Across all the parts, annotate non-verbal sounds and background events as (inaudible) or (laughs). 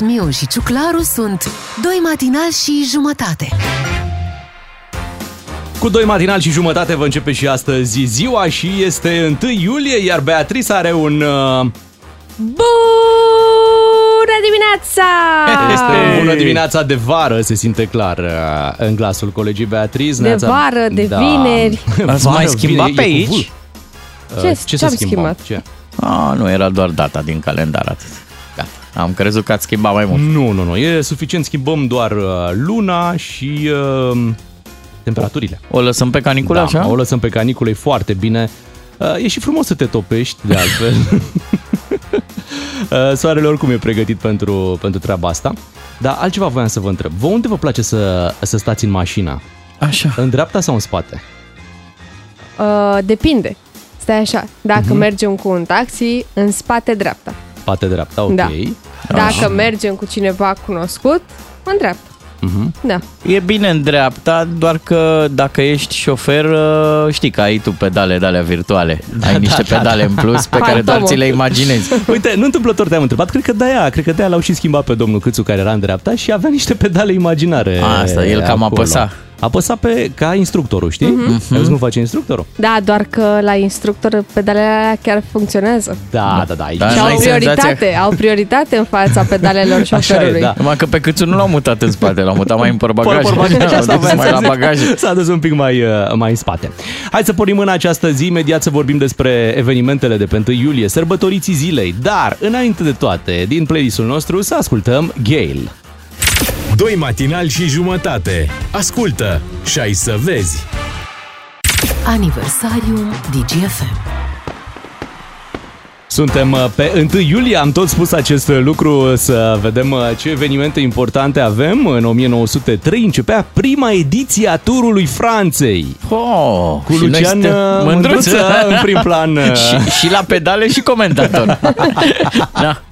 Miu și Ciuclaru sunt Doi matinal și jumătate. Cu doi matinal și jumătate vă începe și astăzi ziua și este 1 iulie, iar Beatrice are un... Uh, Bună dimineața! (laughs) este bună dimineața de vară, se simte clar uh, în glasul colegii Beatrice. De Neața- vară, de vineri. (laughs) Ați mai schimbat vineri, pe e cu aici? V. Ce- Uh, ce ce-am să schimbăm? schimbat? Ce? A, nu, era doar data din calendar atât. Gata. Am crezut că ați schimbat mai mult. Nu, nu, nu, e suficient, schimbăm doar uh, luna și uh, temperaturile. O lăsăm pe caniculă da, așa? o lăsăm pe canicule, e foarte bine. Uh, E și frumos să te topești, de altfel. (laughs) (laughs) Uh, Soarele oricum e pregătit pentru, pentru treaba asta. Dar altceva voiam să vă întreb. Vă unde vă place să, să stați în mașina? Așa. În dreapta sau în spate? Uh, depinde. Stai așa, dacă Mhm. mergem cu un taxi, în spate dreapta. Spate dreapta, ok. Da. Dacă mergem cu cineva cunoscut, în dreapta. Mhm. Da. E bine în dreapta, doar că dacă ești șofer, uh, știi că ai tu pedale de alea virtuale. Ai niște da, pedale în plus pe care doar Fantomul. ți le imaginezi. (laughs) Uite, nu întâmplător te-am întrebat, cred că de-aia, cred că de-aia l-au și schimbat pe domnul Câțu care era în dreapta și avea niște pedale imaginare. Asta, el cam acolo. apăsa. Apăsa pe, ca instructorul, știi? Mhm. Mm-hmm. Ai văzut cum face instructorul? Da, doar că la instructor pedalele alea chiar funcționează. Da, da, da. Aici. Da, Și n-ai au senzația prioritate, au prioritate în fața pedalelor (laughs) șoferului. da. Numai că pe câțu nu l-au mutat în spate, l-au mutat mai în portbagaj. Portbagaj, asta L-au dus voiam mai să la zic. bagaje. S-a dus un pic mai, uh, mai în spate. Hai să pornim în această zi, imediat să vorbim despre evenimentele de pe 1 iulie, sărbătoriții zilei, dar înainte de toate, din playlistul nostru să ascultăm Gale. Doi matinal și jumătate. Ascultă și ai să vezi. Aniversarium DGFM. Suntem uh, pe 1 iulie, am tot spus acest lucru, să vedem uh, ce evenimente importante avem. În 1903 începea prima ediție a Turului Franței. Oh, Cu și noi Lucian suntem uh, Mândruță. Mândruță în prim plan. (laughs) uh. și, și la pedale și comentator. (laughs) da.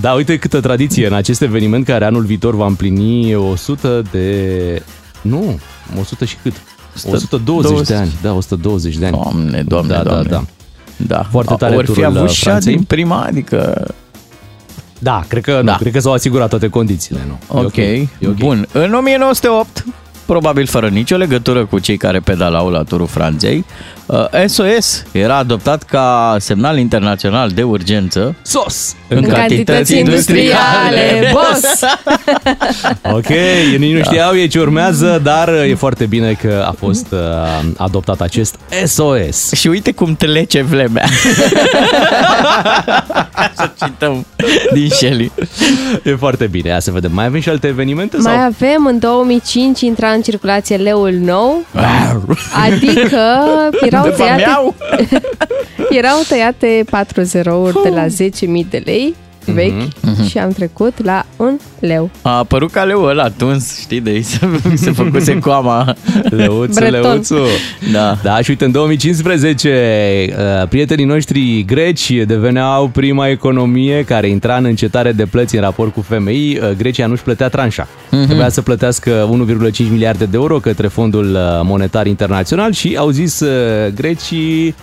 Da, uite câtă tradiție în acest eveniment care anul viitor va împlini 100 de... Nu, 100 și cât? 120 20. de ani. Da, 120 de ani. Doamne, doamne, da, doamne. Da, da. Da. Foarte tare Ori fi turul, avut uh, și Franței. din prima, adică... Da, cred că, Da. nu, cred că s-au asigurat toate condițiile. Nu? E Ok, E ok. bun. În 1908, probabil fără nicio legătură cu cei care pedalau la Turul Franței, uh, SOS era adoptat ca semnal internațional de urgență Sos! în, În cantități industriale, boss! (laughs) Ok, ei nici nu știau ei ce urmează, dar e foarte bine că a fost uh, adoptat acest SOS. Și uite cum trece vremea. (laughs) Să cităm din Shelley. E foarte bine, ia să vedem. Mai avem și alte evenimente? Mai sau? avem în 2005 intra în circulație leul nou, adică (laughs) erau De fapt, tăiate, miau. (laughs) erau tăiate 4 zerouri de la 10.000 de lei vechi și am trecut la un leu. A apărut ca leu ăla tuns, știi, de ei se, (laughs) se făcuse coama. Leuțu, Breton. Leuțu. Da. Da, și uite, în 2015, uh, prietenii noștri greci deveneau prima economie care intra în încetare de plăți în raport cu FMI. Uh, Grecia nu-și plătea tranșa. Mhm. Trebuia să plătească 1,5 miliarde de euro către Fondul uh, Monetar Internațional și au zis uh, grecii...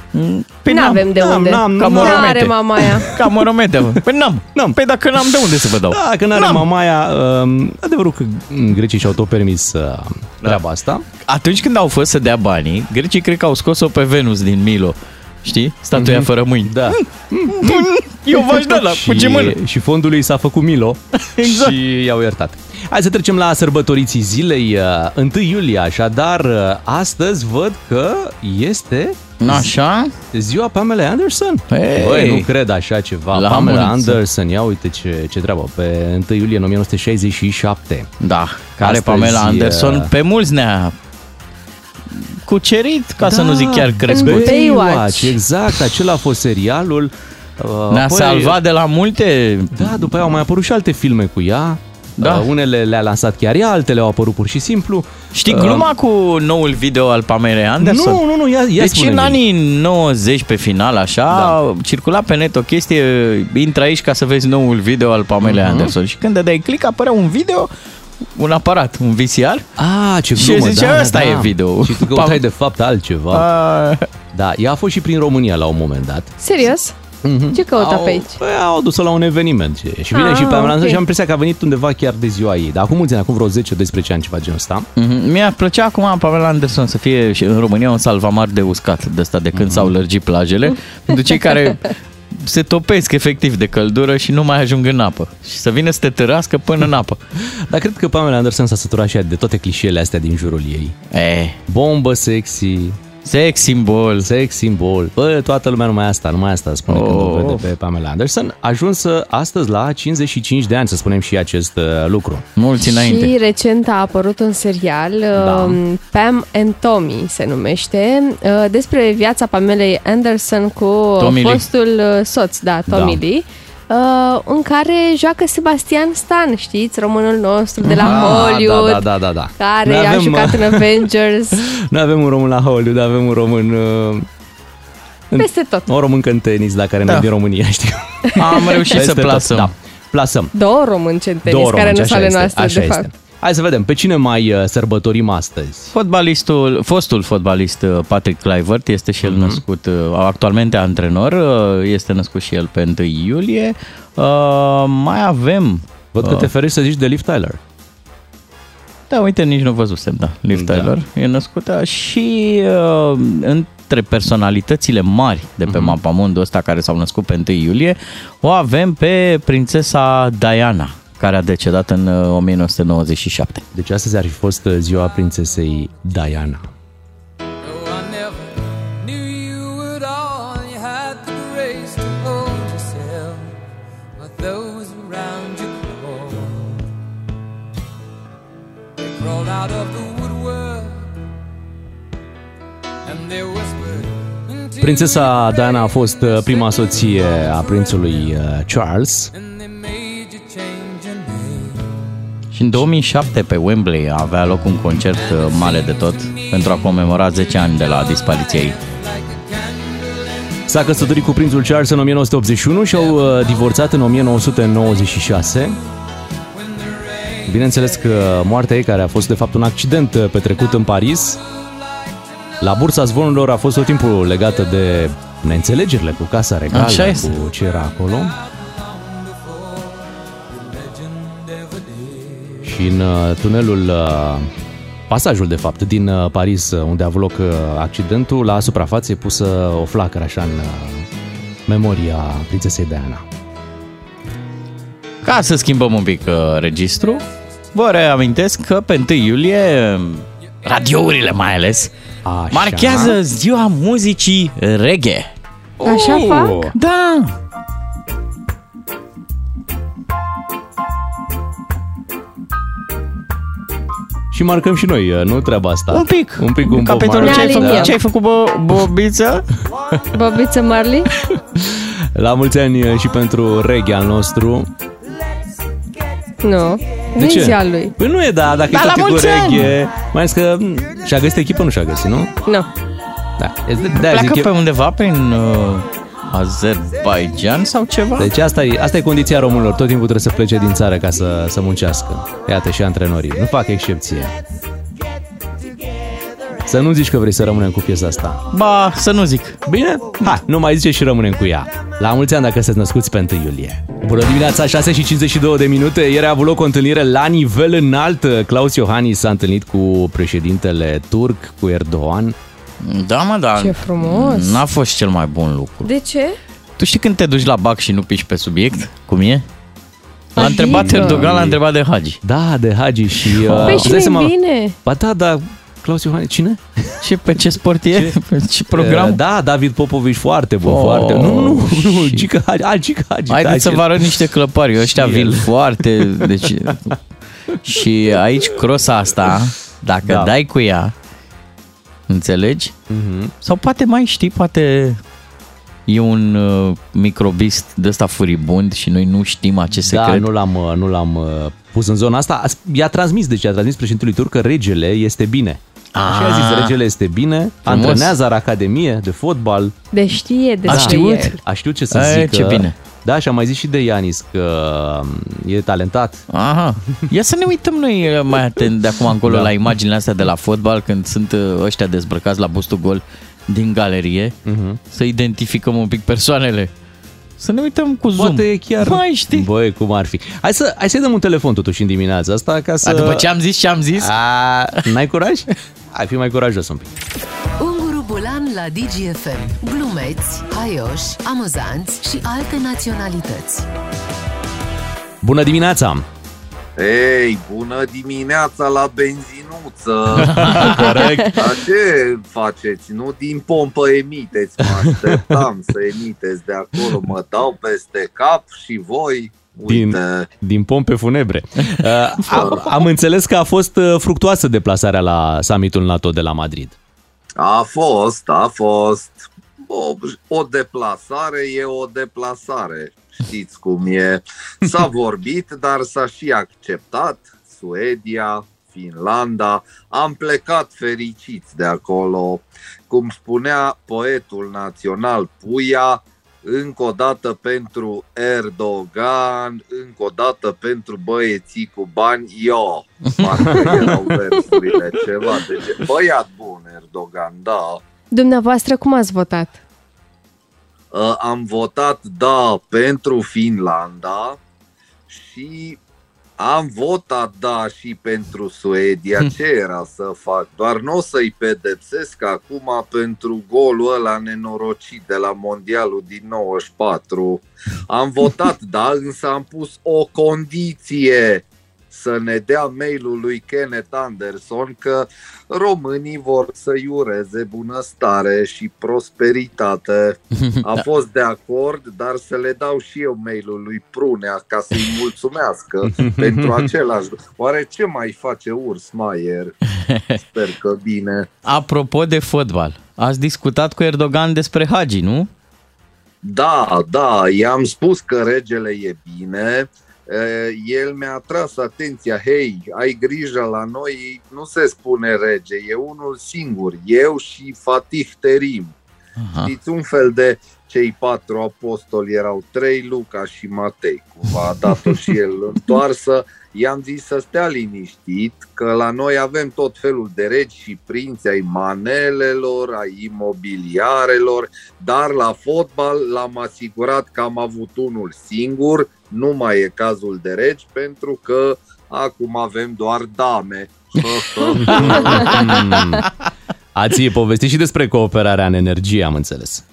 Păi nu avem de n-am, unde. n-am, Ca n-am. Nu moromete. are mama aia. Ca moromete. mă. Păi n-am. N-am. Păi dacă n-am, de unde să vă dau? Da, că n-are N-am. mamaia. Uh, adevărul că mm, grecii și-au tot permis uh, Da. treaba asta. Atunci când au fost să dea banii, grecii cred că au scos-o pe Venus din Milo. Știi? Statuia fără mâini. Da. Eu v-aș da la cu ce mână. și fondului s-a făcut Milo (laughs) Exact. și i-au iertat. Hai să trecem la sărbătoriții zilei, uh, 1 iulie, așadar uh, astăzi văd că este Așa? ziua Pamela Anderson. Hey. Băi, nu cred așa ceva. La Pamela mulți. Anderson, ia uite ce, ce treabă, pe 1 iulie 1967. Da. Care Astăzi, Pamela Anderson uh, pe mulți ne-a cucerit, ca să Da, nu zic chiar crescut. Baywatch. Exact, acela a fost serialul. Uh, Ne-a apoi- salvat de la multe... Da, după aia au mai apărut și alte filme cu ea. Da. Uh, unele le-a lansat chiar ea, altele au apărut pur și simplu. Știi Uh, gluma cu noul video al Pamela Anderson? Nu, nu, nu, ia, ia Deci spune în anii 90 pe final, așa, Da. circula pe net o chestie, intră aici ca să vezi noul video al Pamela Mhm. Anderson și când dai click apărea un video, un aparat, un VCR. A, ce Și glumă, zicea, da, "Ăsta da, e da. video." Și tu căutai de fapt altceva. A, Da, ea a fost și prin România la un moment dat. Serios? Ce căuta Au, pe aici? Păi, au dus-o la un eveniment. Și vine Ah, și pe Pamela Anderson ok. și am impresia că a venit undeva chiar de ziua ei. Dar acum mulți ani, acum vreo 10-12 ani, ceva genul ăsta. Mhm. Mi-ar plăcea acum Pamela Anderson să fie și în România un salvamar de uscat de ăsta de când s-au lărgit plajele pentru cei care se topesc efectiv de căldură și nu mai ajung în apă și să vină să te tărască până în apă. (laughs) Dar cred că Pamela Anderson s-a săturat și ea de toate clișeele astea din jurul ei. E, Bombă sexy, sex simbol. sex symbol. Bă, toată lumea numai asta, numai asta spune oh. când o Oh. vede pe Pamela Anderson. Ajunsă astăzi la 55 de ani, să spunem și acest uh, lucru. Mulți înainte. Și recent a apărut un serial, Da. um, Pam and Tommy se numește, uh, despre viața Pamelei Anderson cu Tommy Lee. fostul uh, soț, da, Tommy Da. Lee. Uh, în care joacă Sebastian Stan, știți, românul nostru de la Ah, Hollywood, Da, da, da, da. care Noi a avem, jucat uh, în Avengers, (laughs) Noi avem un român la Hollywood, avem un român... Uh, în- peste tot. o româncă în tenis, la care Da. da. din România, (laughs) știu. Am reușit Peste să tot, plasăm. Da, plasăm. Două români în tenis, Două care românci, nu sunt așa ale este, noastre, așa de este. Fapt. Hai să vedem, pe cine mai uh, sărbătorim astăzi? Fotbalistul, fostul fotbalist uh, Patrick Kluivert este și el Mhm. născut, uh, actualmente antrenor, uh, este născut și el pe 1 iulie. Uh, mai avem... Văd că uh, te ferești să zici de Liv Tyler. Da, uite, nici nu văzusem, da. Liv Da. Tyler e născută și uh, între personalitățile mari de pe Mhm. mapamondul ăsta care s-au născut pe 1 iulie, o avem pe prințesa Diana, care a decedat în uh, 1997. Deci astăzi ar fi fost uh, ziua prințesei Diana. No, I never knew you at all. You had the grace to hold yourself, but those around you crawled. They crawled out of the woodwork, and they whispered into Prințesa your Diana a fost uh, face, prima soție a prințului uh, Charles. În 2007 pe Wembley avea loc un concert uh, mare de tot pentru a comemora 10 ani de la dispariția ei. S-a căsătorit cu prințul Charles în 1981 și au uh, divorțat în 1996. Bineînțeles că moartea ei, care a fost de fapt un accident uh, petrecut în Paris, la bursa zvonurilor a fost tot timpul legată de neînțelegerile cu Casa Regală, Așa este. cu ce era acolo. Și în uh, tunelul, uh, pasajul de fapt, din uh, Paris, uh, unde a avut loc uh, accidentul, la suprafață e pusă o flacără așa în uh, memoria prințesei Diana. Ca să schimbăm un pic uh, registru, vă reamintesc că pe 1 iulie radiourile mai ales Așa. marchează ziua muzicii reggae. Așa Oh! fac? Da! Și marcăm și noi, uh, nu treaba asta. Un pic. Un pic un Bob Capitolul Marley. ce ai Ne făcut, aliniem. ce ai făcut bă, bobiță? Bobiță Marley? La mulți ani uh, și pentru reggae al nostru. Nu. De ce? Ziua lui. Păi nu e, da, dacă Da, e la tot cu mulți ani! reggae, mai ales că m, și-a găsit echipă, nu și-a găsit, nu? Nu. Da. E de- de-aia Pleacă zic pe eu- undeva prin uh, Azerbaijan sau ceva? Deci asta e, asta e condiția românilor. Tot timpul trebuie să plece din țară ca să, să muncească. Iată și antrenorii. Nu fac excepție. Să nu zici că vrei să rămânem cu piesa asta. Ba, să nu zic. Bine? Hai, nu mai zice și rămânem cu ea. La mulți ani dacă sunteți născuți pe 1 iulie. Bună dimineața, 6 și 52 de minute. Ieri a avut loc o întâlnire la nivel înalt. Klaus Iohannis s-a întâlnit cu președintele turc, cu Erdogan. Da, mă, da. Ce frumos. N-a fost cel mai bun lucru. De ce? Tu știi când te duci la bac și nu piși pe subiect? Cum e? L-a Adică? întrebat Erdogan, l-a întrebat de Hagi. Da, de Hagi și... Uh, Păi îți și dai nu seama- bine. Ba da, da, Claus Iohannis, cine? Și pe ce sport e? Pe ce program? Uh, Da, David Popovici, foarte bun, Oh, foarte. Nu, nu, nu, și- Gica Hagi, a, Gica Hagi. da, Haideți să și- vă arăt niște clăpari. Ăștia Și vin el. foarte... Deci... (laughs) Și aici crosa asta, dacă Da. dai cu ea, înțelegi? Mhm. Sau poate mai știi, poate e un uh, microbist de ăsta furibund și noi nu știm acest Da, secret. nu l-am, uh, nu l-am uh, pus în zona asta. As- I-a transmis, deci i-a transmis președintelui turc că regele este bine. Așa a zis, Ah. regele este bine, Frumos. antrenează la academie de fotbal. De știe despre știut? el. A știut ce să E, zică. ce bine. Da, și am mai zis și de Ianis că um, e talentat. Aha. Ia să ne uităm noi uh, mai atent de acum încolo Da. la imaginile astea de la fotbal când sunt uh, ăștia dezbrăcați la bustul gol din galerie, Mhm. să identificăm un pic persoanele. Să ne uităm cu Zoom. Poate chiar... Mai știi. Băi, cum ar fi. Hai să, hai să dăm un telefon totuși în dimineața asta ca să... A, după ce am zis ce am zis, A, n-ai curaj? Hai, fi mai curajos un pic. Unguru Bulan la DGFM. Glumeți, haioși, amuzanți și alte naționalități. Bună dimineața! Ei, bună dimineața la benzinuță! (laughs) Corect. Dar ce faceți? Nu din pompă emiteți, mă așteptam să emiteți de acolo, mă dau peste cap și voi, Din, uite, din pompe funebre. (laughs) Uh, am, am înțeles că a fost uh, fructuoasă deplasarea la summitul NATO de la Madrid. A fost, a fost. O, o deplasare e o deplasare, știți cum e. S-a (laughs) vorbit, dar s-a și acceptat Suedia, Finlanda. Am plecat fericiți de acolo. Cum spunea poetul național Puia, încă o dată pentru Erdogan, încă o dată pentru băieții cu bani, eu. Parcă (laughs) erau versurile ceva de gen. Băiat bun, Erdogan, da. Dumneavoastră, cum ați votat? Uh, am votat da pentru Finlanda și am votat da și pentru Suedia. Ce era să fac? Doar nu o să-i pedepsesc acum pentru golul ăla nenorocit de la Mondialul din 94. Am votat da, însă am pus o condiție să ne dea mailul lui Kenneth Anderson că românii vor să-i ureze bunăstare și prosperitate. (laughs) A fost de acord, dar să le dau și eu mailul lui Prunea ca să-i mulțumească (laughs) pentru același. Oare ce mai face Urs Maier? Sper că bine. apropo de fotbal, ați discutat cu Erdogan despre Hagi, nu? Da, da, i-am spus că regele e bine. Eh, El mi-a tras atenția, hei, ai grijă la noi, nu se spune rege, e unul singur, eu și Fatih Terim. Aha. Știți, un fel de cei patru apostoli erau trei, Luca și Matei, cumva a dat-o și el întoarsă. I-am zis să stea liniștit, că la noi avem tot felul de regi și prinți ai manelelor, ai imobiliarelor, dar la fotbal l-am asigurat că am avut unul singur, nu mai e cazul de regi, pentru că acum avem doar dame. Mm. (laughs) Ați povestit și despre cooperarea în energie, am înțeles.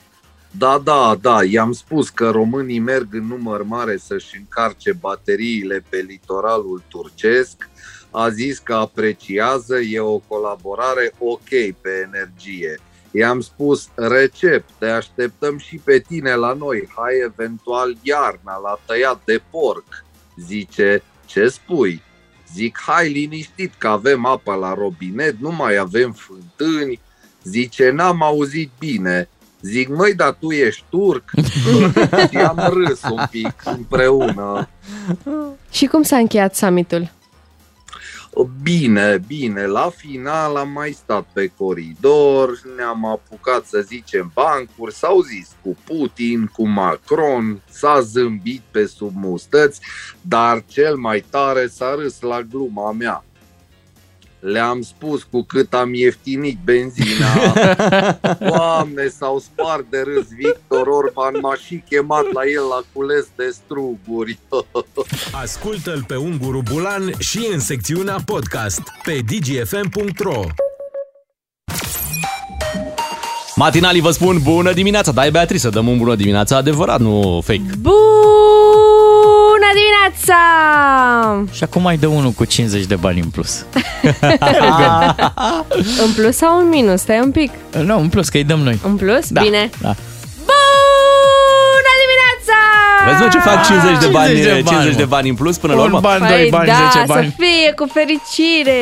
Da, da, da, i-am spus că românii merg în număr mare să-și încarce bateriile pe litoralul turcesc. A zis că apreciază, e o colaborare ok pe energie. I-am spus, recep, te așteptăm și pe tine la noi, hai eventual iarna la tăiat de porc. Zice, ce spui? Zic, hai liniștit că avem apă la robinet, nu mai avem fântâni. Zice, n-am auzit bine. Zic, măi, dar tu ești turc? (laughs) și am râs un pic împreună. Și cum s-a încheiat summitul? Bine, bine, la final am mai stat pe coridor, ne-am apucat să zicem bancuri, s-au zis cu Putin, cu Macron, s-a zâmbit pe sub mustăți, dar cel mai tare s-a râs la gluma mea. Le-am spus cu cât am ieftinit benzina. (laughs) Doamne, s-au spart de râs Victor Orban, m-a și chemat la el la cules de struguri. (laughs) Ascultă-l pe Unguru Bulan și în secțiunea podcast pe dgfm.ro Matinalii vă spun bună dimineața, dai Beatrice, să dăm un bună dimineața adevărat, nu fake. Bună dimineața! Și acum mai dă unul cu 50 de bani în plus. (laughs) În plus sau în minus? Stai un pic. nu, în plus, că îi dăm noi. În plus? Da, Bine. Da. Bună dimineața! Vezi mă ce fac 50 de bani, 50 de 50 bani, de mă. bani în plus până la Un urmă? ban, doi Păi bani, da, 10 bani. să fie cu fericire!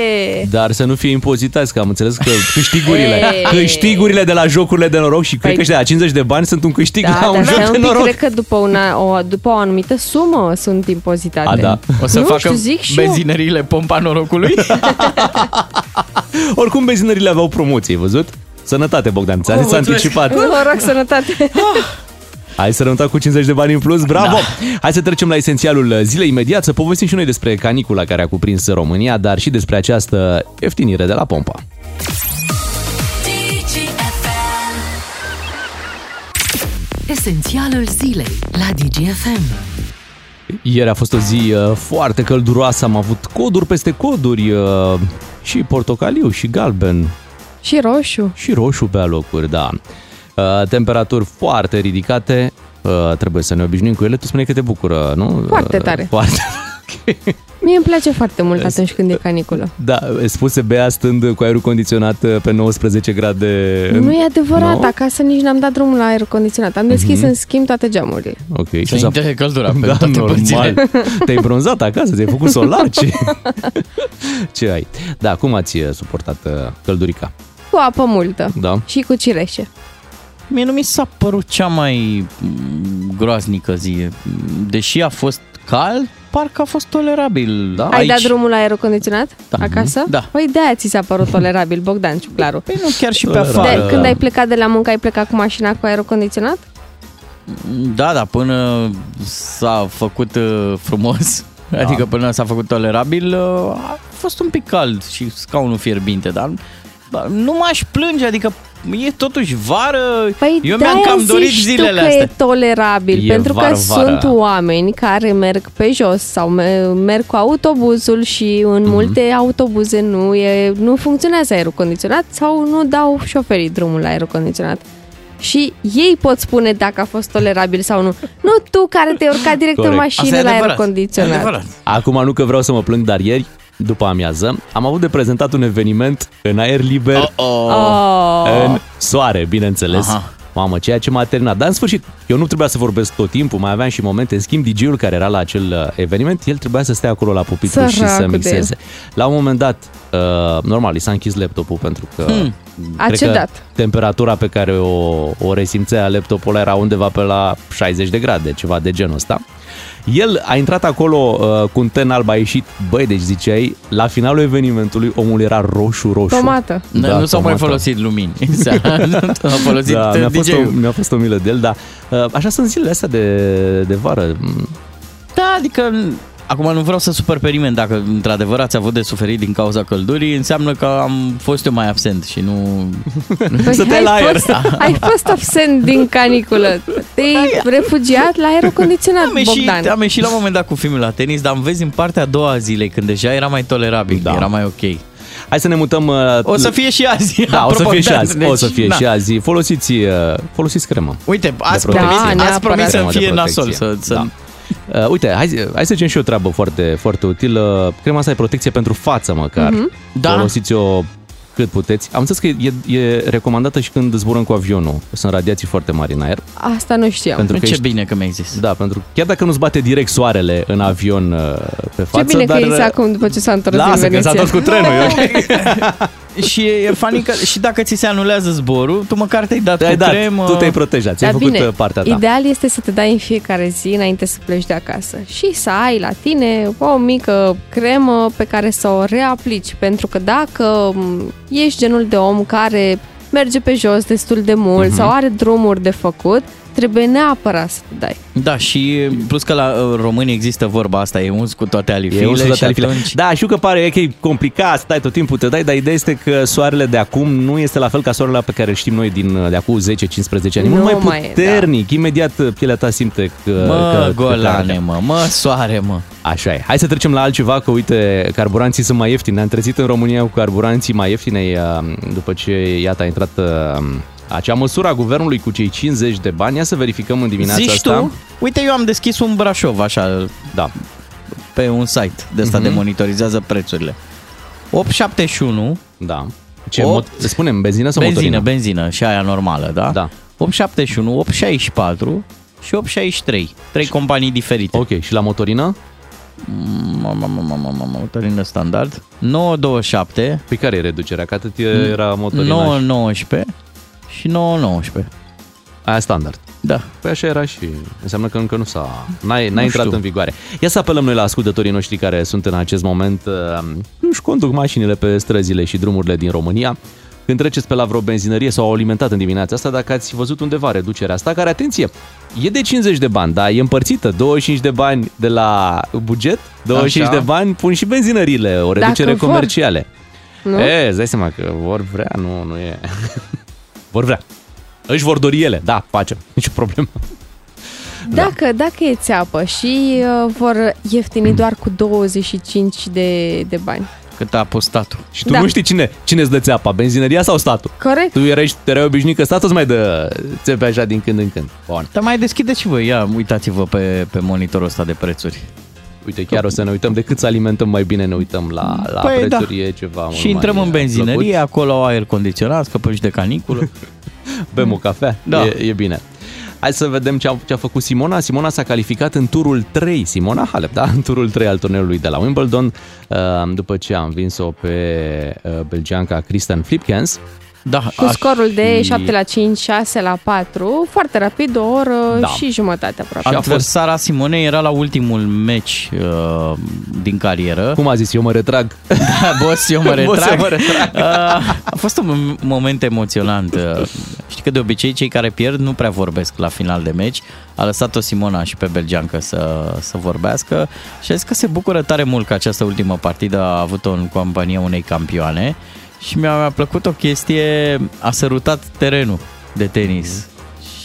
Dar să nu fie impozitați, că am înțeles că (laughs) câștigurile, Ei. câștigurile de la jocurile de noroc și cred Păi- că și de la 50 de bani sunt un câștig Da, la un dar joc stai de un pic, noroc. cred că după, una, o, după o anumită sumă sunt impozitate. A, da. O să nu facă știu, zic și eu. benzinăriile pompa norocului? (laughs) Oricum benzinările aveau promoții, ai văzut? Sănătate, Bogdan, ți-a zis anticipat. Vă rog sănătate! Hai să rământăm cu 50 de bani în plus, bravo! Da. Hai să trecem la esențialul zilei imediat, să povestim și noi despre canicula care a cuprins România, dar și despre această ieftinire de la pompa. Esențialul zilei la DGFM. Ieri a fost o zi uh, foarte călduroasă, am avut coduri peste coduri, uh, și portocaliu, și galben, Și roșu. și roșu pe alocuri, da. Uh, Temperaturi foarte ridicate, uh, trebuie să ne obișnuim cu ele. Tu spune că te bucură, nu? Foarte Uh, tare. Foarte (laughs) Mie îmi place foarte mult atunci când e caniculă. Da, spuse Bea stând cu aerul condiționat uh, pe 19 grade. Nu e adevărat, Nu? acasă nici n-am dat drumul la aer condiționat. Am deschis în schimb toate geamurile. Ok. Să s-a- intre căldura pe Da, toate părțile. normal. Te-ai bronzat acasă, ți-ai făcut solar, ce, (laughs) ce ai? Da, cum ați uh, suportat uh, căldurica? Cu apă multă. Da? Și cu cireșe. Mie nu mi s-a părut cea mai mm, groaznică zi. Deși a fost cald, parcă a fost tolerabil. Da, Ai dat drumul la aer condiționat Da. acasă? Da. Păi de-aia ți s-a părut tolerabil, Bogdan Ciuclaru. Păi nu chiar și pe Tolerabil. afară. De, când ai plecat de la muncă, ai plecat cu mașina cu aer condiționat? Da, da, până s-a făcut uh, frumos, da. adică până s-a făcut tolerabil, uh, a fost un pic cald și scaunul fierbinte, dar dar nu m-aș plânge, adică e totuși vară, Păi eu mi-am de-aia cam dorit zici zilele tu că astea. e tolerabil, E pentru că vară, vară. sunt oameni care merg pe jos sau me- merg cu autobuzul și în Mhm. multe autobuze nu, e, nu funcționează aerul condiționat sau nu dau șoferii drumul la aerul condiționat. Și ei pot spune dacă a fost tolerabil sau nu. Nu tu care te-ai urcat direct Corect. în Asta mașină e la aer adevărat, e condiționat. adevărat. Acum nu că vreau să mă plâng, dar ieri, după amiază, am avut de prezentat un eveniment în aer liber, Oh, Oh. în soare, bineînțeles. Aha. Mamă, ceea ce m-a terminat. Dar în sfârșit, eu nu trebuia să vorbesc tot timpul, mai aveam și momente. În schimb, DJ-ul care era la acel uh, eveniment, el trebuia să stea acolo la pupitru și să Săracul de mixeze. La un moment dat, uh, normal, i s-a închis laptopul pentru că... Hmm. A cred că cedat. temperatura pe care o, o resimțea laptopul ăla era undeva pe la 60 de grade, ceva de genul ăsta. El a intrat acolo uh, cu un ten alb, a ieșit, băi, deci ziceai, la finalul evenimentului omul era roșu-roșu. Tomată. Da, nu s-au mai tomată. folosit lumini. (laughs) (laughs) S-a folosit Da, uh, mi-a fost, o, DJ-ul. mi-a fost o milă de el, dar uh, așa sunt zilele astea de, de vară. Mm, Da, adică acum nu vreau să supăr pe nimeni dacă într-adevăr ați avut de suferit din cauza căldurii, înseamnă că am fost eu mai absent și nu... (laughs) Păi Să te ai, la aer. fost, ai fost absent din caniculă. Te-ai refugiat la aerul condiționat, Am ieșit, Bogdan. am ieșit la un moment dat cu filmul la tenis, dar am vezi în partea a doua a zilei, când deja era mai tolerabil, Da. era mai ok. Hai să ne mutăm... Uh, O să fie și azi. Da, o să apropo, fie și da, azi. deci, o să fie da. și azi. Folosiți, uh, folosiți cremă. Uite, ați De promis, protecție. Da, ați promis să neapărat. Cremă de fie nasol. protecție. Să, să... Da. Uh, uite, hai, hai să zicem și o treabă foarte, foarte utilă. Crema asta e protecție pentru față măcar. Da. Folosiți-o cât puteți. Am înțeles că e, e recomandată și când zburăm cu avionul. Sunt radiații foarte mari în aer. Asta nu știam. Pentru că Ce ești, bine că mi-ai zis. Da, pentru chiar dacă nu-ți bate direct soarele în avion uh, pe față, Ce bine dar... că e acum după ce s-a întors din Lasă că Veneția. s-a întors cu trenul, e ok. (laughs) Și e funny că și dacă ți se anulează zborul, tu măcar te-ai dat Te-ai cu dat, cremă. tu te-ai protejat, ți-ai Dar făcut bine, uh, partea ta. ideal este să te dai în fiecare zi înainte să pleci de acasă și să ai la tine o mică cremă pe care să o reaplici, pentru că dacă m, ești genul de om care merge pe jos destul de mult Mhm. sau are drumuri de făcut, trebuie neapărat să te dai. Da, și plus că la uh, români există vorba asta, e uns cu toate E alifile un și și atunci... Da, știu că pare că e complicat, stai tot timpul, te dai, dar ideea este că soarele de acum nu este la fel ca soarele pe care îl știm noi din, de acum 10-15 ani. E Nu mult mai mai e, puternic, imediat pielea ta simte că... Mă, că, că golane, mă, mă, soare, mă. Așa e. Hai să trecem la altceva, că uite, carburanții sunt mai ieftini. Ne-am trezit în România cu carburanții mai ieftine uh, după ce, iată, a intrat uh, acea măsură a guvernului cu cei 50 de bani. Ia să verificăm în dimineața Zici asta. tu? Uite, eu am deschis un Brașov, așa, Da. pe un site de asta de monitorizeze prețurile. 871, Da. Ce, Opt. mot- spunem, benzină sau benzină, motorină? benzină și aia normală, da? Da. 871, 864 și 863. Trei companii diferite. Ok, și la motorină? Mamă, mamă, mamă, mamă, motorină standard. 927, Pe care e reducerea? Că atât era motorina 919 și 919. Aia standard. Da. Păi așa era și înseamnă că încă nu s-a... N-ai, n-ai intrat știu. în vigoare. Ia să apelăm noi la ascultătorii noștri care sunt în acest moment, uh, nu-și conduc mașinile pe străzile și drumurile din România. Când treceți pe la vreo benzinărie sau au alimentat în dimineața asta, dacă ați văzut undeva reducerea asta, care, atenție, e de 50 de bani, dar e împărțită, 25 de bani de la buget, 25 Așa. de bani pun și benzinările, o reducere vor. comerciale. Nu? E, îți dai seama că vor vrea, nu, nu e... (laughs) vor vrea. Își vor dori ele, da, facem, (laughs) nicio problemă. Dacă, dacă e țeapă și uh, vor ieftini doar cu 25 de, de bani. Cât a pus statul. Și tu Da. nu știi cine, cine îți dă țeapa, benzinăria sau statul? Corect? Tu erai, erai obișnuit că statul îți mai dă țepe așa din când în când. Bun. Dar mai deschideți și voi, ia, uitați-vă pe, pe monitorul ăsta de prețuri. Uite, chiar o să ne uităm de cât să alimentăm mai bine, ne uităm la, la Păi, prețuri, e ceva mult Și intrăm mai în benzinărie, plăcut. acolo au aer condiționat, scăpăm și de caniculă. (laughs) Bem o cafea, Da. e, e bine. Hai să vedem ce a, ce a făcut Simona. Simona s-a calificat în turul 3, Simona Halep, da? (laughs) În turul 3 al turneului de la Wimbledon, uh, după ce a învins-o pe uh, belgianca Kristen Flipkens. Da, Cu scorul de și 7 la 5, 6 la 4, foarte rapid, o oră Da. și jumătate aproape. Și a fost- Adversara Simonei era la ultimul meci uh, din carieră. Cum a zis, eu mă retrag. (laughs) Da, boss, eu mă (laughs) Boss, retrag. eu mă retrag. (laughs) Uh, a fost un mom- moment emoționant. Uh, Știi că de obicei cei care pierd nu prea vorbesc la final de meci. A lăsat-o Simona și pe belgeancă să, să vorbească și a zis că se bucură tare mult că această ultimă partidă a avut-o în compania unei campioane și mi-a, mi-a plăcut o chestie, a sărutat terenul de tenis.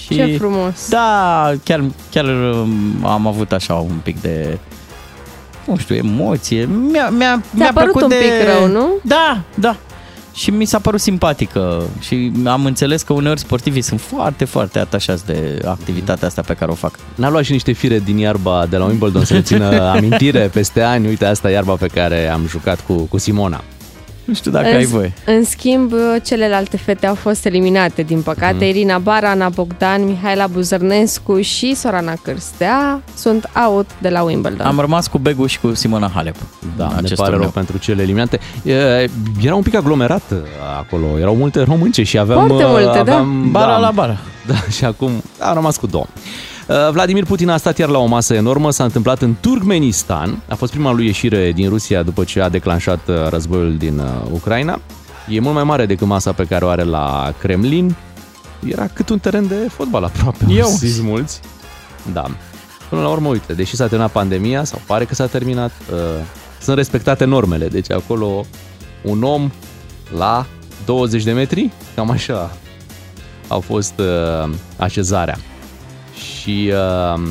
Și, Ce frumos. Da, chiar, chiar um, am avut așa un pic de nu știu, emoție. Mi-a, mi-a, mi-a părut plăcut un de... pic rău, nu? Da, da. Și mi s-a părut simpatică și am înțeles că uneori sportivii sunt foarte, foarte atașați de activitatea asta pe care o fac. N-a luat și niște fire din iarba de la Wimbledon să ne țină amintire peste ani. Uite, asta e iarba pe care am jucat cu, cu Simona. Nu știu dacă în, ai voie. în schimb, celelalte fete au fost eliminate, din păcate. Mhm. Irina Bara, Ana Bogdan, Mihaela Buzărnescu și Sorana Cârstea sunt out de la Wimbledon. Am rămas cu Begu și cu Simona Halep. Da, în ne acest pare rău turneu. pentru cele eliminate. E, Era un pic aglomerat uh, acolo, erau multe românce și aveam... Foarte uh, multe, da. aveam, Bara la bara. Da, și acum a rămas cu două. Uh, Vladimir Putin a stat iar la o masă enormă, s-a întâmplat în Turkmenistan. A fost prima lui ieșire din Rusia după ce a declanșat uh, războiul din uh, Ucraina. E mult mai mare decât masa pe care o are la Kremlin. Era cât un teren de fotbal aproape. Eu. au zis mulți. Da. Până la urmă, uite, deși s-a terminat pandemia, sau pare că s-a terminat, uh, sunt respectate normele. Deci acolo un om la 20 de metri, cam așa a fost uh, așezarea. Și uh,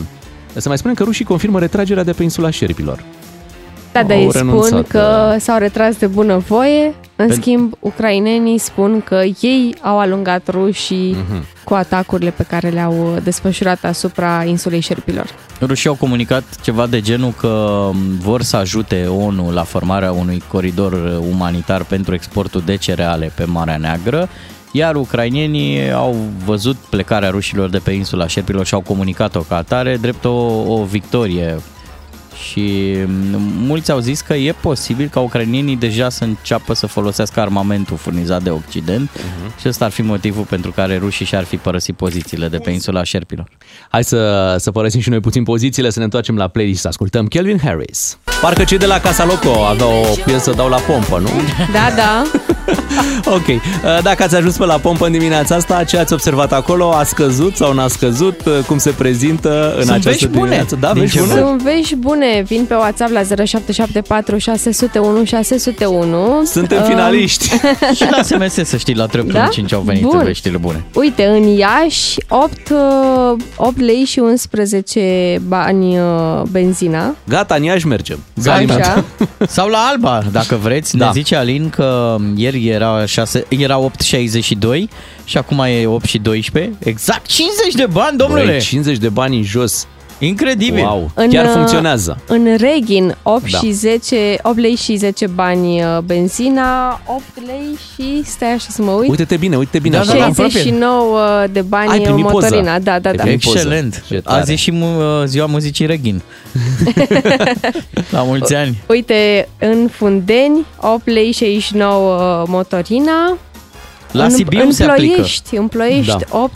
să mai spunem că rușii confirmă retragerea de pe insula șerpilor. Da, dar au ei spun renunțat, că da. s-au retras de bunăvoie, în Pen- schimb, ucrainenii spun că ei au alungat rușii Mhm. cu atacurile pe care le-au desfășurat asupra insulei șerpilor. Rușii au comunicat ceva de genul că vor să ajute ONU la formarea unui coridor umanitar pentru exportul de cereale pe Marea Neagră, iar ucrainienii au văzut plecarea rușilor de pe insula Șerpilor și au comunicat-o ca atare drept o, o victorie. Și m, mulți au zis că e posibil ca ucrainienii deja să înceapă să folosească armamentul furnizat de Occident uh-huh. și ăsta ar fi motivul pentru care rușii și-ar fi părăsit pozițiile de pe insula Șerpilor. Hai să, să părăsim și noi puțin pozițiile, să ne întoarcem la playlist, să ascultăm Kelvin Harris. Parcă cei de la Casa Loco aveau o piesă Dau la pompă, nu? Da, da. (laughs) (laughs) Ok, Uh, dacă ați ajuns pe la pompă în dimineața asta, ce ați observat acolo? A scăzut sau n-a scăzut? Uh, Cum se prezintă în Sunt această vești bune. dimineață? Da, Din vești ce bune? văd. Sunt vești bune. Vin pe WhatsApp la 0774 601 601. Suntem Uh, finaliști. (laughs) Și la SMS, să știi, la 3 Da? 5 au venit Bun. veștile bune. Uite, în Iași 8, uh, 8 lei și 11 bani uh, benzina. Gata, în Iași mergem. S-a Gata. alimentat. Așa. Sau la Alba, dacă vreți. Da. Ne zice Alin că ieri era, 6, era 8,62 și acum e 8 și 12. Exact 50 de bani, domnule! Băi, 50 de bani în jos. Incredibil! Wow, În, chiar uh, funcționează. În Reghin 8 Da. și 10, 8 lei și 10 bani uh, benzina, 8 lei și stai așa să mă uit. Uite-te bine, uite-te bine. Da, așa. da, da. 69 de Ai bani primit poză. motorina. Da, da, Ai da. primit poză. Excelent! Ce tare. Azi e și mu- ziua muzicii Reghin. (laughs) la mulți ani! Uite, în Fundeni 8 lei 69 motorina. La în, Sibiu în se aplică. Ploiești, în Ploiești Da.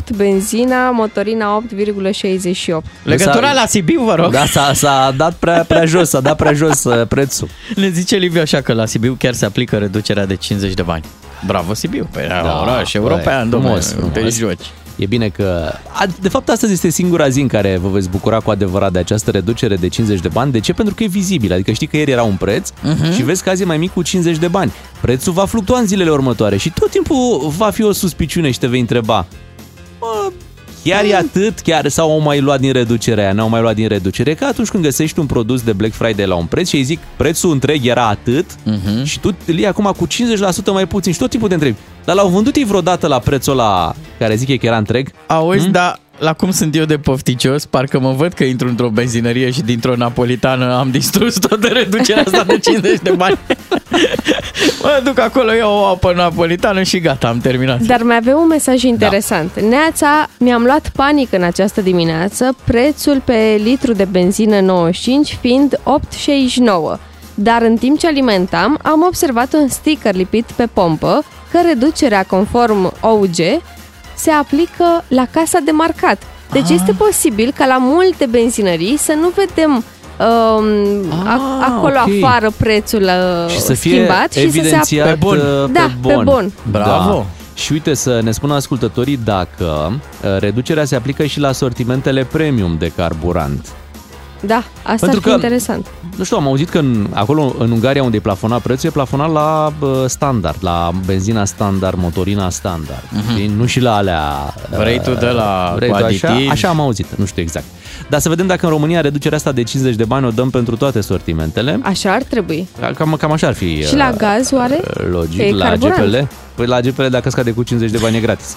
8,08 benzina, motorina 8,68. Legătura la Sibiu, vă rog. Da, s-a, s-a dat prea, prea jos, s-a dat prea jos uh, prețul. Ne zice Liviu așa că la Sibiu chiar se aplică reducerea de 50 de bani. Bravo Sibiu, pe da, oraș european, băi, domnule, frumos, nu te frumos. joci. E bine că... A, de fapt, astăzi este singura zi în care vă veți bucura cu adevărat de această reducere de 50 de bani. De ce? Pentru că e vizibil. Adică știi că ieri era un preț uh-huh. și vezi că azi e mai mic cu 50 de bani. Prețul va fluctua în zilele următoare și tot timpul va fi o suspiciune și te vei întreba Mă, chiar e atât, chiar sau au mai luat din reducerea aia, n-au mai luat din reducere, că atunci când găsești un produs de Black Friday la un preț și îi zic prețul întreg era atât uh-huh. și tu îl iei acum cu 50% mai puțin și tot timpul te întrebi, dar l-au vândut ei vreodată la prețul la care zic ei că era întreg? Auzi, hmm? da, la cum sunt eu de pofticios, parcă mă văd că intru într-o benzinărie și dintr-o napolitană am distrus toată reducerea asta de (laughs) 50 de bani. mă duc acolo, iau o apă napolitană și gata, am terminat. Dar mai avem un mesaj interesant. Da. Neața, mi-am luat panic în această dimineață, prețul pe litru de benzină 95 fiind 8,69. Dar în timp ce alimentam, am observat un sticker lipit pe pompă că reducerea conform OUG se aplică la casa de marcat. Deci ah. este posibil ca la multe benzinării să nu vedem um, ah, acolo okay. afară prețul uh, și să fie schimbat și să se ap- pe bon. Da, pe bon. pe bon. Bravo! Da. Și uite să ne spună ascultătorii dacă uh, reducerea se aplică și la sortimentele premium de carburant. Da, asta Pentru ar fi că, interesant. Nu știu, am auzit că în, acolo, în Ungaria, unde e plafonat prețul, e plafonat la uh, standard, la benzina standard, motorina standard. Uh-huh. Nu și la alea... Vrei tu de la vrei cu tu așa, aditivi? așa am auzit, nu știu exact. Dar să vedem dacă în România reducerea asta de 50 de bani o dăm pentru toate sortimentele. Așa ar trebui. Cam, cam așa ar fi. Și la gaz, oare? uh, Logic, Că e la carburant. GPL. Păi la GPL dacă scade cu 50 de bani e gratis. (laughs)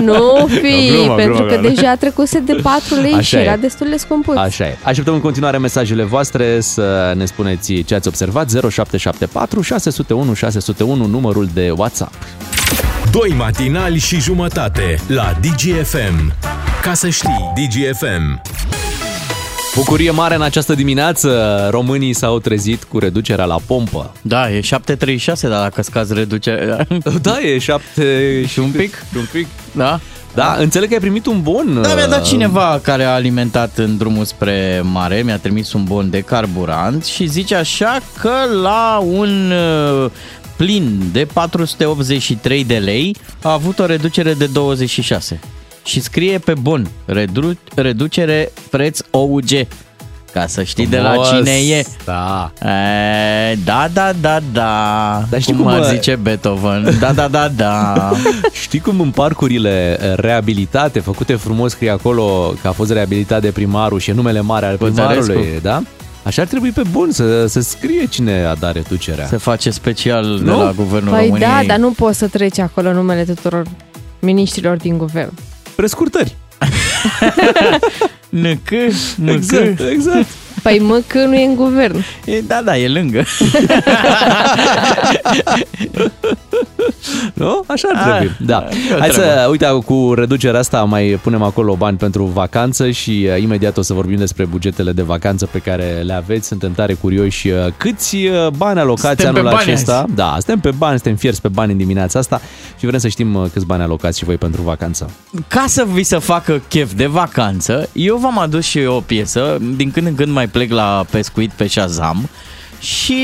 Nu (laughs) fi, glumă, pentru glumă, că glumă. deja trecuse de 4 lei Așa și e. era destul de scumpuț. Așa e. Așteptăm în continuare mesajele voastre să ne spuneți ce ați observat. 0774 601 601 numărul de WhatsApp. Doi matinali și jumătate la DGFM. Ca să știi, DGFM. Bucurie mare în această dimineață. Românii s-au trezit cu reducerea la pompă. Da, e 7,36, dar dacă scazi reducerea... (laughs) Da, e 7 și un pic? Și (laughs) un pic. Da? Da, înțeleg că ai primit un bon. Da, mi-a dat uh, cineva care a alimentat în drumul spre mare, mi-a trimis un bon de carburant și zice așa că la un uh, plin de 483 de lei a avut o reducere de 26. Și scrie pe bon, redu- reducere preț OUG. Ca să știi de la frumos. cine e. Da. E, da, da, da, da. Dar știi cum, cum, ar bă? zice Beethoven. Da, da, da, da. (laughs) Știi cum în parcurile reabilitate, făcute frumos, scrie acolo că a fost reabilitat de primarul și e numele mare al Bătărescu. primarului, da? Așa ar trebui pe bun să, să scrie cine a dat reducerea. Se face special de Nu? la Guvernul Păi României. da, dar nu poți să treci acolo numele tuturor miniștrilor din guvern. Prescurtări. (laughs) NC, MK. Exact, exact. Păi mă, că nu e în guvern. E, da, da, e lângă. (laughs) Nu? Așa ar A, trebui. Da. e o Hai să, treabă. uite, cu reducerea asta mai punem acolo bani pentru vacanță și uh, imediat o să vorbim despre bugetele de vacanță pe care le aveți. Suntem tare curioși uh, câți uh, bani alocați Suntem pe anul bani acesta. azi. Da, suntem pe bani, suntem fierți pe bani în dimineața asta și vrem să știm uh, câți bani alocați și voi pentru vacanță. Ca să vi se facă chef de vacanță, eu v-am adus și eu o piesă. Din când în când mai plec la pescuit pe Shazam. Și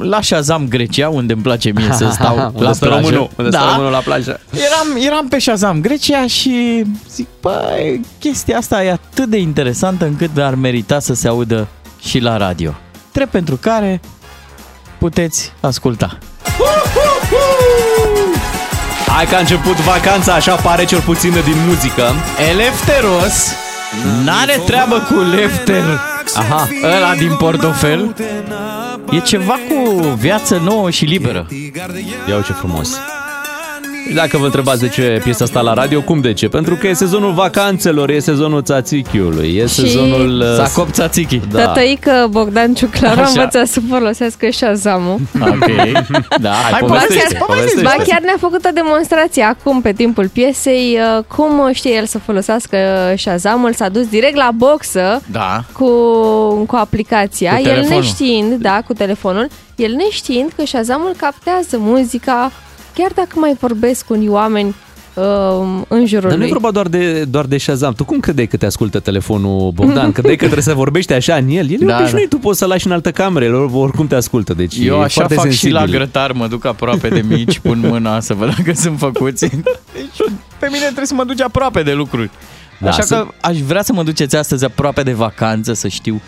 la Shazam Grecia, unde îmi place mie să (laughs) stau Unde la stă plajă. românul? Unde stă românul la plajă? Eram, eram pe Shazam Grecia și zic, băi, chestia asta e atât de interesantă încât ar merita să se audă și la radio. Drept pentru care puteți asculta. Hai că a început vacanța, așa pare cel puțin din muzică. Elefteros n-are treabă cu lefter. Aha, ăla din portofel. E ceva cu viață nouă și liberă. Ia ce frumos. Dacă vă întrebați de ce piesa asta la radio, cum de ce? Pentru că e sezonul vacanțelor, e sezonul tzațichiului, e Și sezonul... uh, S-a copt țațichii. Da. Tătăică Bogdan Ciuclaru a Așa. învățat să folosească Shazam-ul. (laughs) Ok. Da, hai, Hai, Ba povestește, chiar, povestește. ba chiar ne-a făcut o demonstrație acum pe timpul piesei uh, cum știe el să folosească Shazam-ul, s-a dus direct la boxă Da. cu, cu aplicația, Cu el telefonul. neștiind, da, cu telefonul, el neștiind că Shazam-ul captează muzica chiar dacă mai vorbesc cu unii oameni uh, în jurul Dar nu e lui. vorba doar de, doar de Shazam. Tu cum credeai că te ascultă telefonul Bogdan? Credeai că trebuie să vorbești așa în el? El e Da, obișnuit, tu poți să lași în altă cameră, el oricum te ascultă. Deci Eu e așa foarte fac sensibil. și la grătar, mă duc aproape de mici, pun mâna să văd dacă sunt făcuți. Deci pe pe mine trebuie să mă duci aproape de lucruri. Da, Așa să- că aș vrea să mă duceți astăzi aproape de vacanță, să știu,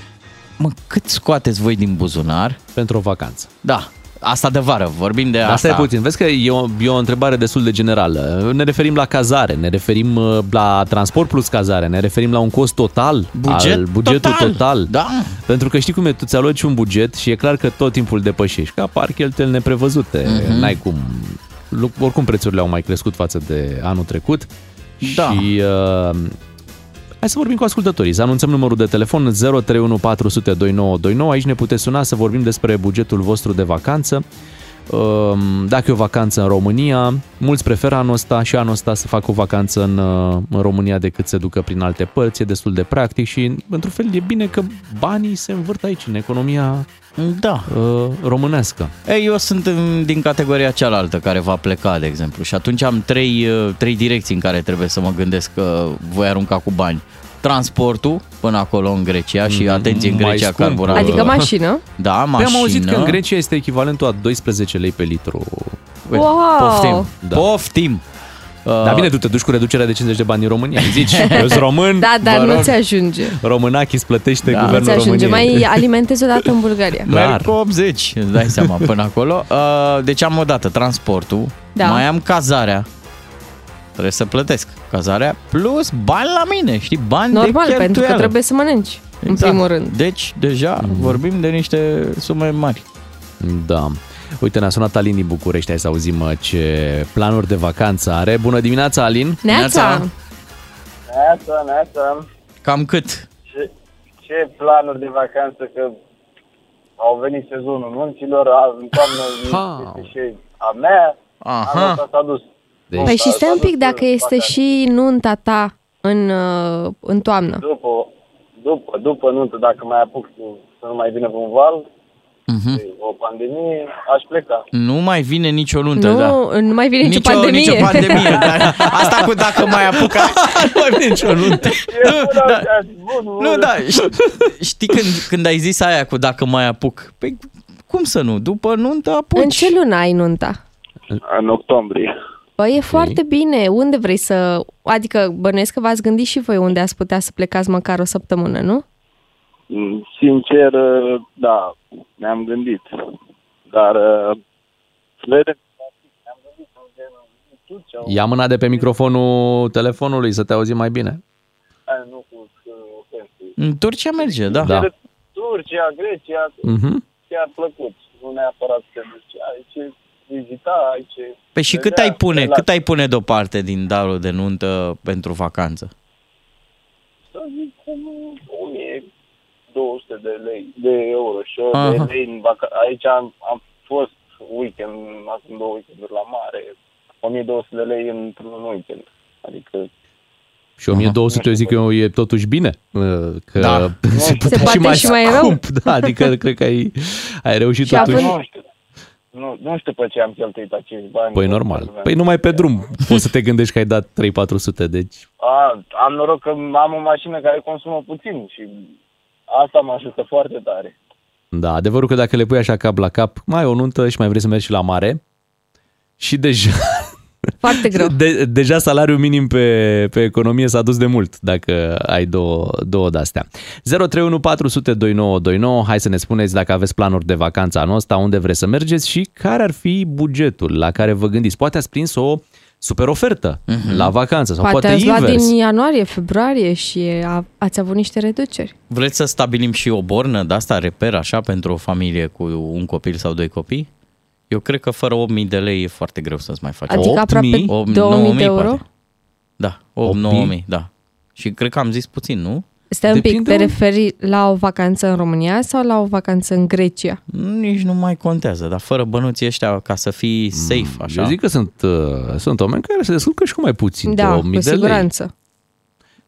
mă, cât scoateți voi din buzunar? Pentru o vacanță. Da, asta de vară, vorbim de Asta, asta. asta e puțin. Vezi că e o, e o întrebare destul de generală. Ne referim la cazare, ne referim uh, la transport plus cazare, ne referim la un cost total, Buget al bugetul total. total. Da. Pentru că știi cum e, tu ți-aloci un buget și e clar că tot timpul depășești, că apar cheltuieli neprevăzute, Mhm. n-ai cum. Lu- Oricum prețurile au mai crescut față de anul trecut Da. și uh, Hai să vorbim cu ascultătorii, să anunțăm numărul de telefon 031 400 2929. Aici ne puteți suna să vorbim despre bugetul vostru de vacanță. Um, Dacă e o vacanță în România, mulți preferă anul ăsta și anul ăsta să facă o vacanță în, uh, în România decât să ducă prin alte părți. E destul de practic și, într-un fel, e bine că banii se învârt aici, în economia Da. uh, românească. Ei, eu sunt în- din categoria cealaltă care va pleca, de exemplu, și atunci am trei, uh, trei direcții în care trebuie să mă gândesc că voi arunca cu bani. Transportul până acolo în Grecia și atenție în mai Grecia scump. carburantul. Adică mașină. Da, Păi mașină. am auzit că în Grecia este echivalentul a 12 lei pe litru. Uite, Wow! Poftim, Da. poftim. Uh, Dar bine, tu te duci cu reducerea de 50 de bani în România. Îi zici, (laughs) eu sunt român, Da, dar vă nu rog, ți ajunge. Românachis plătește Da. Nu ți guvernul ajunge. României. Mai (laughs) alimentezi o dată în Bulgaria. Clar. Merg cu 80, îți dai seama, până acolo. Uh, Deci am o dată transportul, Da. mai am cazarea, trebuie să plătesc cazarea, plus bani la mine, știi, bani de Normal, pentru că cheltuială. trebuie să mănânci, în Exact. primul rând. Deci, deja vorbim de niște sume mari. Da. Uite, ne-a sunat Alin din București, hai să auzim uh, ce planuri de vacanță are. Bună dimineața, Alin! Neața! Neața, neața. Cam cât? Ce, ce planuri de vacanță că au venit sezonul nunților, a- în toamnă Ha. este și a mea, Aha. anul ăsta s-a dus. Deci- Păi și S-a- stai s-a un pic dus dacă în este vacanță. și nunta ta în, uh, în toamnă. După, după, după nuntă, dacă mai apuc să- să nu mai vină un val, Mhm. de o pandemie, aș pleca. Nu mai vine nicio nuntă, Nu, da. nu mai vine nicio, pandemie. Nicio pandemie, (laughs) da. Asta cu dacă mai apucă... (laughs) nu mai vine nicio nuntă. E Nu, bună, da. bun, Nu, da, ș- știi când, când ai zis aia cu dacă mai apuc? Păi cum să nu? După nuntă apuci. În ce lună ai nunta? În octombrie. Păi e foarte bine. Unde vrei să... Adică bănuiesc că v-ați gândit și voi unde ați putea să plecați măcar o săptămână, nu? Mm, Sincer, da, ne-am gândit. Dar uh, vedem. Ne-am gândit în Turcia, Ia mâna de pe microfonul telefonului să te auzim mai bine. nu cu uh, ofensii. În Turcia merge, da. Da. Turcia, Grecia, Mhm. chiar plăcut. Nu neapărat să te duci. Ai ce vizita, ai ce... Păi și cât vedea, ai pune, relax. cât ai pune deoparte din darul de nuntă pentru vacanță? Să zic cum 1200 de lei, de euro și eu de Aha. lei în vaca- Aici am, am fost weekend, acum două weekenduri la mare, 1200 de lei într-un weekend. Adică Și 1200 eu zic eu e totuși bine. uh, Că Da. (laughs) se, putea poate și mai rău. scump. (laughs) Da, adică cred că ai, ai reușit Și totuși. având- nu știu. Nu, nu știu pe ce am cheltuit acești bani. Păi normal. Păi numai pe (laughs) drum poți să te gândești că ai dat 3-400, deci A, am noroc că am o mașină care consumă puțin și asta mă ajută foarte tare. Da, adevărul că dacă le pui așa cap la cap, mai ai o nuntă și mai vrei să mergi și la mare și deja, (laughs) Foarte greu. de, deja salariul minim pe, pe economie s-a dus de mult dacă ai două, două de-astea. 031 400 2929, hai să ne spuneți dacă aveți planuri de vacanță anul ăsta, unde vreți să mergeți și care ar fi bugetul la care vă gândiți. Poate ați prins o super ofertă la vacanță sau Poate, poate, ați luat invers. din ianuarie, februarie și a, ați avut niște reduceri. Vreți să stabilim și o bornă de asta, reper, așa, pentru o familie cu un copil sau doi copii? Eu cred că fără 8.000 de lei e foarte greu să-ți mai faci. Adică 8.000? aproape 8.000, 2000 de euro. poate. Da, 8-9.000, da. Și cred că am zis puțin, nu? Stai un pic, Depinde te unde- referi la o vacanță în România sau la o vacanță în Grecia? Nici nu mai contează, dar fără bănuții ăștia, ca să fii safe, așa. Eu zic că sunt, uh, sunt oameni care se descurcă și cu mai puțin de Da, 8.000 cu de lei.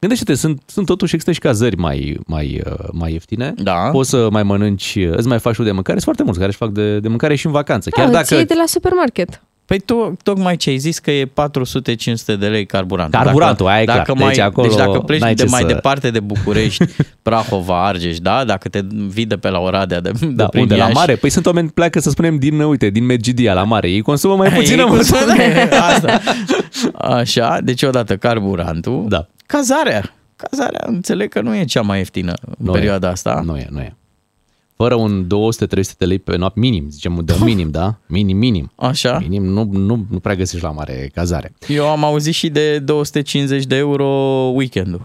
Siguranță. Gândește-te, sunt, sunt totuși există și cazări mai, mai, uh, mai ieftine. Da. Poți să mai mănânci, îți mai faci și de mâncare. Sunt foarte mulți care își fac de, de mâncare și în vacanță. Chiar da, dacă îți iei de la supermarket. Păi tu tocmai ce ai zis că e 400-500 de lei carburantul. Carburantul, dacă, aia e dacă clar. Mai, Deci acolo deci dacă pleci n-ai de ce mai să- departe de București, (laughs) Prahova, Argeș, da? Dacă te vii de pe la Oradea, de, Da, de prin unde? La Iași, mare? Păi sunt oameni pleacă, să spunem, din, uite, din Medgidia la mare. Ei consumă mai puțină Ei, măsură. (laughs) Asta. Așa, deci odată carburantul. Da. Cazarea. Cazarea, înțeleg că nu e cea mai ieftină în Nu e. perioada asta. Nu e, nu e. Fără un 200-300 de lei pe noapte, minim, zicem de un (laughs) minim, da? Minim, minim. Așa. Minim, nu, nu, nu prea găsești la mare cazare. Eu am auzit și de 250 de euro weekendul.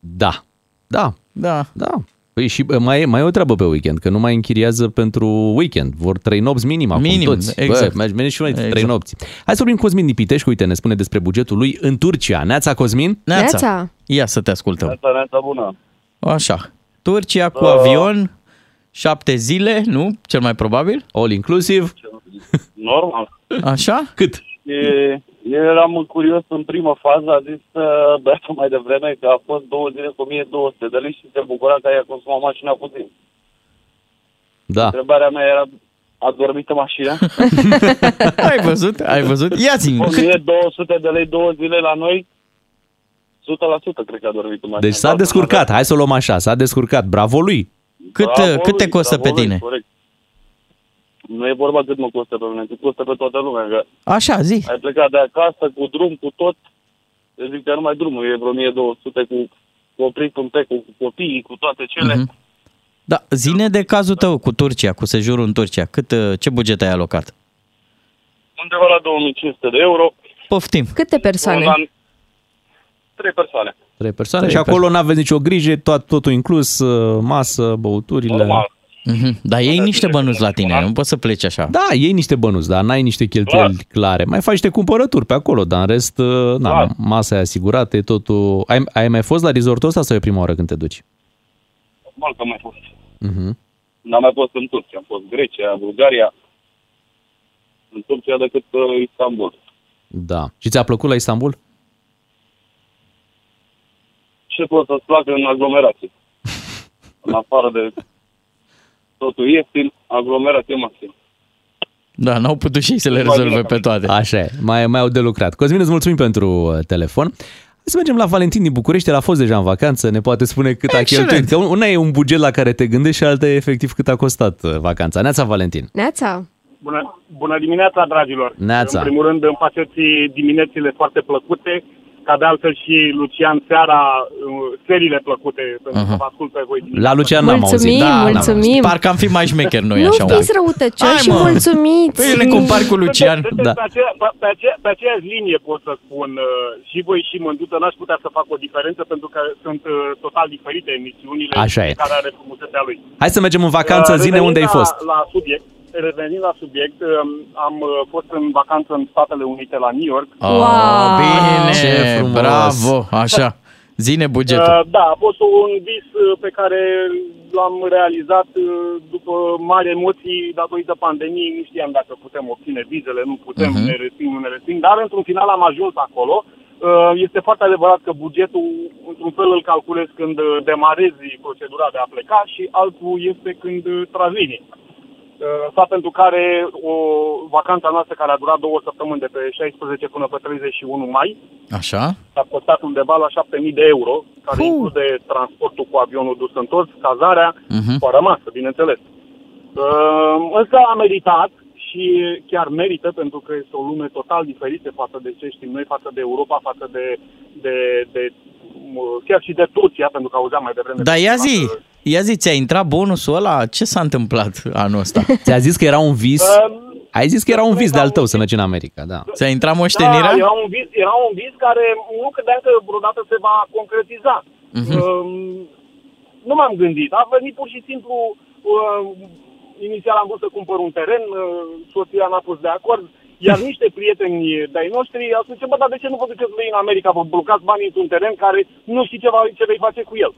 Da, da, Da. da. Păi și bă, mai e, mai e o treabă pe weekend, că nu mai închiriază pentru weekend. Vor trei nopți minim acum Minim, toți. exact. Bă, mergi și noi trei Exact. nopți. Hai să vorbim cu Cosmin Nipiteșcu, uite, ne spune despre bugetul lui în Turcia. Neața, Cosmin? Neața. Neața. Ia să te ascultăm. Neața, neața bună. Așa. Turcia cu Uh. avion, șapte zile, nu? Cel mai probabil. All inclusive? Normal. Așa? Cât? E, eu eram curios în primă fază, a zis uh, băiatul mai devreme că a fost două zile cu 1200 de lei și se bucura că a consumat mașina puțin. Da. Întrebarea mea era, a dormit în mașină? (laughs) Ai văzut? Ai văzut? Ia-ți-mi. Cât... 1200 de lei două zile la noi? 100% cred că a dormit în mașină. Deci s-a Dar descurcat, hai să o luăm așa, s-a descurcat, bravo lui. Cât, Bravo cât te lui, costă pe bravo lui, tine? corect. Nu e vorba cât mă costă pe mine, cât costă pe toată lumea. Că Așa, zi. ai plecat de acasă cu drum, cu tot. Eu zic că numai drumul e vreo 1200 cu cu oprit un tec, cu copiii, cu toate cele. Mhm. Da, zine de cazul tău cu Turcia, cu sejurul în Turcia. Cât, uh, ce buget ai alocat? Undeva la 2500 de euro. Poftim. Câte persoane? Un an- Trei persoane. Trei persoane Trei și acolo nu aveți nicio grijă, tot, totul inclus, uh, masă, băuturile. Normal. Mhm. Dar iei niște bănuți la tine, nu poți să pleci așa. Da, iei niște bănuți, dar n-ai niște cheltuieli clare. Mai faci niște cumpărături pe acolo, dar în rest, uh, na, Clar. masa e asigurată, e totul... Ai, ai mai fost la resortul ăsta sau e prima oară când te duci? Normal că am mai fost. Uh-huh. N-am mai fost în Turcia. Am fost Grecia, Bulgaria. În Turcia decât uh, Istanbul. Da. Și ți-a plăcut la Istanbul? Ce pot să-ți placă în aglomerație? (laughs) în afară de totul ieftin, aglomerație maxim. Da, n-au putut și ei să le Mai bine rezolve ca pe toate. Așa e, mai, mai au de lucrat. Cosmin, îți mulțumim pentru uh, telefon. Hai să mergem la Valentin din București, el a fost deja în vacanță, ne poate spune cât a Excelent. cheltuit. Că una e un buget la care te gândești și alta e efectiv cât a costat uh, vacanța. Neața, Valentin. Neața. Bună, bună dimineața, dragilor! Neața. În primul rând îmi faceți diminețile foarte plăcute, ca de altfel și Lucian seara, uh, seriile plăcute, pentru că Aha. vă ascult pe voi dimineața. La Lucian n-am auzit. Mulțumim, Da, n-am auzit. mulțumim. Parcă am fi mai șmecheri noi nu așa. fiți răutăcioși Hai, și mă. mulțumiți. Păi ne compari cu Lucian. Sunteți Da. pe, aceea, pe, pe, aceea, pe aceeași linie pot să spun uh, și voi și Mânduță, n-aș putea să fac o diferență pentru că sunt uh, total diferite emisiunile Așa e. care are frumusețea lui. Hai să mergem în vacanță, Uh, zine revenind unde ai la, fost. La subiect, revenind la subiect, um, am uh, fost în vacanță în Statele Unite, la New York. Oh, Wow. Bine, Ce frumos. bravo, așa. Zine bugetul. Uh, da, a fost un vis uh, pe care l-am realizat uh, după mari emoții datorită pandemiei. Nu știam dacă putem obține vizele, nu putem, Mhm. ne resping, nu ne resping, dar într-un final am ajuns acolo. Uh, Este foarte adevărat că bugetul, într-un fel, îl calculezi când uh, demarezi procedura de a pleca și altul este când uh, trazini. Uh, Fapt pentru care o vacanța noastră care a durat două săptămâni de pe 16 până pe 31 mai Așa? a costat undeva la 7000 de euro, care Puh. include transportul cu avionul dus întors, cazarea, Mhm. cu a rămasă, bineînțeles. Uh, însă a meritat și chiar merită pentru că este o lume total diferită față de ce știm noi, față de Europa, față de, de, de uh, chiar și de Turcia, pentru că auzeam mai devreme. Dar ia zi, Uh, ia zi, ți-a intrat bonusul ăla? Ce s-a întâmplat anul ăsta? (laughs) Ți-a zis că era un vis? um, Ai zis că era un vis de-al tău să mergi în America, da. Ți-a intrat moștenirea? Da, era un, vis, era un vis care nu credeam că vreodată se va concretiza. Mhm. Um, nu m-am gândit. A venit pur și simplu... Uh, inițial am vrut să cumpăr un teren, uh, soția n-a fost de acord, iar (laughs) niște prieteni de-ai noștri au spus, bă, dar de ce nu vă duceți voi în America, vă blocați banii într-un teren care nu știi ce, va, ce vei face cu el.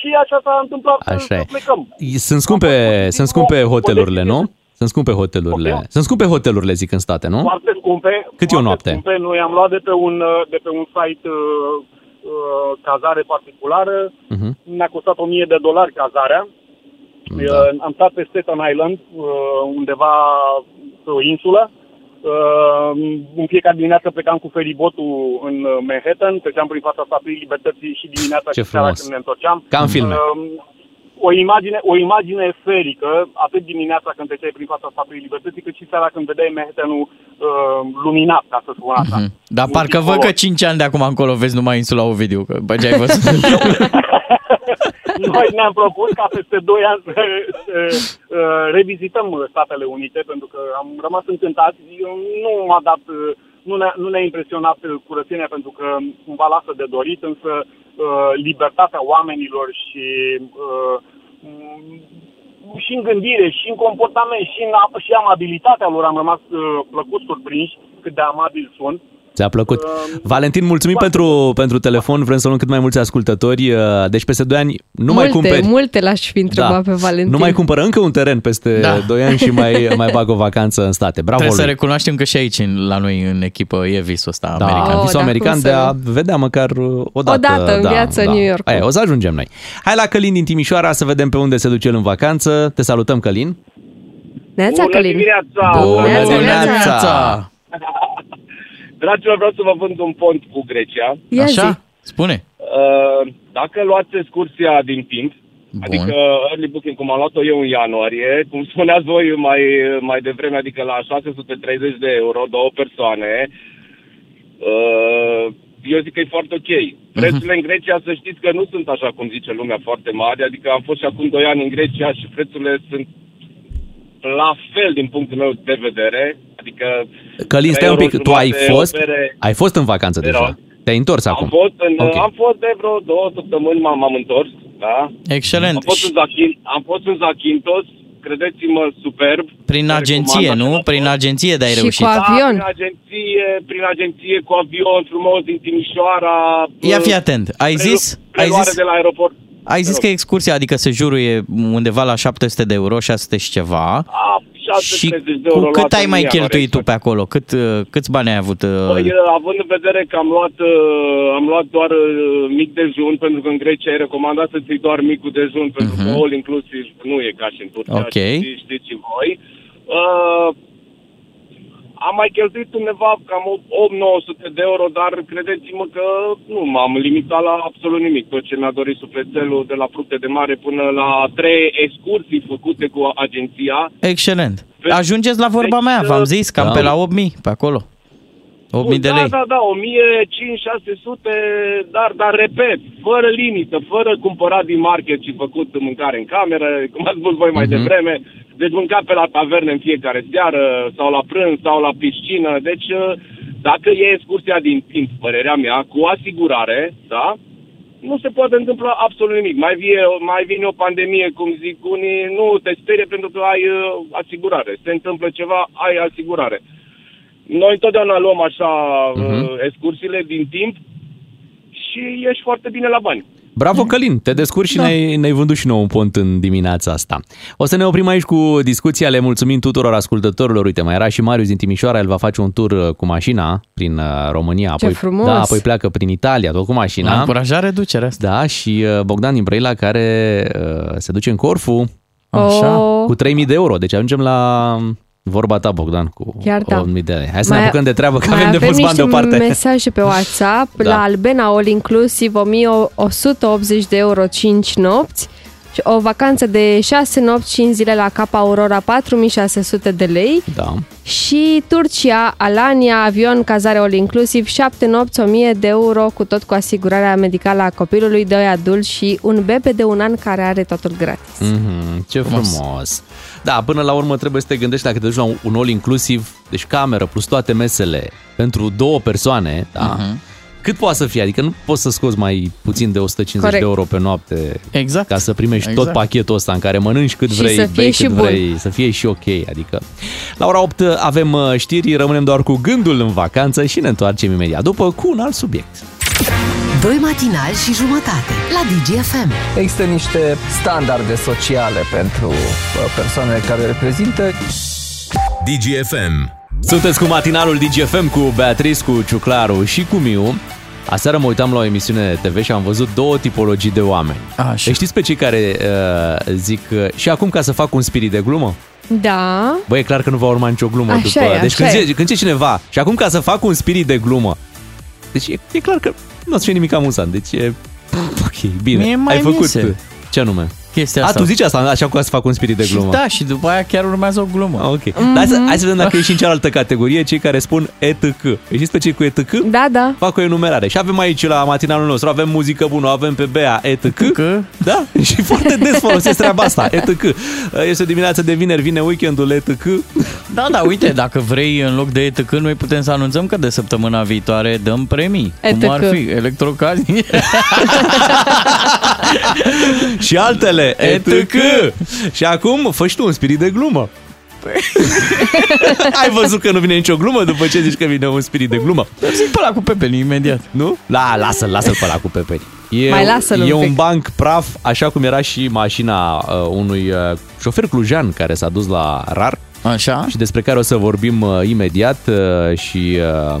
Și așa s-a întâmplat Așa să e. plecăm. Sunt scumpe, sunt scumpe O hotelurile, decizie nu? Sunt scumpe hotelurile. Poftim? Sunt scumpe hotelurile, zic, în state, nu? Foarte scumpe. Cât e o foarte noapte? Scumpe. Noi am luat de pe un, uh, de pe un site uh, uh, cazare particulară. Mhm. Ne-a costat 1000 de dolari cazarea. Da. Uh, am stat pe Staten Island, uh, undeva pe o insulă. Uh, în fiecare dimineață plecam cu feribotul în uh, Manhattan, treceam prin fața statului Libertății și dimineața Ce și seara frumos. când ne întorceam. Ca în filme. Uh, o imagine, o imagine ferică, atât dimineața când treceai prin fața statului Libertății, cât și seara când vedeai Manhattan-ul uh, luminat, ca să spun așa. Mhm. Dar parcă văd că 5 ani de acum încolo vezi numai insula Ovidiu, că bă, ce ai văzut. (laughs) Noi ne-am propus ca peste 2 ani să, să uh, revizităm Statele Unite, pentru că am rămas încântați. Eu nu m-a dat, uh, nu ne-a, nu ne-a impresionat uh, curățenia, pentru că cumva lasă de dorit, însă uh, libertatea oamenilor și uh, m- și în gândire, și în comportament, și în a- și amabilitatea lor am rămas uh, plăcut surprinși cât de amabili sunt. Ți-a plăcut. Valentin, mulțumim pentru, pentru telefon. Vrem să luăm cât mai mulți ascultători. Uh, Deci peste 2 ani nu mai multe, cumperi. Da. multe l-aș fi întrebat pe Valentin. Nu mai cumpără încă un teren peste Da. 2 ani și mai, (laughs) mai bag o vacanță în state. Bravo Trebuie să lui. recunoaștem că și aici, în- la noi, în echipă, e visul ăsta Da, american. Oh, visul da, american cum de să a vedea măcar uh, o dată. Odată în da, viață da. New York. Aia, o să ajungem noi. Hai la Călin din Timișoara să vedem pe unde se duce el în vacanță. Te salutăm, Călin. Neața, Bună Călin. dimineața! Bună Neața, dimineața! Dragilor, vreau să vă vând un pont cu Grecia. Ia zi. Așa? Spune. Uh, dacă luați excursia din timp, Bun. adică early booking, cum am luat-o eu în ianuarie, cum spuneați voi mai, mai devreme, adică la 630 de euro, două persoane, uh, eu zic că e foarte ok. Prețurile în Grecia, să știți că nu sunt așa cum zice lumea foarte mari, adică am fost și acum 2 ani în Grecia și prețurile sunt la fel din punctul meu de vedere, adică... Călin, stai un pic. euro Tu ai jumate, fost, o bere. ai fost în vacanță Era- deja. Te-ai întors acum. Am fost, în, Ok. am fost de vreo două săptămâni, m-am, m-am întors, da? Excelent. Am fost, în Zachin, am fost în Zakynthos, credeți-mă, superb. Prin Recomand agenție, dacă nu? n-ați Prin fost. agenție de-ai Și reușit. cu avion. Da, prin agenție, prin agenție, cu avion frumos din Timișoara. Ia uh, fi atent. Ai prelu- zis, ai preluare zis, de la aeroport. ai zis că excursia, adică sejurul e undeva la 700 de euro, 600 și ceva. A, 630 Și de euro cu cât luat ai în mai ianuarie, cheltuit tu exact. pe acolo? Cât, uh, câți bani ai avut? uh, Păi, uh, având în vedere că am luat, uh, am luat doar uh, mic dejun, pentru că în Grecia e recomandat să ții doar micul dejun, pentru că all inclusiv nu e ca și în Turcia, Ok. știți, știți și voi. Uh, am mai cheltuit undeva cam 8-900 de euro, dar credeți-mă că nu m-am limitat la absolut nimic. Tot ce mi-a dorit sufletelul, de la fructe de mare până la trei excursii făcute cu agenția. Excelent. Pe- Ajungeți la vorba Deci, mea, v-am uh, zis, cam da. pe la 8000 pe acolo. 8000 de da, lei. Da, da, 1500-600, dar, dar repet, fără limită, fără cumpărat din market și făcut mâncare în cameră, cum ați spus voi mai Mhm. devreme, deci mânca pe la taverne în fiecare seară, sau la prânz, sau la piscină, deci uh, dacă e excursia din timp, părerea mea, cu asigurare, da, nu se poate întâmpla absolut nimic. Mai, vie, mai vine o pandemie, cum zic unii, nu te sperie pentru că ai uh, asigurare. Se întâmplă ceva, ai asigurare. Noi întotdeauna luăm așa uh, excursiile din timp și ești foarte bine la bani. Bravo, Călin, te descurci și da. ne-ai, ne-ai vândut și nouă un pont în dimineața asta. O să ne oprim aici cu discuția, le mulțumim tuturor ascultătorilor. Uite, mai era și Marius din Timișoara, el va face un tur uh, cu mașina prin uh, România, Ce apoi, frumos! da, apoi pleacă prin Italia, tot cu M-a mașina. încurajat reducerea asta. Da, și uh, Bogdan din Brăila care uh, se duce în Corfu Așa. Oh, cu 3000 de euro. Deci ajungem la vorba ta, Bogdan, cu Chiar da. 8000 de lei. Hai să Mai- ne apucăm de treabă, că mai avem de pus bani niște deoparte. mesaje pe WhatsApp Da. la Albena All Inclusiv 1180 de euro 5 nopți și o vacanță de 6 nopți 5 zile la Capa Aurora 4600 de lei Da. și Turcia, Alania, avion, cazare all inclusiv 7 nopți 1000 de euro cu tot cu asigurarea medicală a copilului, 2 adulți și un bebe de un an care are totul gratis. Mm-hmm, ce frumos. frumos. Da, până la urmă trebuie să te gândești dacă te duci la un- un all inclusiv, deci cameră plus toate mesele pentru două persoane, da? Mhm. Cât poate să fie? Adică nu poți să scoți mai puțin de 150 Corect. de euro pe noapte Exact. ca să primești Exact. tot pachetul ăsta în care mănânci cât Și vrei, să fie bei și cât bun. vrei, să fie și ok. Adică la ora 8 avem uh, știri, rămânem doar cu gândul în vacanță și ne întoarcem imediat după cu un alt subiect. Doi matinali și jumătate la DGFM. Există niște standarde sociale pentru uh, persoanele care reprezintă. DGFM. Sunteți cu matinalul DGFM cu Beatrice, cu Ciuclaru și cu Miu. Aseară mă uitam la o emisiune TV și am văzut două tipologii de oameni. Așa. Îi știți pe cei care uh, zic uh, și acum ca să fac un spirit de glumă? Da. Băi, e clar că nu va urma nicio glumă Așa după... e, deci așa când, e. zice, când zice cineva și acum ca să fac un spirit de glumă, deci e, e clar că nu o să fie nimic amuzant. Deci e... Ok, bine. Mie mai Ai făcut... iese. Ce anume? Chestia A, asta. tu zici asta, așa ca să fac un spirit de Și glumă. da, și după aia chiar urmează o glumă. Ok. Dar hai să, hai să vedem dacă e și în cealaltă categorie, cei care spun ETC. Știți pe cei cu ETC? Da, da. Fac o enumerare. Și avem aici la matinalul nostru, avem muzică bună, avem pe Bea ETC. Da? Și foarte des folosesc treaba asta, ETC. Este o dimineață de vineri, vine weekendul ETC. Da, da, uite, dacă vrei în loc de ETC, noi putem să anunțăm că de săptămâna viitoare dăm premii. Cum ETC. ar fi electrocasnic. (laughs) și altele, ETC. ETC. Și acum, fă și tu un spirit de glumă. (laughs) Ai văzut că nu vine nicio glumă după ce zici că vine un spirit de glumă? Zic pe ăla cu pepeni imediat. Nu? La, lasă-l, lasă-l pe ăla cu pepeni. E, Mai lasă-l e un un pic. banc praf, așa cum era și mașina uh, unui uh, șofer clujan care s-a dus la RAR Așa? și despre care o să vorbim uh, imediat uh, și uh,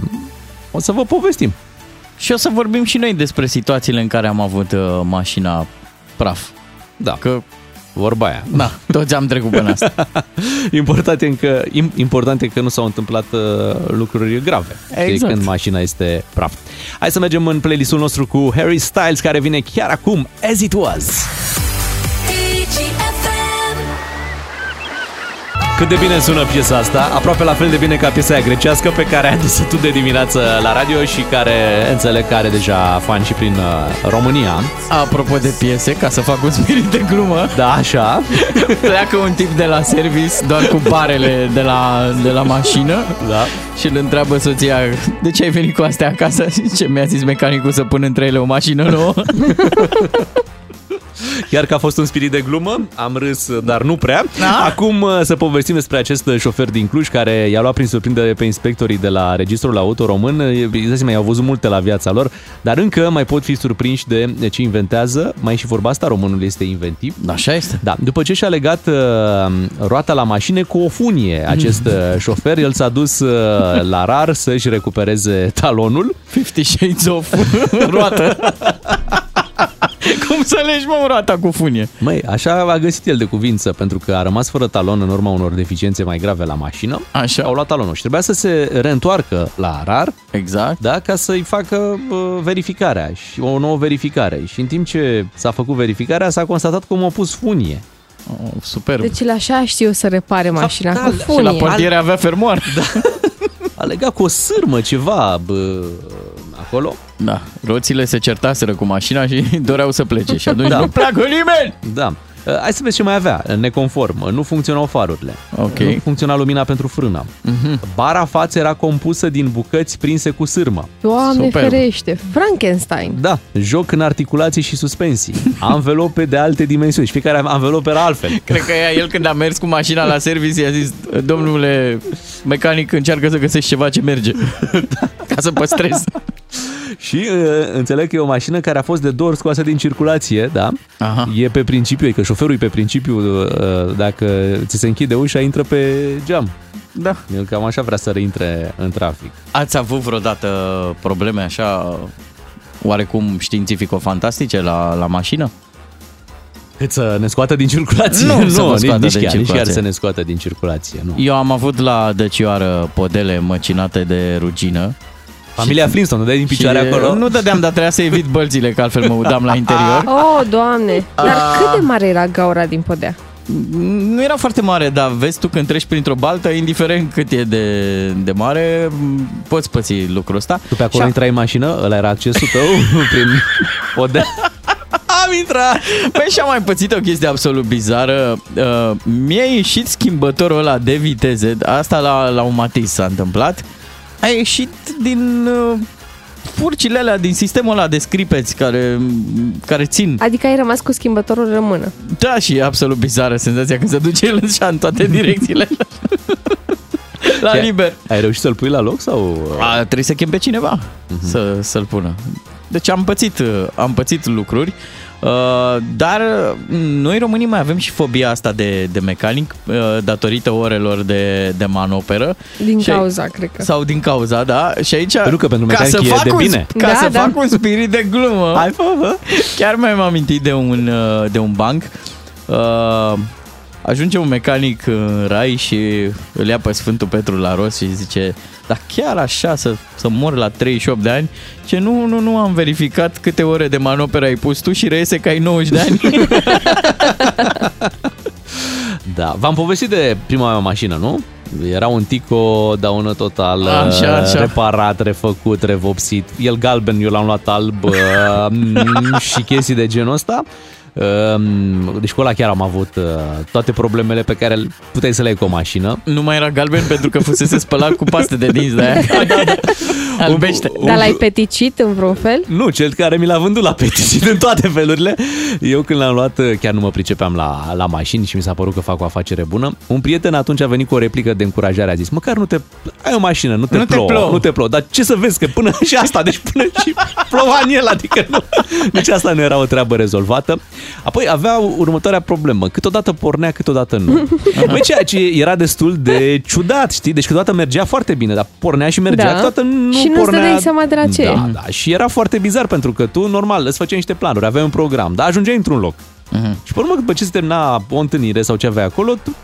o să vă povestim. Și o să vorbim și noi despre situațiile în care am avut uh, mașina praf. Da, Că, vorba aia. da, toți am trecut până asta. (laughs) Important e că, im- important e că nu s-au întâmplat uh, lucruri grave. Știi, Exact. Când mașina este praf. Hai să mergem în playlistul nostru cu Harry Styles, care vine chiar acum, As It Was. Cât de bine sună piesa asta, aproape la fel de bine ca piesa aia grecească pe care ai adus-o tu de dimineață la radio și care înțeleg că are deja fan și prin uh, România. Apropo de piese, ca să fac un spirit de glumă, Da, așa. (laughs) pleacă un tip de la service doar cu barele de la, de la mașină Da. și îl întreabă soția de ce ai venit cu astea acasă? (laughs) Ce mi-a zis mecanicul să pun între ele o mașină nouă? (laughs) Chiar că a fost un spirit de glumă, am râs, dar nu prea. Da? Acum uh, să povestim despre acest șofer din Cluj care i-a luat prin surprindere pe inspectorii de la Registrul Auto Român. Îți dai seama, i-au văzut multe la viața lor, dar încă mai pot fi surprinși de ce inventează. Mai e și vorba asta, românul este inventiv. Așa este. Da, după ce și-a legat uh, roata la mașină cu o funie, acest uh, șofer, el s-a dus uh, la rar să-și recupereze talonul. Fifty Shades of (laughs) roată. (laughs) (laughs) Cum să legi, mă, roata cu funie? Măi, așa a găsit el de cuvință, pentru că a rămas fără talon în urma unor deficiențe mai grave la mașină. Așa. Au luat talonul și trebuia să se reîntoarcă la RAR, Exact. da, ca să-i facă uh, verificarea și o nouă verificare. Și în timp ce s-a făcut verificarea, s-a constatat că m-a pus funie. Oh, superb. Deci el așa știu să repare mașina da, cu și la și la funie. portiere avea fermoar. Da. (laughs) A legat cu o sârmă ceva bă, acolo. da. Roțile se certaseră cu mașina și (laughs) doreau să plece. Și atunci Da. nu pleacă nimeni! Da. Uh, Hai să vezi ce mai avea. Neconform. Nu funcționau farurile. Ok. Nu funcționa lumina pentru frână. Bara față era compusă din bucăți prinse cu sârmă. Doamne Superb. ferește, Frankenstein. Da, joc în articulații și suspensii. (laughs) Anvelope de alte dimensiuni și fiecare anvelopă era altfel. Cred că ea, el când a mers cu mașina la service i-a zis Domnule mecanic, încearcă să găsești ceva ce merge (laughs) Ca să păstrezi (laughs) Și uh, înțeleg că e o mașină care a fost de două ori scoasă din circulație, da? Aha. E pe principiu, e că șoferul e pe principiu, uh, dacă ți se închide ușa, intră pe geam. Da El cam așa vrea să reintre în trafic. Ați avut vreodată probleme așa oarecum științifico-fantastice la, la mașină? Cât să ne scoată din circulație? Nu, să vă nici, scoată nici, din chiar, nici chiar circulație. să ne scoată din circulație. Nu. Eu am avut la dăcioară podele măcinate de rugină Familia Flintstone, dai din și picioare acolo? Nu dădeam, dar trebuia să evit bălțile, că altfel mă udam la (laughs) interior. Oh, doamne! Dar cât de mare era gaura din podea? Nu era foarte mare, dar vezi tu când treci printr-o baltă, indiferent cât e de, de mare, poți păți lucrul ăsta. Tu pe acolo Și- intrai în mașină, ăla era accesul tău (laughs) prin podea. (laughs) Am intrat! Păi și am mai pățit o chestie absolut bizară. Uh, mi-a ieșit schimbătorul ăla de viteze, asta la, la un Matiz s-a întâmplat. A ieșit din uh, furcile alea, din sistemul ăla de scripeți care, care țin. Adică ai rămas cu schimbătorul în mână. Da, și e absolut bizară senzația când se duce el în șa în toate direcțiile. (laughs) la Ce- liber. Ai reușit să-l pui la loc sau... A, trebuie să chem pe cineva să, să-l pună. Deci am pățit, am pățit lucruri. Uh, dar noi românii mai avem și fobia asta de, de mecanic uh, datorită orelor de, de manoperă. Din Și- cauza, cred că. Sau din cauza, da. Și aici, Pentru că pentru ca mecanic să e fac de un, bine. Ca Da, să da. fac un spirit de glumă. Hai, fă, fă. Chiar mi-am amintit de un, uh, de un banc. Uh, ajunge un mecanic în rai și îl ia pe Sfântul Petru la rost și zice dar chiar așa să, să mor la 38 de ani? Ce nu, nu, nu am verificat câte ore de manoperă ai pus tu și reiese că ai 90 de ani. (laughs) Da, v-am povestit de prima mea mașină, nu? Era un Tico daună total, Așa, așa. reparat, refăcut, revopsit. El galben, eu l-am luat alb uh, mm, (laughs) și chestii de genul ăsta. Uh, Deci cu ăla chiar am avut uh, toate problemele pe care puteai să le ai cu o mașină. nu mai era galben pentru că fusese spălat cu paste de dinți de aia. (laughs) Albește. Dar l-ai peticit în vreun fel? Nu, cel care mi l-a vândut la peticit în toate felurile. Eu când l-am luat, chiar nu mă pricepeam la, la mașini și mi s-a părut că fac o afacere bună. Un prieten atunci a venit cu o replică de încurajare, a zis, măcar nu te... Ai o mașină, nu te, Nu te plouă, plouă." nu te plouă. Dar ce să vezi, că până și asta, deci până și (laughs) ploua în el, adică nu. Deci asta nu era o treabă rezolvată. Apoi avea următoarea problemă, câteodată pornea, câteodată nu. (laughs) Băi, ceea ce era destul de ciudat, știi? Deci câteodată mergea foarte bine, dar pornea și mergea, Da. câteodată nu Și nu-ți pornea... dădeai seama de la ce. Da, da, și era foarte bizar pentru că tu, normal, îți făceai niște planuri, aveai un program, dar ajungeai într-un loc. Și pe urmă, după ce se termina o întâlnire sau ce aveai acolo, tu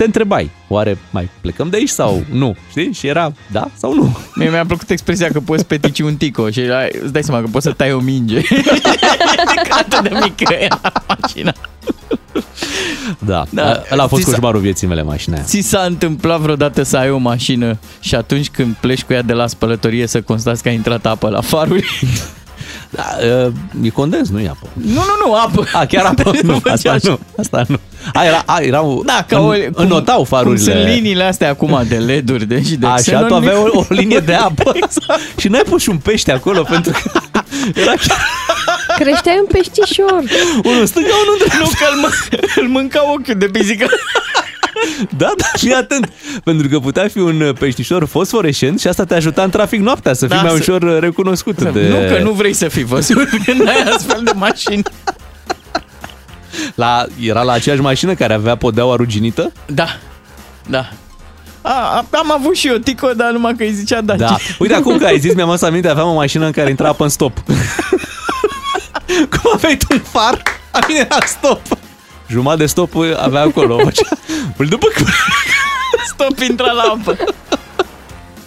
te întrebai, oare mai plecăm de aici sau nu? Știi? Și era da sau nu. Mie mi-a plăcut expresia că poți petici un tico și ai- îți dai seama că poți să tai o minge. (laughs) Că atât de mică era mașina. Da, Da. da. ăla a fost Ți s-a- coșmarul vieții mele, mașina aia. Ți s-a întâmplat vreodată să ai o mașină și atunci când pleci cu ea de la spălătorie să constați că a intrat apă la faruri? (laughs) Da, e condens, nu e apă. Nu, nu, nu, apă. A, chiar apă? (laughs) Nu nu, făcea asta așa. nu. Asta nu. A, era, a, erau, Da, ca în, o, înnotau farurile. Cum sunt liniile astea acum de LED-uri de, și de Așa, xenon, tu aveai o, o (laughs) linie de apă și n-ai pus și un pește acolo pentru că (laughs) era chiar Creșteai un peștișor. unul în stânga, unul în dreapta. Nu, că îl, mân- îl mânca ochiul de pisică. Da, da, fii atent. Pentru că putea fi un peștișor fosforescent și asta te ajuta în trafic noaptea să fii Da, mai să- ușor uh, recunoscut. De... Nu, că nu vrei să fii văzut (laughs) când ai astfel de mașini. La, era la aceeași mașină care avea podeaua ruginită? Da, da. A, a, am avut și eu tico, dar numai că îi zicea Daci. Da. Uite, acum că ai zis, mi-am adus aminte, aveam o mașină în care intra apă în stop. (laughs) Cum aveai tu un far, a mine era stop. Jumătate de stop uh, avea acolo. (laughs) Făcea... Îl după că... Stop, intra la apă.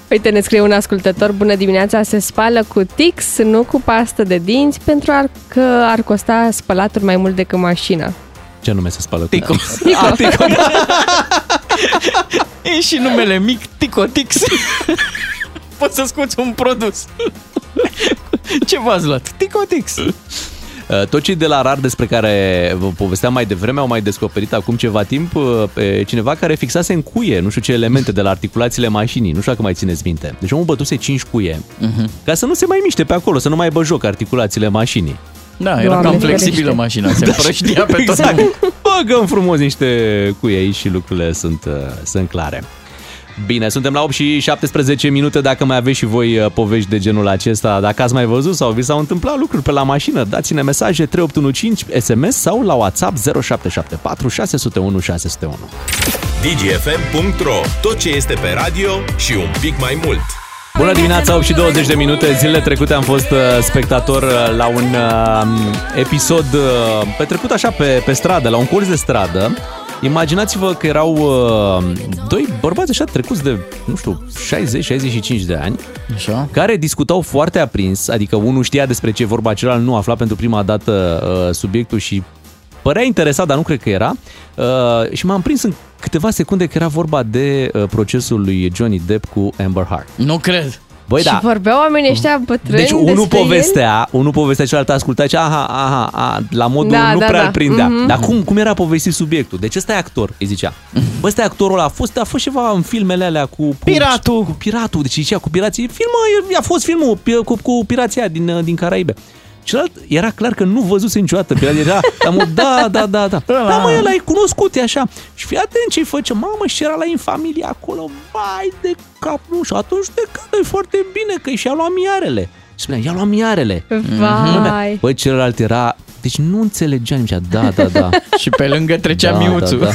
Uite, ne scrie un ascultător, bună dimineața, se spală cu Tix, nu cu pastă de dinți, pentru ar, că ar costa spălatul mai mult decât mașina. Ce nume se spală? Tico. (laughs) Ah, Tico, da. (laughs) E și numele mic, Ticotix. Poți să scoți un produs. Ce v-ați luat? Ticotix. Uh, Tot cei de la RAR despre care vă povesteam mai devreme au mai descoperit acum ceva timp uh, pe cineva care fixase în cuie nu știu ce elemente de la articulațiile mașinii. Nu știu dacă mai țineți minte. Deci omul bătuse 5 cuie Mhm. ca să nu se mai miște pe acolo, să nu mai aibă joc articulațiile mașinii. Da, era Doamne cam flexibilă ferește. mașina, se împrăștia pe tot exact. drumul. Băgăm frumos niște cuie aici și lucrurile sunt, uh, sunt clare. Bine, suntem la 8 și 17 minute. Dacă mai aveți și voi uh, povești de genul acesta, dacă ați mai văzut sau vi s-au întâmplat lucruri pe la mașină, dați-ne mesaje 3815 SMS sau la WhatsApp 0774 601 601. dgfm.ro Tot ce este pe radio și un pic mai mult. Bună dimineața, 8 și 20 de minute. Zilele trecute am fost uh, spectator uh, la un uh, episod uh, petrecut așa pe, pe stradă, la un curs de stradă. Imaginați-vă că erau uh, doi bărbați așa trecuți de, nu știu, 60-65 de ani, Așa. care discutau foarte aprins, adică unul știa despre ce e vorba, celălalt nu afla pentru prima dată uh, subiectul și părea interesat, dar nu cred că era. Uh, și m-am prins în câteva secunde că era vorba de uh, procesul lui Johnny Depp cu Amber Heard. Nu cred. Băi, și da. vorbeau oamenii ăștia bătrâni Deci unul despre el? povestea, unul povestea, celălalt asculta și aha, aha, aha, la modul Da, nu da, prea da. îl prindea. Mhm. Dar cum, cum era povestit subiectul? Deci ăsta e actor, îi zicea. Bă, ăsta e actorul ăla, a fost, a fost ceva în filmele alea cu... cu Piratul. Cu piratul, deci zicea cu pirații. Filmă, a fost filmul pi- cu, cu pirația din, din Caraibe. Celălalt era clar că nu văzuse niciodată pirații. Era la mod, da, da, da, da. Da, mă, el ai cunoscut, e așa. Și fii atent ce-i face, mamă, și era la în familie acolo, vai de cap, nu, și atunci de cap, e foarte bine că și-a luat miarele. Și spunea, i-a luat miarele. Vai. Băi, celălalt era Deci nu înțelegeam nimic. Da, da, da. (laughs) Și pe lângă trecea Da, miuțul. da,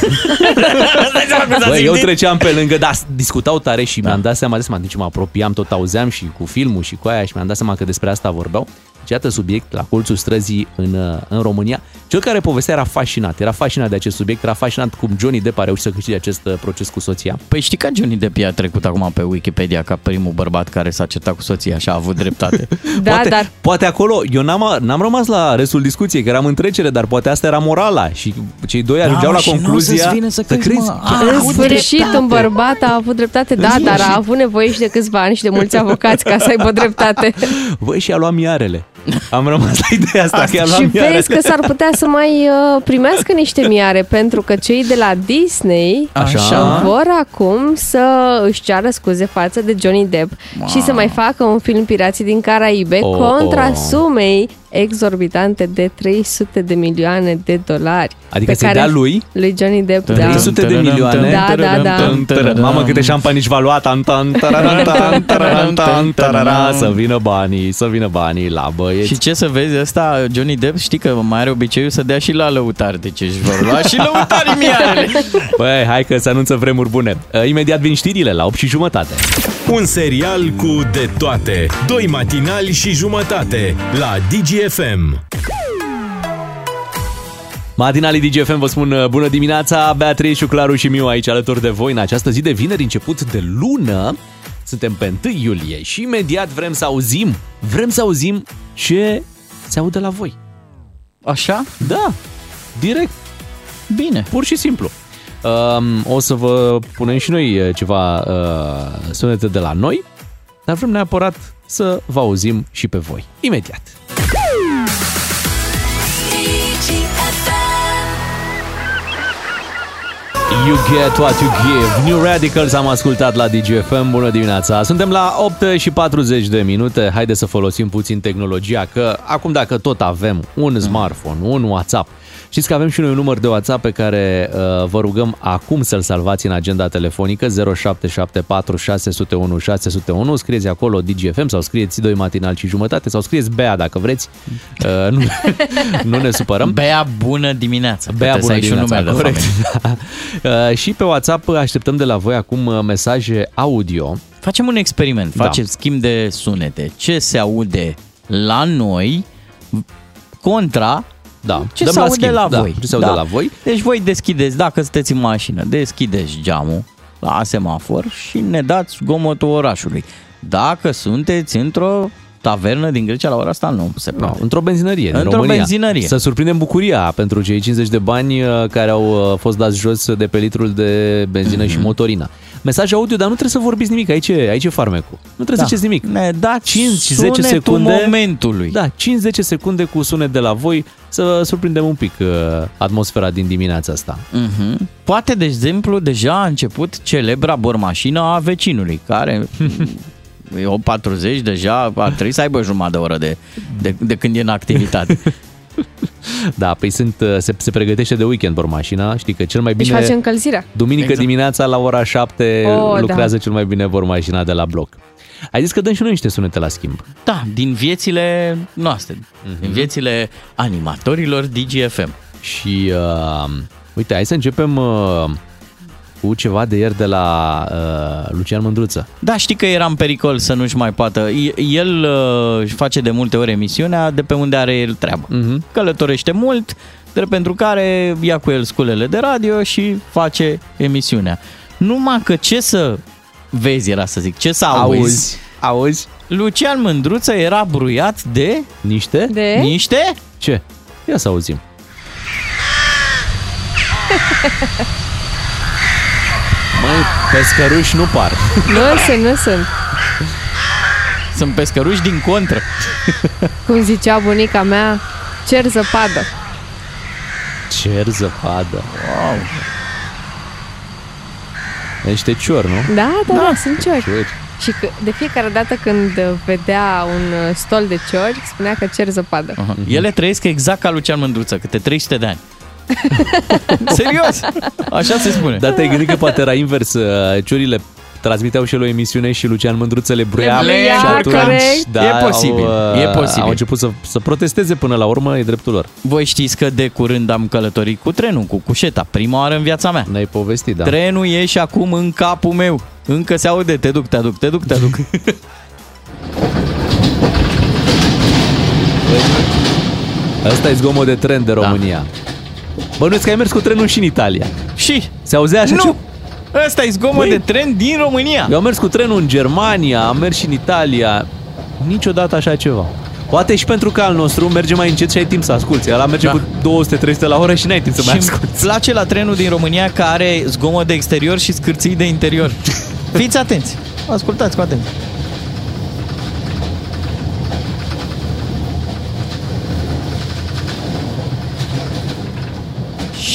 (laughs) da. Bă, eu treceam pe lângă, dar discutau tare și da. mi-am dat seama, de seama, deci mă apropiam, tot auzeam și cu filmul și cu aia și mi-am dat seama că despre asta vorbeau. Și iată subiect la colțul străzii în, uh, în România. Cel care povestea era fascinat, era fascinat de acest subiect, era fascinat cum Johnny Depp a reușit să câștige acest uh, proces cu soția. Păi știi că Johnny Depp i-a trecut acum pe Wikipedia ca primul bărbat care s-a certat cu soția și a avut dreptate. (laughs) Da, poate, dar poate acolo, eu n-am, n-am rămas la restul discuției, că eram în trecere, dar poate asta era morala și cei doi ajungeau mă, la și nu o concluzia să-ți vină să crezi, crezi. mă, a, în avut sfârșit dreptate. un bărbat a avut dreptate, da, Zi, dar și- a avut nevoie și de câțiva ani și de mulți avocați ca să aibă dreptate. Băi, și a luat miarele. Am rămas la ideea asta, că i-a luat și miarele. vezi că s-ar putea să mai uh, primească niște miare, pentru că cei de la Disney Așa. vor acum să își ceară scuze față de Johnny Depp și să mai facă un film Pirații din Caraibe Oh, contra oh. sumei exorbitante de 300 de milioane de dolari. Adică pe să-i care- dea lui Lui Johnny Depp, da. 300 de milioane. Da, da, da. Tân, tără. Mamă, câte șampanici va lua. Tan, tan, tararan, tan, tararan, tan, tarara. Să vină banii, să vină banii la băieți. Și ce să vezi, ăsta, Johnny Depp, știi că mai are obiceiul să dea și la lăutari, deci își vor lua și lăutarii (laughs) miarele. Băi, hai că se anunță vremuri bune. Uh, Imediat vin știrile la 8 și jumătate. Un serial cu de toate. Doi matinali și jumătate la DGFM. Matinalii DGFM vă spun uh, bună dimineața, Beatrice, Claru și Miu aici alături de voi în această zi de vineri, început de lună. Suntem pe 1 iulie și imediat vrem să auzim, vrem să auzim ce se aude la voi. Așa? Da, direct, Bine. pur și simplu. Um, o să vă punem și noi uh, ceva uh, sunete de la noi, dar vrem neapărat să vă auzim și pe voi. Imediat. You get what you give. New Radicals am ascultat la DGFM. Bună dimineața. Suntem la 8 și 40 de minute. Haide să folosim puțin tehnologia, că acum dacă tot avem un smartphone, un WhatsApp, Știți că avem și noi un număr de WhatsApp pe care uh, vă rugăm acum să-l salvați în agenda telefonică 0774 601 601. Scrieți acolo DGFM sau scrieți 2 matinal și jumătate sau scrieți Bea dacă vreți. Uh, nu, (laughs) nu ne supărăm. Bea bună dimineața. Bea Puteți să bună ai și un dimineața, nume de corect. familie. (laughs) Da. Uh, și pe WhatsApp așteptăm de la voi acum uh, mesaje audio. Facem un experiment, Da. facem schimb de sunete. Ce se aude la noi contra Da, ce dăm se la aude schimb. la Da, voi. ce se aude la voi. Deci voi deschideți, dacă sunteți în mașină, deschideți geamul la semafor și ne dați zgomotul orașului. Dacă sunteți într-o tavernă din Grecia la ora asta, nu se No, poate. într-o benzinărie din Într-o România. benzinărie. Să surprindem bucuria pentru cei 50 de bani uh, care au uh, fost dați jos de pe litrul de benzină Mhm. și motorina. Mesaj audio, dar nu trebuie să vorbiți nimic, aici e, aici e farmecul. Nu trebuie să ziceți nimic. Ne dați 5-10 sunetul secunde. momentului. Da, 5-10 secunde cu sunet de la voi să surprindem un pic uh, atmosfera din dimineața asta. Mhm. Poate, de exemplu, deja a început celebra bormașină a vecinului, care (laughs) e o 40, deja ar trebui să aibă jumătate de oră de, de, de când e în activitate. (laughs) Da, păi sunt, uh, se, se pregătește de weekend bormașina, știi că cel mai Deci bine... face încălzirea. Duminică Exact. dimineața la ora 7 Oh, lucrează da. cel mai bine bormașina de la bloc. Ai zis că dăm și noi niște sunete la schimb. Da, din viețile noastre, din viețile animatorilor DGFM. Și uh, uite, hai să începem uh, cu ceva de ieri de la uh, Lucian Mândruță. Da, știi că era în pericol să nu-și mai poată. El uh, își face de multe ori emisiunea de pe unde are el treabă. Mhm. Călătorește mult, drept pentru care ia cu el sculele de radio și face emisiunea. Numai că ce să vezi era să zic, ce să auzi. Auzi? Lucian Mândruță era bruiat de Niște? De? niște Ce? Ia să auzim. (laughs) Măi, pescăruși nu par. Nu sunt, nu sunt. sunt pescăruși din contră. Cum zicea bunica mea, cer zăpadă. Cer zăpadă. Wow. Niște ciori, nu? Da, da, da, sunt ciori. Ciori. Și că, de fiecare dată când vedea un uh, stol de ciori, spunea că cer zăpadă. Aha. Ele trăiesc exact ca Lucian Mândruță, câte 300 de ani. (laughs) Serios! Așa se spune. Dar te-ai gândit că poate era invers, uh, ciorile transmiteau și el o emisiune și Lucian Mândruță le bruia. Le bruia, și atunci, corect. da, E posibil, au, e posibil. Au început să, să protesteze până la urmă, e dreptul lor. Voi știți că de curând am călătorit cu trenul, cu cușeta, prima oară în viața mea. Ne-ai povestit, da. Trenul e și acum în capul meu. Încă se aude, te duc, te aduc, te duc, te aduc. Asta (laughs) e zgomot de tren de România. Bănuiesc că ai mers cu trenul și în Italia. și? Se auzea așa Nu! Ăsta e zgomot Băi. de tren din România. Eu am mers cu trenul în Germania, am mers și în Italia. Niciodată așa ceva. Poate și pentru că al nostru merge mai încet și ai timp să asculti. Ăla merge Da. cu 200-300 la oră și n-ai timp să mai Și îmi asculti. place la trenul din România că are zgomot de exterior și scârții de interior. (laughs) Fiți atenți! Ascultați cu atenție.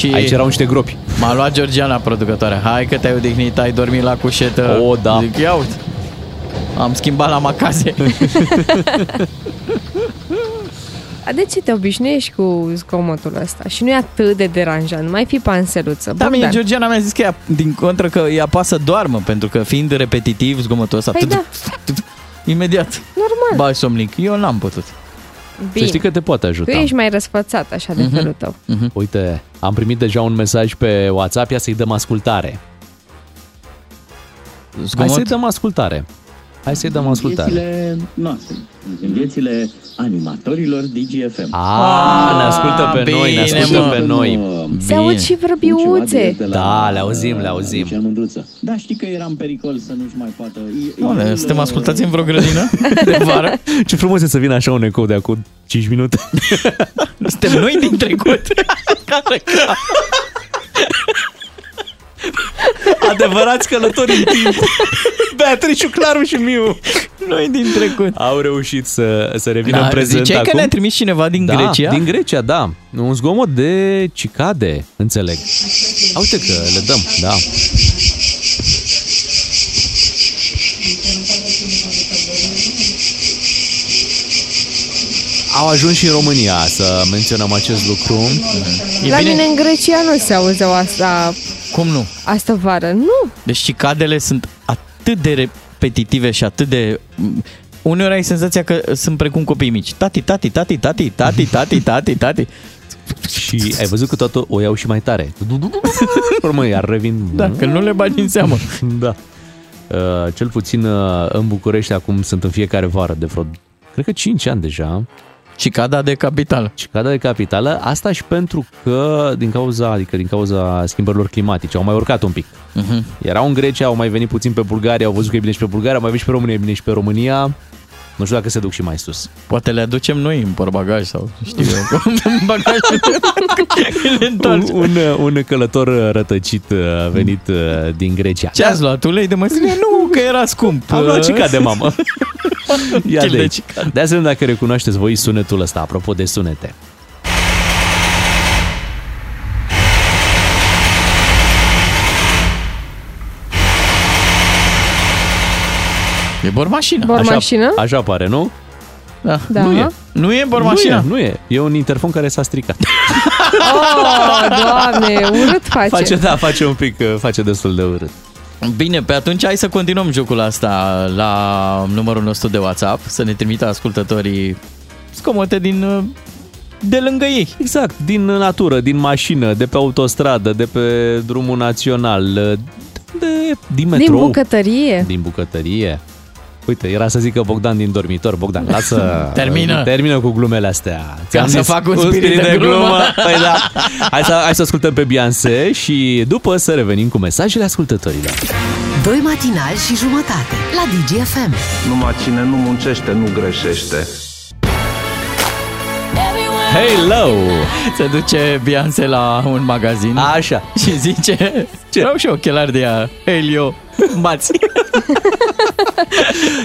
Și Aici erau niște gropi. m-a luat Georgiana, producătoarea. Hai că te-ai odihnit, ai dormit la cușetă. O, da. Zic, ia uite. Am schimbat la macaze. (laughs) A, de ce te obișnuiești cu zgomotul ăsta? Și nu e atât de deranjant. Mai fi panseluță. Da, mie Bogdan. Georgiana mi-a zis că ea, din contră că ea pasă doarmă, pentru că fiind repetitiv zgomotul ăsta, Păi tut- da. tut- imediat, Normal. bai somnic. Eu n-am putut. Să Bine. știi că te poate Tu ajuta. ești mai răsfățat așa de Mhm. felul tău. Uite, am primit deja un mesaj pe WhatsApp, ia să-i dăm ascultare. Hai Zgomot? să-i dăm ascultare. Hai să-i dăm ascultare. viețile noastre, în viețile animatorilor DGFM. A, ne ascultă pe noi, ne bine, ascultă mă. pe noi. Se aud și vrăbiuțe. Da, le auzim, le auzim. Lucian Mândruță. Da, știi că eram pericol să nu-și mai poată... Oale, suntem ascultați în vreo grădină (laughs) de vară? Ce frumos e să vină așa un ecou de acum 5 minute. Suntem noi din trecut. (laughs) Adevărați călători în timp. Beatrice, Claru și Miu. Noi din trecut. Au reușit să, să revină în Da, prezent ziceai acum. că ne-a trimis cineva din da, Grecia? din Grecia, da. Un zgomot de cicade, înțeleg. Uite că le dăm, da. Au ajuns și în România să menționăm acest lucru. E La bine? mine în Grecia nu se auzeau asta Cum nu? astă vară. Nu. Deci cicadele sunt atât de repetitive și atât de... Uneori ai senzația că sunt precum copii mici. Tati, tati, tati, tati, tati, tati, tati, tati. Și ai văzut că toată o iau și mai tare. Urmă, iar revin. Da, că nu le bagi în seamă. Da. Uh, cel puțin uh, în București acum sunt în fiecare vară de vreo, cred că 5 ani deja. Cicada de capitală. Cicada de capitală, asta și pentru că din cauza, adică din cauza schimbărilor climatice, au mai urcat un pic. Uh-huh. Erau în Grecia, au mai venit puțin pe Bulgaria, au văzut că e bine și pe Bulgaria, au mai venit și pe România, e bine și pe România. Nu știu dacă se duc și mai sus. Poate le aducem noi în portbagaj sau știu eu. (laughs) în bagaj. (laughs) le Un, întoarcem. un, un călător rătăcit uh, venit uh, din Grecia. Ce ați luat? Ulei de măsline? Nu, că era scump. Am luat cica de mamă. (laughs) (laughs) Ia Chil de de aici. cicad. De asemenea, dacă recunoașteți voi sunetul ăsta, apropo de sunete. E bormașină. Bormașină? Așa, așa pare, nu? Da. Da. Nu e. Nu e bormașină? Nu e, nu e. E un interfon care s-a stricat. Oh, doamne, urât face. Face, da, face un pic, uh, face destul de urât. Bine, pe atunci hai să continuăm jocul asta la numărul nostru de WhatsApp, să ne trimită ascultătorii scomote din uh, de lângă ei. Exact, din natură, din mașină, de pe autostradă, de pe drumul național, uh, de, din metrou. Din bucătărie. Din bucătărie. Uite, era să zică Bogdan din dormitor. Bogdan, lasă... Termină. Termină cu glumele astea. Ți-am să zis, fac un spirit de glumă. Păi da. Hai să, hai să ascultăm pe Beyoncé și după să revenim cu mesajele ascultătorilor. Doi matinali și jumătate la DGFM. Numai cine nu muncește, nu greșește. Hello! Se duce Beyoncé la un magazin Așa. și zice Ce? Vreau și ochelari de ea, Helio, bați. (laughs)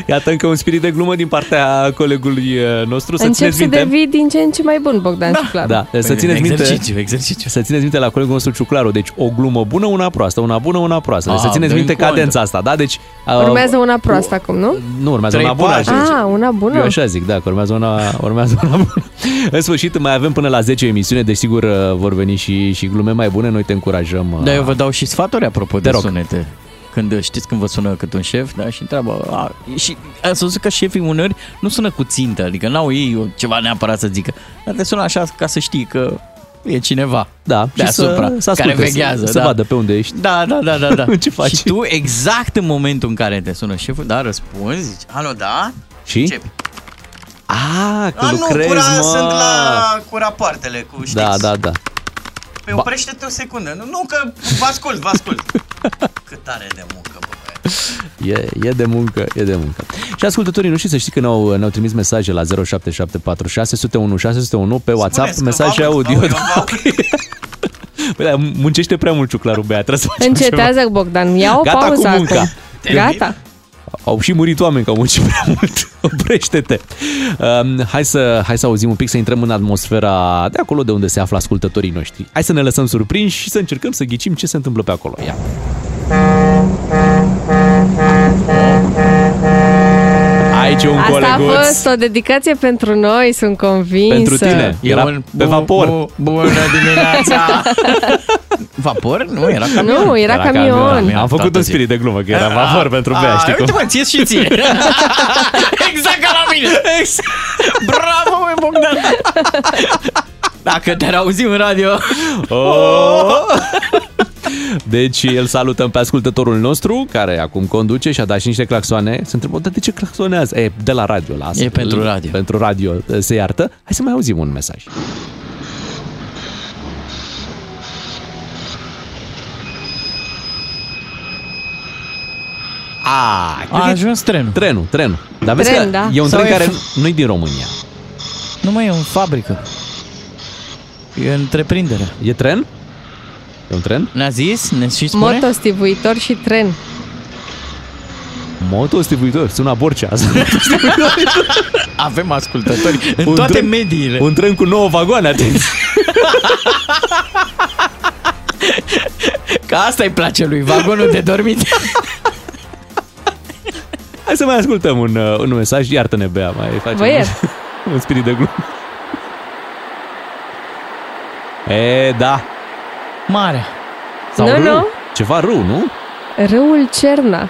Iată încă un spirit de glumă din partea colegului uh, nostru. Să Încep țineți să minte. devii din ce în ce mai bun, Bogdan și Claru. Da, să țineți minte, Exercițiu, exercițiu. să țineți minte la colegul nostru Ciuclaru. Deci o glumă bună, una proastă, una bună, una proastă. Deci Ah, să țineți dă-mi minte cont. cadența asta, da? Deci uh, Urmează una proastă acum, nu? nu urmează Trei una bună. pagini. aș zice. Ah, una bună. Eu așa zic, da, că urmează una, urmează una bună. (laughs) În sfârșit, mai avem până la 10 emisiune, deci sigur uh, vor veni și, și glume mai bune, noi te încurajăm. uh, Da, eu vă dau și sfaturi apropo de rog. sunete. Când știți când vă sună cât un șef, da, și întreabă, a, și ați văzut că șefii uneori nu sună cu țintă, adică n-au ei ceva neapărat să zică, dar te sună așa ca să știi că e cineva Da, deasupra, și să, să care asculte, veghează. să, să da. vadă pe unde ești. Da, da, da, da, da. (laughs) Ce faci? Și tu, exact în momentul în care te sună șeful, da, răspunzi, zici, alo, da? Și? Ce? A, că A, nu, lucrezi, cura, mă. sunt la, cu rapoartele, cu știți. Da, da, da. Păi oprește-te o secundă. Nu, nu, că vă ascult, vă ascult. (laughs) Cât are de muncă, bă, băiat. E, e de muncă, e de muncă. Și ascultătorii noștri să știi că ne-au, ne-au trimis mesaje la 0774 601 601 pe WhatsApp, că mesaje vă aud, audio. vă aud, eu vă aud. Păi da, muncește prea mult ciuclarul, Bea, trebuie să facem ceva. Încetează, Bogdan. Ia o Gata pauză cu munca. acum. Gata. Au și murit oameni că au muncit prea mult. (laughs) Oprește-te. Um, hai, să, hai să auzim un pic, să intrăm în atmosfera de acolo de unde se află ascultătorii noștri. Hai să ne lăsăm surprinși și să încercăm să ghicim ce se întâmplă pe acolo. Ia. Aici e un Asta a coleguț. fost o dedicație pentru noi, sunt convinsă. Pentru tine. E Era un pe bu- vapor. bu- bună dimineața! (laughs) Vapor? Nu, era camion. Nu, era, camion. Am făcut un spirit de glumă, că era vapor pentru Bea, știi cum? Uite mă, ție și ție. (laughs) exact ca la mine. Exact. Bravo, măi, Bogdan. (laughs) Dacă te-ar auzi în radio. Oh! Deci îl salutăm pe ascultătorul nostru, care acum conduce și a dat și niște claxoane. Se întrebă, dar de ce claxonează? E, de la radio, lasă. E pentru radio. Pentru radio, se iartă. Hai să mai auzim un mesaj. A, cred A că e ajuns trenul. trenul, trenul. Dar vezi Tren, că da. e un Sau tren e care f- nu-i din România. Nu mai e în fabrică. E întreprindere. E tren? E un tren? Ne-a zis? Ne și spune? Motostivuitor și tren. Motostivuitor, sună Borcea. (laughs) Avem ascultători în Un toate tren- mediile. un tren cu 9 vagoane, atenție. Că asta îi place lui, vagonul de dormit. Hai să mai ascultăm un, uh, un mesaj. Iartă-ne, Bea, mai facem Vă iert. (laughs) un spirit de glumă. E, da. Marea. Sau Nu, râu. nu. Ceva râu, nu? Râul Cerna.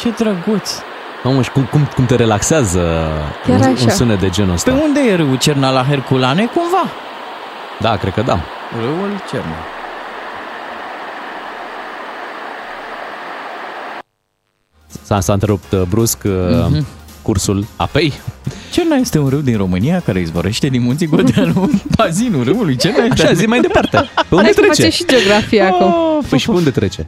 Ce drăguț. Mamă, și cum, cum, cum te relaxează Chiar un, așa. un sunet de genul ăsta. Pe unde e râul Cerna la Herculane? Cumva. Da, cred că da. Râul Cerna. S-a, s-a întrerupt uh, brusc uh, Mhm. Cursul apei. Cerna este un râu din România care izvorăște din munții Godeanu. (laughs) Bazinul râului Cerna este... Așa, zi mai departe. Pe unde Hai că trece? face și geografia acum. Păi și pe unde trece?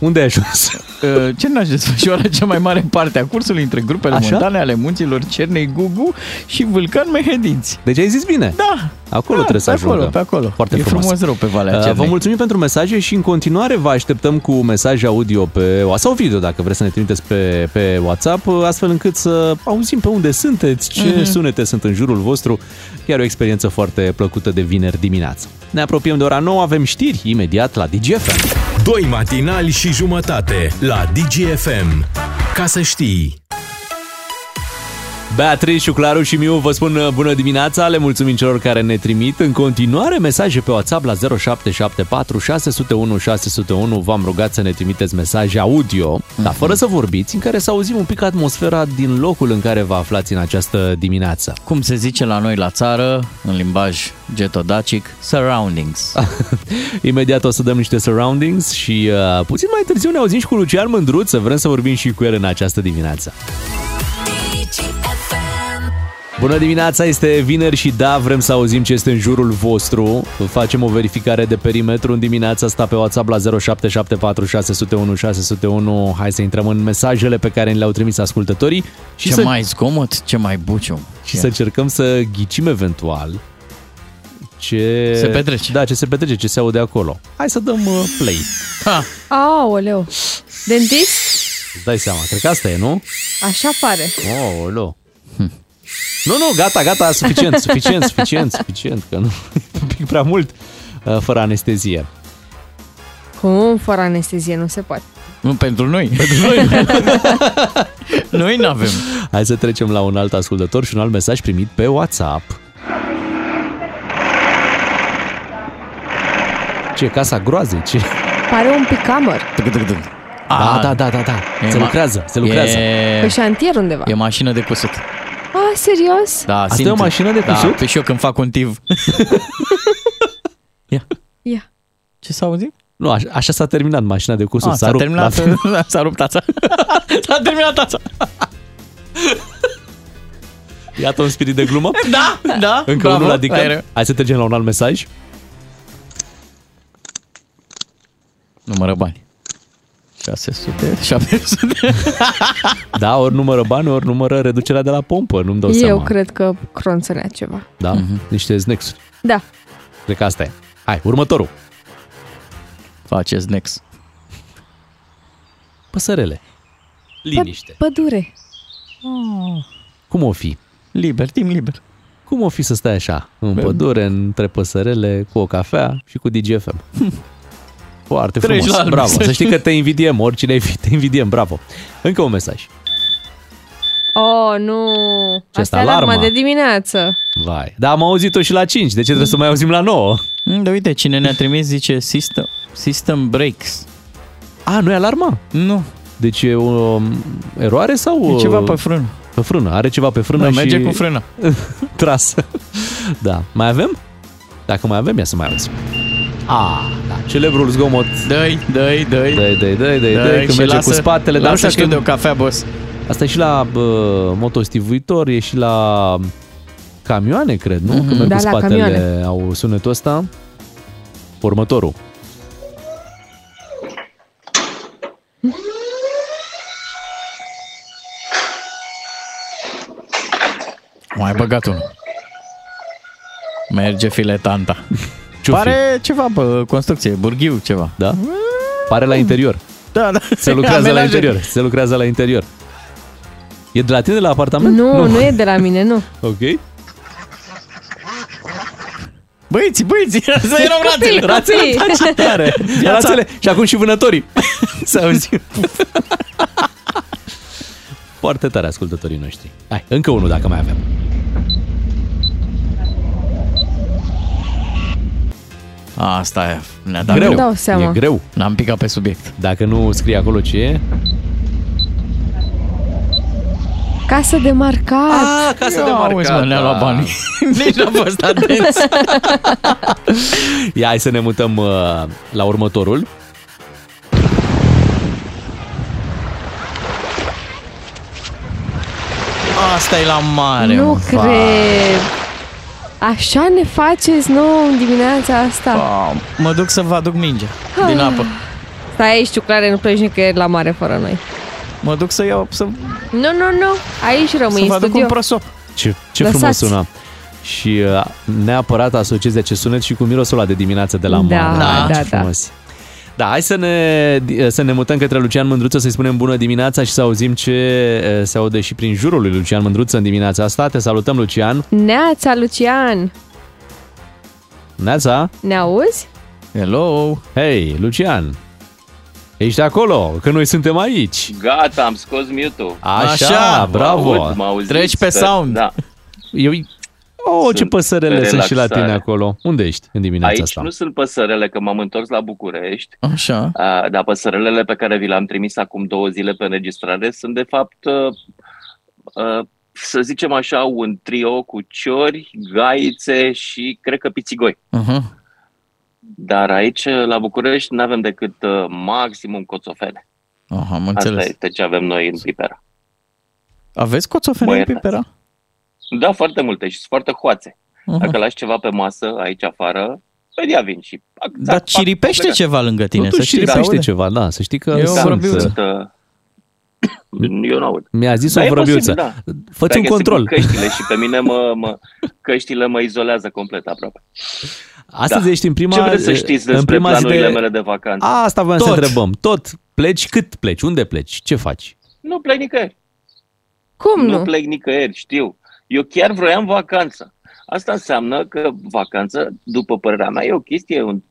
Unde ai ajuns? (laughs) Uh, Cerna își desfășoară cea mai mare parte a cursului între grupele Așa? montane ale munților Cernei Gugu și Vulcan Mehedinți. Deci ai zis bine. Da, Acolo da, trebuie să pe acolo, ajungă. pe acolo. Foarte e frumos. frumos rău pe Valea Uh, Cernei. Vă mulțumim pentru mesaje și în continuare vă așteptăm cu mesaje audio pe sau video dacă vreți să ne trimiteți pe, pe WhatsApp, astfel încât să auzim pe unde sunteți, ce Mhm. sunete sunt în jurul vostru. Chiar o experiență foarte plăcută de vineri dimineață. Ne apropiem de ora 9, avem știri imediat la DGFM. Doi matinali și jumătate la DGFM. Ca să știi. Beatrice, Claru și Miu vă spun uh, bună dimineața, le mulțumim celor care ne trimit în continuare mesaje pe WhatsApp la 0774 601 601. V-am rugat să ne trimiteți mesaje audio, Mhm. dar fără să vorbiți, în care să auzim un pic atmosfera din locul în care vă aflați în această dimineață. Cum se zice la noi la țară, în limbaj getodacic, surroundings. (laughs) Imediat o să dăm niște surroundings și uh, puțin mai târziu ne auzim și cu Lucian Mândruț, să vrem să vorbim și cu el în această dimineață. Bună dimineața, este vineri și da, vrem să auzim ce este în jurul vostru. Facem o verificare de perimetru în dimineața asta pe WhatsApp la 0774 601 601. Hai să intrăm în mesajele pe care ni le-au trimis ascultătorii și, ce să, mai zgomot, ce mai buciu. și să încercăm să ghicim eventual ce Se petrece. Da, ce se petrece, ce se aude acolo. Hai să dăm uh, play. Ha, Aoleu. Dentist? Îți dai seama, cred că asta e, nu? Așa pare. Oh, lo. Nu, nu, gata, gata, suficient, suficient, suficient, suficient, că nu, (laughs) un pic prea mult uh, fără anestezie. Cum? Fără anestezie nu se poate. nu pentru noi. Pentru noi. (laughs) noi nu avem. Hai să trecem la un alt ascultător și un alt mesaj primit pe WhatsApp. Ce, casa groazei? Ce? Pare un picamăr. Da, da, da, da, da. E Se ma- lucrează, se lucrează. Pe E, șantier undeva. e mașină de cusut. Ah, serios? Da, Asta simt. e o mașină de cusut? Da, pe și eu când fac un tiv. (laughs) Ia. Ia. Ce s-a auzit? Nu, așa, așa s-a terminat mașina de cusut. Ah, s-a, s-a rupt terminat, la (laughs) fel. s-a rupt tața. (laughs) s-a terminat tața. Iată un spirit de glumă. Da, da. Încă bravo, unul, adică. aeră. Hai să trecem la un alt mesaj. Numără bani. 600, 700. (laughs) Da, ori numără bani, ori numără reducerea de la pompă. Nu-mi dau Eu seama. cred că cronțănea ceva. Da? Mhm. Niște snacks Da. Cred că asta e. Hai, următorul. Faceți next. Păsărele. Liniște. Pădure. Cum o fi? Liber, timp liber. Cum o fi să stai așa, în Bă. pădure, între păsărele, cu o cafea și cu DGFM? (laughs) Foarte Treci frumos. la alt bravo. mesaj. Să știi că te invidiem, oricine ai fi, te invidiem. Bravo. Încă un mesaj. Oh, nu. Ce Asta asta, e alarma alarma? de dimineață. Vai. Da, am auzit-o și la 5. De ce trebuie să mai auzim la 9? Mm, Da, uite, cine ne-a trimis zice system, system breaks. A, nu e alarma? Nu. Deci e o um, eroare sau... E ceva uh, pe frână. Pe frână. Are ceva pe frână Da, și... merge cu frână. (laughs) Tras. da. Mai avem? Dacă mai avem, ia să mai auzim. A, da. Celebrul zgomot. Dă-i, dă-i, dăi. Dă-i, dăi, dăi, dăi, Dă-i dăi, când și merge lasă- cu spatele. Dar lasă nu știu și tu dacă- de o cafea, boss. Asta e și la bă, motostivuitor, e și la camioane, cred, nu? Când merg Da, cu la spatele camioane. au sunetul ăsta. Următorul. Mai băgat unul. Merge filetanta. (laughs) Ce-o fi? Pare ceva pe construcție, burghiu ceva. Da? Pare la interior. Da, da. Se lucrează la Amenaje. interior. Se lucrează la interior. E de la tine de la apartament? Nu, nu, nu e de la mine, nu. Ok. Băieții, băieții, să (laughs) erau rațele. Rațele, da, ce tare. (laughs) Viața. Rațele. Și acum și vânătorii. (laughs) Să auzim. Foarte tare ascultătorii noștri. Hai, încă unul dacă mai avem. Asta e, ne-a dat greu. greu. dau seama. E greu. N-am picat pe subiect. Dacă nu scrie acolo ce e. Casă de marcat. Ah, casă de marcat. Auzi, mă, ne-a luat da. banii. (laughs) Nici n-am fost atenți. Ia, hai să ne mutăm uh, la următorul. Asta e la mare, nu mă. cred. Așa ne faceți nouă în dimineața asta? Va, Mă duc să vă aduc mingea din apă. Stai aici, tu, Clare, nu pleci nicăieri la mare fără noi. Mă duc să iau, să, Nu, nu, nu. Aici rămâi să în vă aduc studio. un prosop. Ce, ce Lăsați. frumos sună. Și uh, neapărat asociezi acest sunet și cu mirosul ăla de dimineață de la Da, mare. da, ce da. frumos. Da, hai să ne, să ne mutăm către Lucian Mândruță, să-i spunem bună dimineața și să auzim ce uh, se aude și prin jurul lui Lucian Mândruță în dimineața asta. Te salutăm, Lucian. Neața, Lucian. Neața? Ne auzi? Hello! Hei, Lucian! Ești acolo, că noi suntem aici. Gata, am scos mute-ul. Așa, Așa, bravo. Mă aud, mă auziți? Treci pe Sper- sound. Da. Eu... Oh, ce Sunt păsărele pe sunt și la tine relaxare. acolo. Unde ești în dimineața Aici asta? nu sunt păsărele, că m-am întors la București, Așa. a, dar păsărelele pe care vi le-am trimis acum două zile pe înregistrare sunt de fapt, a, a, să zicem așa, un trio cu ciori, gaițe și cred că pițigoi. Uh-huh. Dar aici, la București, nu avem decât a, maximum coțofene. Aha, am Asta înțeles. este ce avem noi în Pipera. Aveți coțofene Mă în iertați. pipera? Da, foarte multe și sunt foarte hoațe. Aha. Dacă lași ceva pe masă, aici afară, imediat vin și... Pac, Dar pac, ciripește pac, ceva lângă tine, să Totuși știi. se șiripește aude. ceva, da, să știi că E o sunt, vrăbiuță. Sunt, uh, eu nu aud. Mi-a zis Da, o e vrăbiuță. posibil, da. Fă-ți un Stai că sigur control. Căștile și pe mine mă, mă, căștile mă izolează complet aproape. Astăzi Da. ești în prima, Ce vreți să știți în despre prima zi planurile de... mele de vacanță? A, asta voiam să Tot. întrebăm. Tot pleci? Cât pleci? Unde pleci? Ce faci? Nu plec nicăieri. Cum Nu nu? plec nicăieri, știu. Eu chiar vroiam vacanță. Asta înseamnă că vacanță, după părerea mea, e o chestie, un,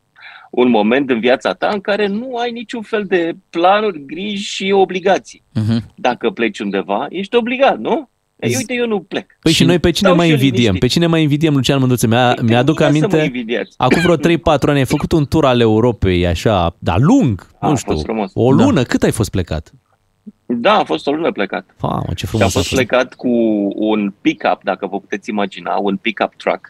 un moment în viața ta în care nu ai niciun fel de planuri, griji și obligații. Mhm. Dacă pleci undeva, ești obligat, nu? Ei, uite, eu nu plec. Păi și noi pe cine stau mai și eu invidiem? liniștit. Pe cine mai invidiem, Lucian Mândruță? Mi-a, Pe mi-aduc mine să mă aminte, invidiați. acum vreo 3-4 ani ai făcut un tur al Europei, așa, dar lung, A, nu a știu, fost frumos. o Da. lună, cât ai fost plecat? Da, a fost o lună plecat. Mamă, ce Și am frumos a fost fost. plecat cu un pick-up, dacă vă puteți imagina, un pick-up truck,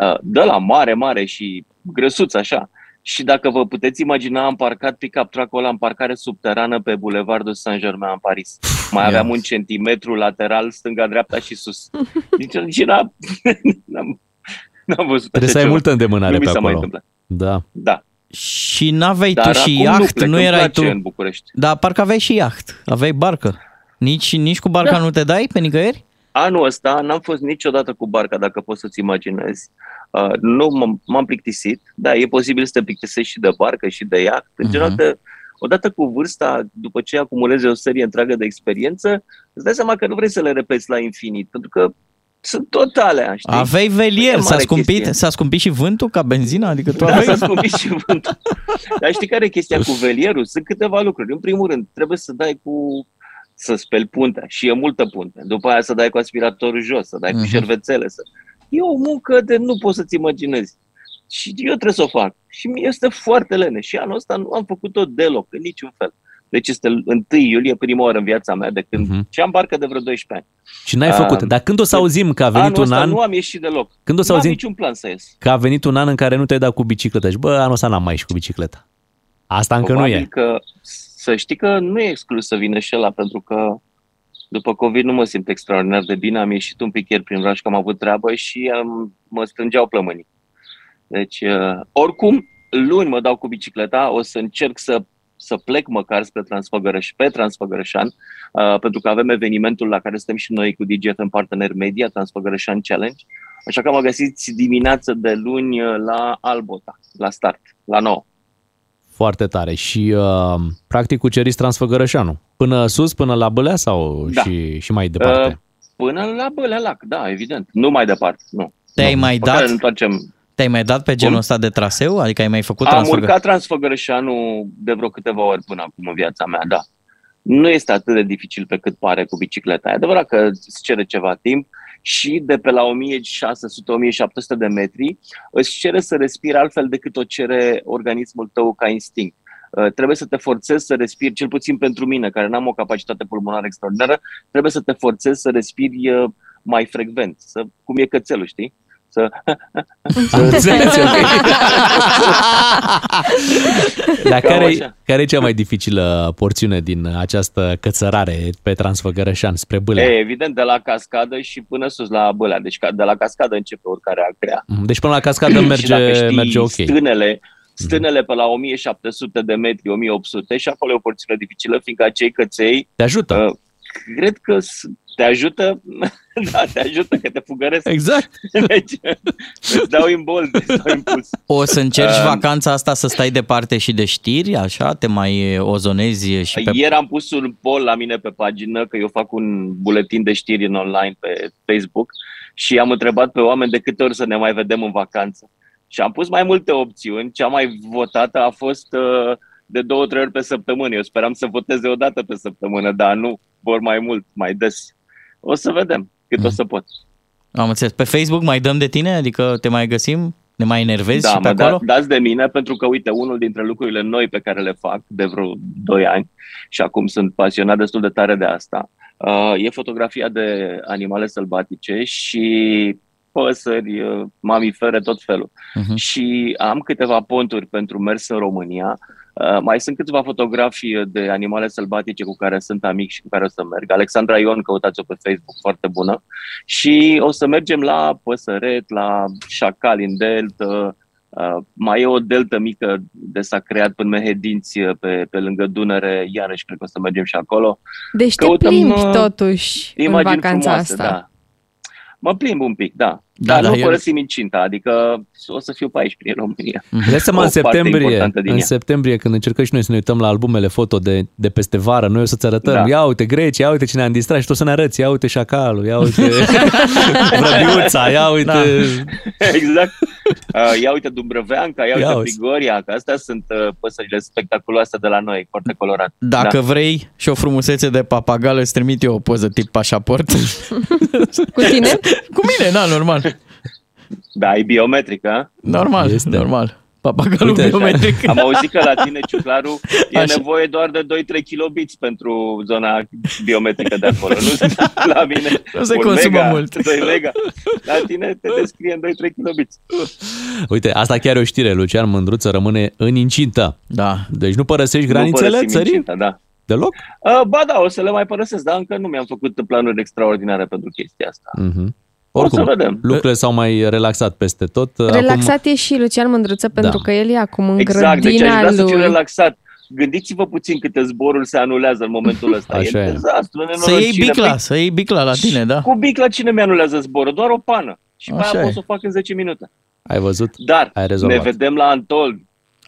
uh, de la mare, mare și grăsuț așa. Și dacă vă puteți imagina, am parcat pick-up truck-ul ăla în parcare subterană pe Boulevardul Saint-Germain în Paris. Mai Ia. aveam un centimetru lateral, stânga, dreapta și sus. Deci, deci era... (laughs) n-am, n-am văzut Trebuie așa să ai ceva. multă îndemânare nu mi pe s-a mai acolo. întâmplat. Da. Da. Și n-aveai Dar tu și acum nu iaht, plec, nu, îmi erai place tu... în București. Da, parcă aveai și iaht, aveai barcă. Nici, nici cu barca Da. nu te dai pe nicăieri? Anul ăsta n-am fost niciodată cu barca, dacă poți să-ți imaginezi. Uh, nu m-am, m-am plictisit. Da, e posibil să te plictisești și de barcă și de iaht. În Mhm. general, odată cu vârsta, după ce acumulezi o serie întreagă de experiență, îți dai seama că nu vrei să le repeți la infinit, pentru că sunt tot alea, știi? Aveai velier, E s-a mare scumpit, chestie. s-a scumpit și vântul ca benzina? Adică tu Da, aveai... s-a scumpit și vântul. Dar știi care e chestia cu velierul? Sunt câteva lucruri. În primul rând, trebuie să dai cu să speli puntea și e multă punte. După aia să dai cu aspiratorul jos, să dai cu Mhm. șervețele. Să... E o muncă de nu poți să-ți imaginezi. Și eu trebuie să o fac. Și mie este foarte lene. Și anul ăsta nu am făcut-o deloc, în niciun fel. Deci este 1 iulie, prima oară în viața mea de când Mhm. și am barcă de vreo 12 ani. Și n-ai făcut. Um, Dar când o să auzim că a venit Anul un ăsta an, nu am ieșit deloc. Când o să nu am auzim- niciun plan să ies. că a venit un an în care nu te-ai dat cu bicicleta și bă, anul ăsta n-am mai ieșit cu bicicleta. Asta încă nu Probabil e. că să știi că nu e exclus să vină și ăla, pentru că după COVID nu mă simt extraordinar de bine, am ieșit un pic ieri prin oraș că am avut treabă și am, mă strângeau plămânii. Deci, uh, oricum, luni mă dau cu bicicleta, o să încerc să, să plec măcar spre Transfăgărăș, pe Transfăgărășan, uh, pentru că avem evenimentul la care suntem și noi cu DGFM Partener Media, Transfăgărășan Challenge, așa că mă găsiți dimineață de luni uh, la Albota, la start, la 9. Foarte tare. Și uh, practic cuceriți Transfăgărășanu. Până sus, până la Bălea sau Da. și, și mai departe? Uh, Până la Bălea Lac, da, evident. Nu mai departe, nu. Te-ai Nu. mai Pe care dat? Ne întoarcem. Te-ai mai dat pe genul Cum? ăsta de traseu? Adică ai mai făcut Am transfer? urcat Transfăgărășanu de vreo câteva ori până acum în viața mea, da. Nu este atât de dificil pe cât pare cu bicicleta. E adevărat că îți cere ceva timp și de pe la 1600-1700 de metri îți cere să respiri altfel decât o cere organismul tău ca instinct. Uh, Trebuie să te forțezi să respiri, cel puțin pentru mine, care n-am o capacitate pulmonară extraordinară, trebuie să te forțezi să respiri uh, mai frecvent, să, cum e cățelul, știi? Să... (laughs) Am înțeles, ok. Dar Cam care, așa. care e cea mai dificilă porțiune din această cățărare pe Transfăgărășan spre Bâlea? E, evident, de la cascadă și până sus la Bălea. Deci ca- de la cascadă începe urcarea grea. Deci până la cascadă (clears throat) și merge, dacă știi merge ok. stânele, stânele pe la 1700 de metri, 1800 și acolo e o porțiune dificilă, fiindcă acei căței, Te ajută. uh, cred că s- te ajută, (laughs) da, te ajută că te fugăresc. Exact. (laughs) Deci, îți dau imbold, îți dau impuls. O să încerci Um, vacanța asta să stai departe și de știri, așa? Te mai ozonezi și pe... Ieri am pus un poll la mine pe pagină, că eu fac un buletin de știri în online pe Facebook și am întrebat pe oameni de câte ori să ne mai vedem în vacanță. Și am pus mai multe opțiuni. Cea mai votată a fost uh, de două, trei ori pe săptămână. Eu speram să voteze o dată pe săptămână, dar nu, vor mai mult, mai des. O să vedem cât o să pot. Am înțeles. Pe Facebook mai dăm de tine? Adică te mai găsim? Ne mai enervezi Da, și pe mă, acolo? da, dați de mine, pentru că, uite, unul dintre lucrurile noi pe care le fac de vreo 2 ani și acum sunt pasionat destul de tare de asta, uh, e fotografia de animale sălbatice și păsări, uh, mamifere, tot felul. Mhm. Și am câteva ponturi pentru mers în România. Uh, mai sunt câțiva fotografii de animale sălbatice cu care sunt amic și cu care o să merg. Alexandra Ion, căutați-o pe Facebook, foarte bună. Și o să mergem la păsăret, la șacal în delta. Uh, mai e o deltă mică de s-a creat până Mehedinți uh, pe, pe lângă Dunăre, iarăși cred că o să mergem și acolo. Deci te Căutăm, plimbi uh, totuși în Imagini vacanța frumoase, asta. da. Mă plimb un pic, da. Da, Dar da, nu eu- părăsim incinta, adică o să fiu pe aici prin România. Dai seama, în O parte septembrie, importantă din în ea. septembrie, când încercăm și noi să ne uităm la albumele foto de, de peste vară, noi o să-ți arătăm, Da. ia uite Grecia, ia uite cine am distrat și tu o să ne arăți, ia uite șacalul, ia uite (laughs) (laughs) vrăbiuța, ia uite... (laughs) exact. (laughs) Uh, ia uite Dumbrăveanca, ia Ia uite auzi. Prigoria, că astea sunt uh, păsările spectaculoase de la noi, foarte colorate. Dacă da. vrei și o frumusețe de papagală, îți trimit eu o poză tip pașaport. (laughs) Cu tine? Cu mine, na, normal. Da, e biometrică. Normal, este. normal. Papagalul Uite, biometric. Am auzit că la tine, Ciuclaru, e Așa. nevoie doar de 2-3 kilobits pentru zona biometrică de acolo. Nu (laughs) la mine. Nu se un consumă mega, mult. 2 mega. La tine te descrie în 2-3 kilobits. Uite, asta chiar e o știre. Lucian Mândruță rămâne în incintă. Da. Deci nu părăsești Nu granițele părăsim țării? incinta, da. Deloc? Uh, ba da, o să le mai părăsesc, dar încă nu mi-am făcut planuri extraordinare pentru chestia asta. Mhm. O să Oricum, vedem. lucrurile s-au mai relaxat peste tot. Relaxat e și Lucian Mândruță pentru Da. că el e acum în Exact, deci aș grădina vrea să fiu lui. relaxat. Gândiți-vă puțin câte zboruri se anulează în momentul ăsta. Așa e e. dezastru, Să iei nenorocire. bicla, Păi, să iei bicla la tine, da. Cu bicla cine mi-anulează zborul? Doar o pană. Și pe Așa aia e. pot să o fac în 10 minute. Ai văzut? Dar Ai ne rezolvat. vedem la Antold.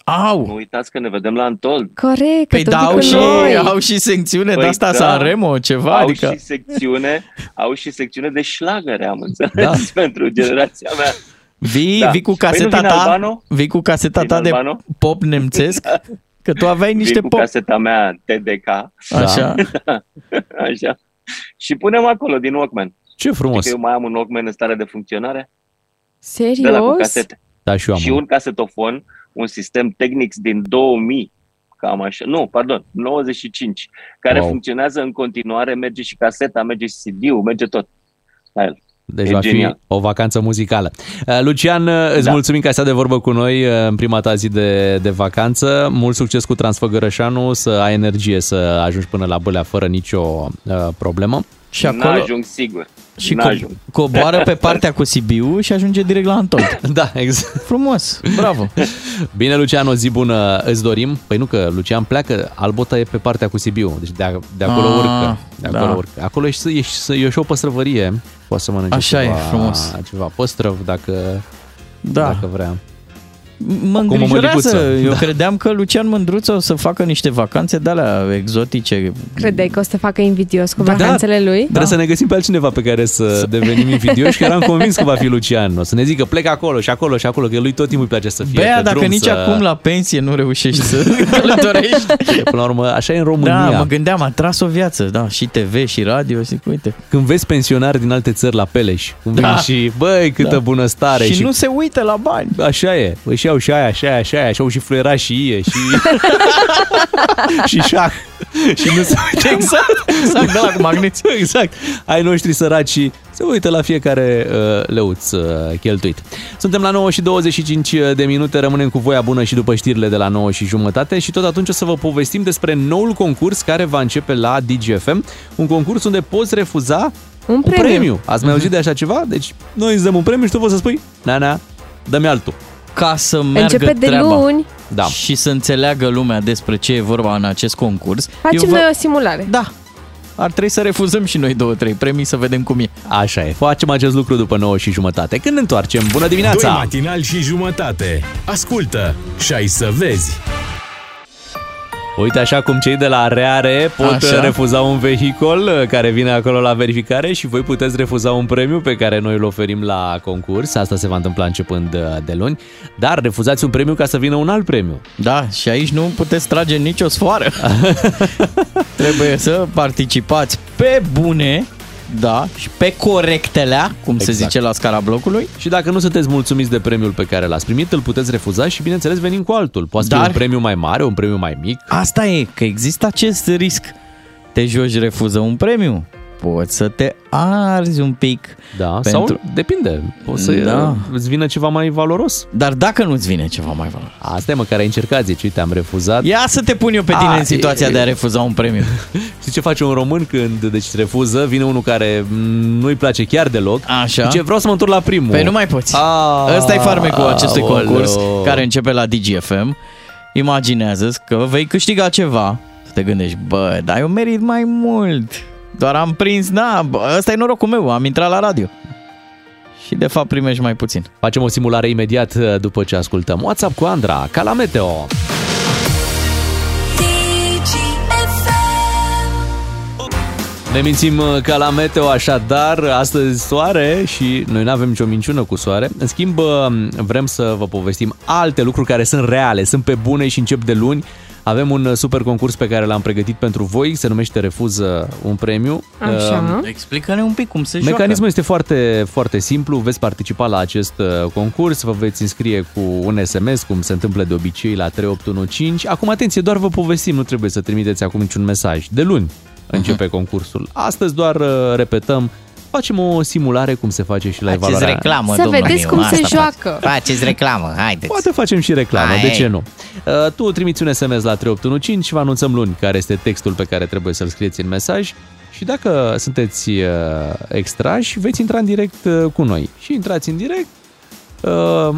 Au! Nu uitați că ne vedem la Antold. Corect, Păi că da, tot au cu și, noi. (laughs) au și secțiune de Păi asta da. Sanremo, ceva, au adică... și secțiune, (laughs) au și secțiune de șlagăre, am înțeles, Da. (laughs) pentru generația mea. Vii, Da. vii cu Păi nu caseta vine ta, Albano? vii cu caseta Vine ta de Albano? pop nemțesc, că tu aveai niște Vin cu pop. caseta mea TDK. Așa. Așa. Și punem acolo din Walkman. Ce frumos. Știi că eu mai am un Walkman în stare de funcționare? Serios? De la cu casete. Da, și eu am și un casetofon, un sistem Technics din 2000, cam așa, nu, pardon, 95, care Wow. funcționează în continuare, merge și caseta, merge și CD-ul, merge tot la el. Deci E va genial. fi o vacanță muzicală. Uh, Lucian, uh, îți Da. mulțumim că ai stat de vorbă cu noi uh, în prima ta zi de, de vacanță. Mult succes cu Transfăgărășanu, să ai energie să ajungi până la Bălea fără nicio uh, problemă. Și acolo N-ajung sigur. Și N-ajung. co- coboară pe partea cu Sibiu și ajunge direct la Antold. (laughs) Da, exact. Frumos, bravo. (laughs) Bine, Lucian, o zi bună îți dorim. Păi nu că Lucian pleacă, Albota e pe partea cu Sibiu, deci de, de acolo Ah, urcă. De acolo da. urcă. Acolo e, și- e, și- e și o păstrăvărie, poți să mănânci Așa e, ceva, frumos. ceva păstrăv dacă, Da. dacă vrea. Mă Cu îngrijorează. mămăliguță. Eu Da. credeam că Lucian Mândruță o să facă niște vacanțe de alea exotice. Credeai că o să te facă invidios cu Da. vacanțele lui? Trebuie să ne găsim pe altcineva pe care să devenim invidioși, că eram (laughs) convins că va fi Lucian. O să ne zică plec acolo și acolo și acolo, că lui tot timpul îi place să fie Bea, pe dacă drum, nici să... acum la pensie nu reușești să (laughs) călătorești. Până la urmă, așa e în România. Da, mă gândeam, a tras o viață, da, și TV și radio, zic, uite. Când vezi pensionari din alte țări la Peleș, cum Da. vin și, băi, câtă Da. bunăstare. Și, nu se uită la bani. Așa e. Păi și au și aia, și aia, și aia, și au și fluieraș și ie, și... (laughs) și șah. și nu se uită. Exact, exact, de la cu magneți. exact. Ai noștri săraci și se uită la fiecare uh, leuț uh, cheltuit. Suntem la 9 și 25 de minute, rămânem cu voia bună și după știrile de la 9 și jumătate și tot atunci o să vă povestim despre noul concurs care va începe la DGFM, un concurs unde poți refuza Un un premiu. premiu. Ați mai auzit de așa ceva? Deci noi îți dăm un premiu și tu poți să spui, na, na, dă-mi altul. Ca să meargă Începe de treaba luni. Da. și să înțeleagă lumea despre ce e vorba în acest concurs. Facem eu vă- noi o simulare. Da, ar trebui să refuzăm și noi două, trei premii să vedem cum e. Așa e, facem acest lucru după 9 și jumătate. Când ne întoarcem, bună Doi dimineața! matinal și jumătate. Ascultă și ai să vezi. Uite așa cum cei de la Reare pot Așa. așa. refuza un vehicol uh, care vine acolo la verificare și voi puteți refuza un premiu pe care noi îl oferim la concurs. Asta se va întâmpla începând uh, de luni. Dar refuzați un premiu ca să vină un alt premiu. Da, și aici nu puteți trage nicio sfoară. (laughs) Trebuie să participați pe bune, da, și pe corectelea, cum exact. se Exact. zice la scara blocului. Și dacă nu sunteți mulțumiți de premiul pe care l-ați primit, îl puteți refuza și bineînțeles venim cu altul. Poate fi Dar- un premiu mai mare, un premiu mai mic. Asta e, că există acest risc. Te joci, refuză un premiu. Poți să te arzi un pic. Da, Pentru- sau depinde. Poți să Da. da. îți vină ceva mai valoros. Dar dacă nu-ți vine ceva mai valoros. Asta e măcar ai încercat, zici, uite, am refuzat. Ia să te pun eu pe tine A, în situația e- de a refuza un premiu. (laughs) Știi ce face un român când deci refuză? Vine unul care mm, nu-i place chiar deloc. Așa. Zice, vreau să mă întorc la primul. Păi nu mai poți. A, Ăsta e farmecul acestui aoleo. concurs care începe la DGFM. Imaginează că vei câștiga ceva. Să te gândești, bă, dar eu merit mai mult. Doar am prins, na, bă, ăsta e norocul meu, am intrat la radio. Și de fapt primești mai puțin. Facem o simulare imediat uh, după ce ascultăm WhatsApp cu Andra, ca la Meteo. Ne mințim uh, ca la meteo așadar, astăzi soare și noi nu avem nicio minciună cu soare. În schimb, uh, vrem să vă povestim alte lucruri care sunt reale, sunt pe bune și încep de luni. Avem un uh, super concurs pe care l-am pregătit pentru voi, se numește Refuză un premiu. Așa. Explică-ne un pic cum se joacă. Mecanismul este foarte, foarte simplu, veți participa la acest uh, concurs, vă veți înscrie cu un SMS, cum se întâmplă de obicei la 3815. Acum, atenție, doar vă povestim, nu trebuie să trimiteți acum niciun mesaj. De luni începe concursul. Astăzi doar uh, repetăm, facem o simulare cum se face și la Faceți evaluarea. reclamă, Să domnule vedeți Miu, cum se asta joacă. fac. Faceți reclamă, haideți. Poate facem și reclamă, Hai. de ce nu? Uh, Tu trimiți un SMS la 3815, vă anunțăm luni care este textul pe care trebuie să-l scrieți în mesaj și dacă sunteți uh, extrași, veți intra în direct uh, cu noi. Și intrați în direct, uh,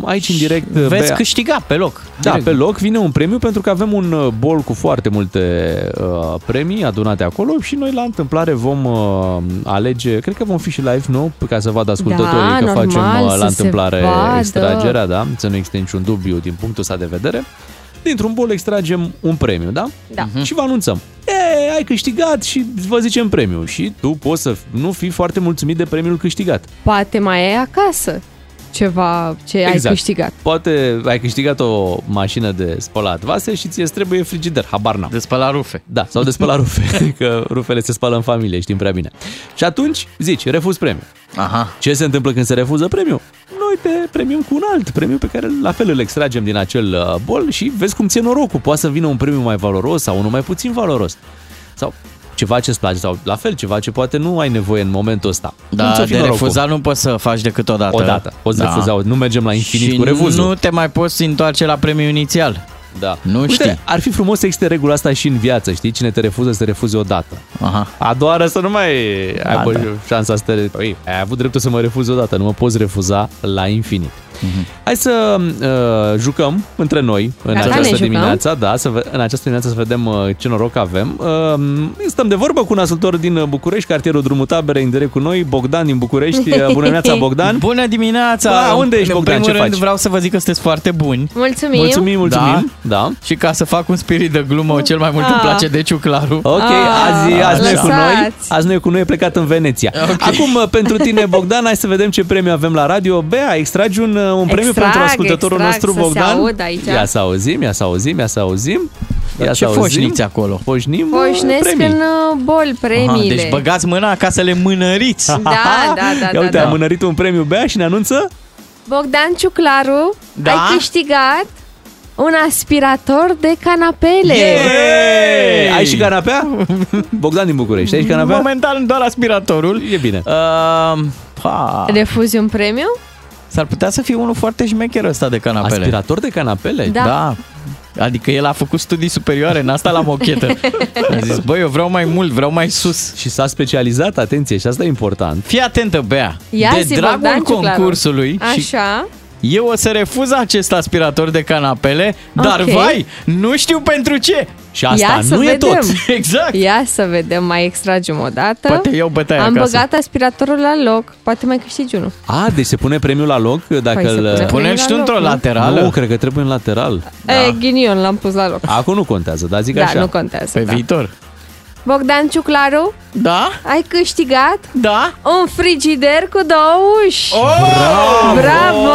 aici în direct... uh, Veți Bea- câștiga pe loc. Da, Direct. pe loc vine un premiu pentru că avem un uh, bol cu foarte multe uh, premii adunate acolo și noi la întâmplare vom uh, alege, cred că vom fi și live, nu? Ca să vadă ascultătorii Da, că normal, facem uh, să la se întâmplare vadă. extragerea, da? Să nu existe niciun dubiu din punctul ăsta de vedere. Dintr-un bol extragem un premiu, da? Da. Și vă anunțăm. E, ai câștigat și vă zicem premiu. Și tu poți să nu fii foarte mulțumit de premiul câștigat. Poate mai ai acasă ceva ce ai Exact. câștigat. Poate ai câștigat o mașină de spălat vase și ți trebuie frigider, habar n-am. De spălat rufe. Da, sau de spălat rufe, (laughs) că rufele se spală în familie, știm prea bine. Și atunci zici, refuz premiu. Aha. Ce se întâmplă când se refuză premiu? Noi te premium cu un alt premiu pe care la fel îl extragem din acel uh, bol și vezi cum ție norocul. Poate să vină un premiu mai valoros sau unul mai puțin valoros. Sau ceva ce îți place sau la fel ceva ce poate nu ai nevoie în momentul ăsta. Cum Da, ți-o fi de norocul? refuzat nu poți să faci decât o dată. O dată. Poți da. refuza, nu mergem la infinit și cu refuzul. nu te mai poți întoarce la premiul inițial. Da. Nu Uite, știi. ar fi frumos să existe regula asta și în viață, știi? Cine te refuză, să te refuze o dată. Aha. A doua oară să nu mai Da, ai da. șansa să te... Păi, ai avut dreptul să mă refuzi o dată, nu mă poți refuza la infinit. Mhm. Hai să uh, jucăm între noi în Gata, ne această jucăm? dimineață, da, să ve- în această dimineață să vedem uh, ce noroc avem. Uh, stăm de vorbă cu un ascultător din uh, București, cartierul Drumul Tabere, în direct cu noi, Bogdan din București. Uh, Bună dimineața, (laughs) Bogdan! Bună dimineața! Ba, unde ești, În Bogdan? primul Ce rând faci? vreau să vă zic că sunteți foarte buni. Mulțumim! Mulțumim, mulțumim! Da. Și ca să fac un spirit de glumă, cel mai mult îmi Ah. place de ciuclaru. Ok, Ah, azi, azi nu e cu noi. lăsați. Azi nu e cu noi, e plecat în Veneția. Acum, uh, pentru tine, Bogdan, hai să vedem ce premiu avem la radio. Bea, extragi un, uh, un premiu Extrag, pentru ascultătorul extrag, nostru, să se Bogdan. aud aici. Ia să auzim, ia să auzim, ia să auzim. Ia ce să auzim. foșniți acolo? Foșnim uh, Poșnesc premii. în uh, bol premiile. deci băgați mâna ca să le mânăriți. Da, da, da, (laughs) Ia da, uite, da. a mânărit un premiu Bea și ne anunță Bogdan Ciuclaru, Da? ai câștigat un aspirator de canapele. Hey! Ai și (laughs) canapea? Bogdan din București, ai și canapea? Momentan doar aspiratorul. E bine. Uh, pa. Refuzi un premiu? S-ar putea să fie unul foarte șmecher ăsta de canapele. Aspirator de canapele? Da. da. Adică el a făcut studii superioare, n-a stat la mochetă. (laughs) A zis, băi, eu vreau mai mult, vreau mai sus. Și s-a specializat, atenție, și asta e important. Fii atentă, Bea. Ia de zi, dragul Bogdan Ciuclaru. concursului și Așa. Eu o să refuz acest aspirator de canapele, dar Ok. vai, nu știu pentru ce. Și asta Ia să nu e vedem. tot. (laughs) Exact. Ia să vedem, mai extragem o dată. Poate iau bătaia Am acasă. băgat aspiratorul la loc, poate mai câștigi unul. A, deci se pune premiul la loc dacă Păi se îl... pune Punem și tu la într-o loc, nu? laterală. Nu, cred că trebuie în lateral. Da. E, ghinion, l-am pus la loc. Acum nu contează, dar zic da, așa. nu contează. Pe da. viitor. Bogdan Ciuclaru, Da? ai câștigat Da? un frigider cu două uși. Oh! Bravo!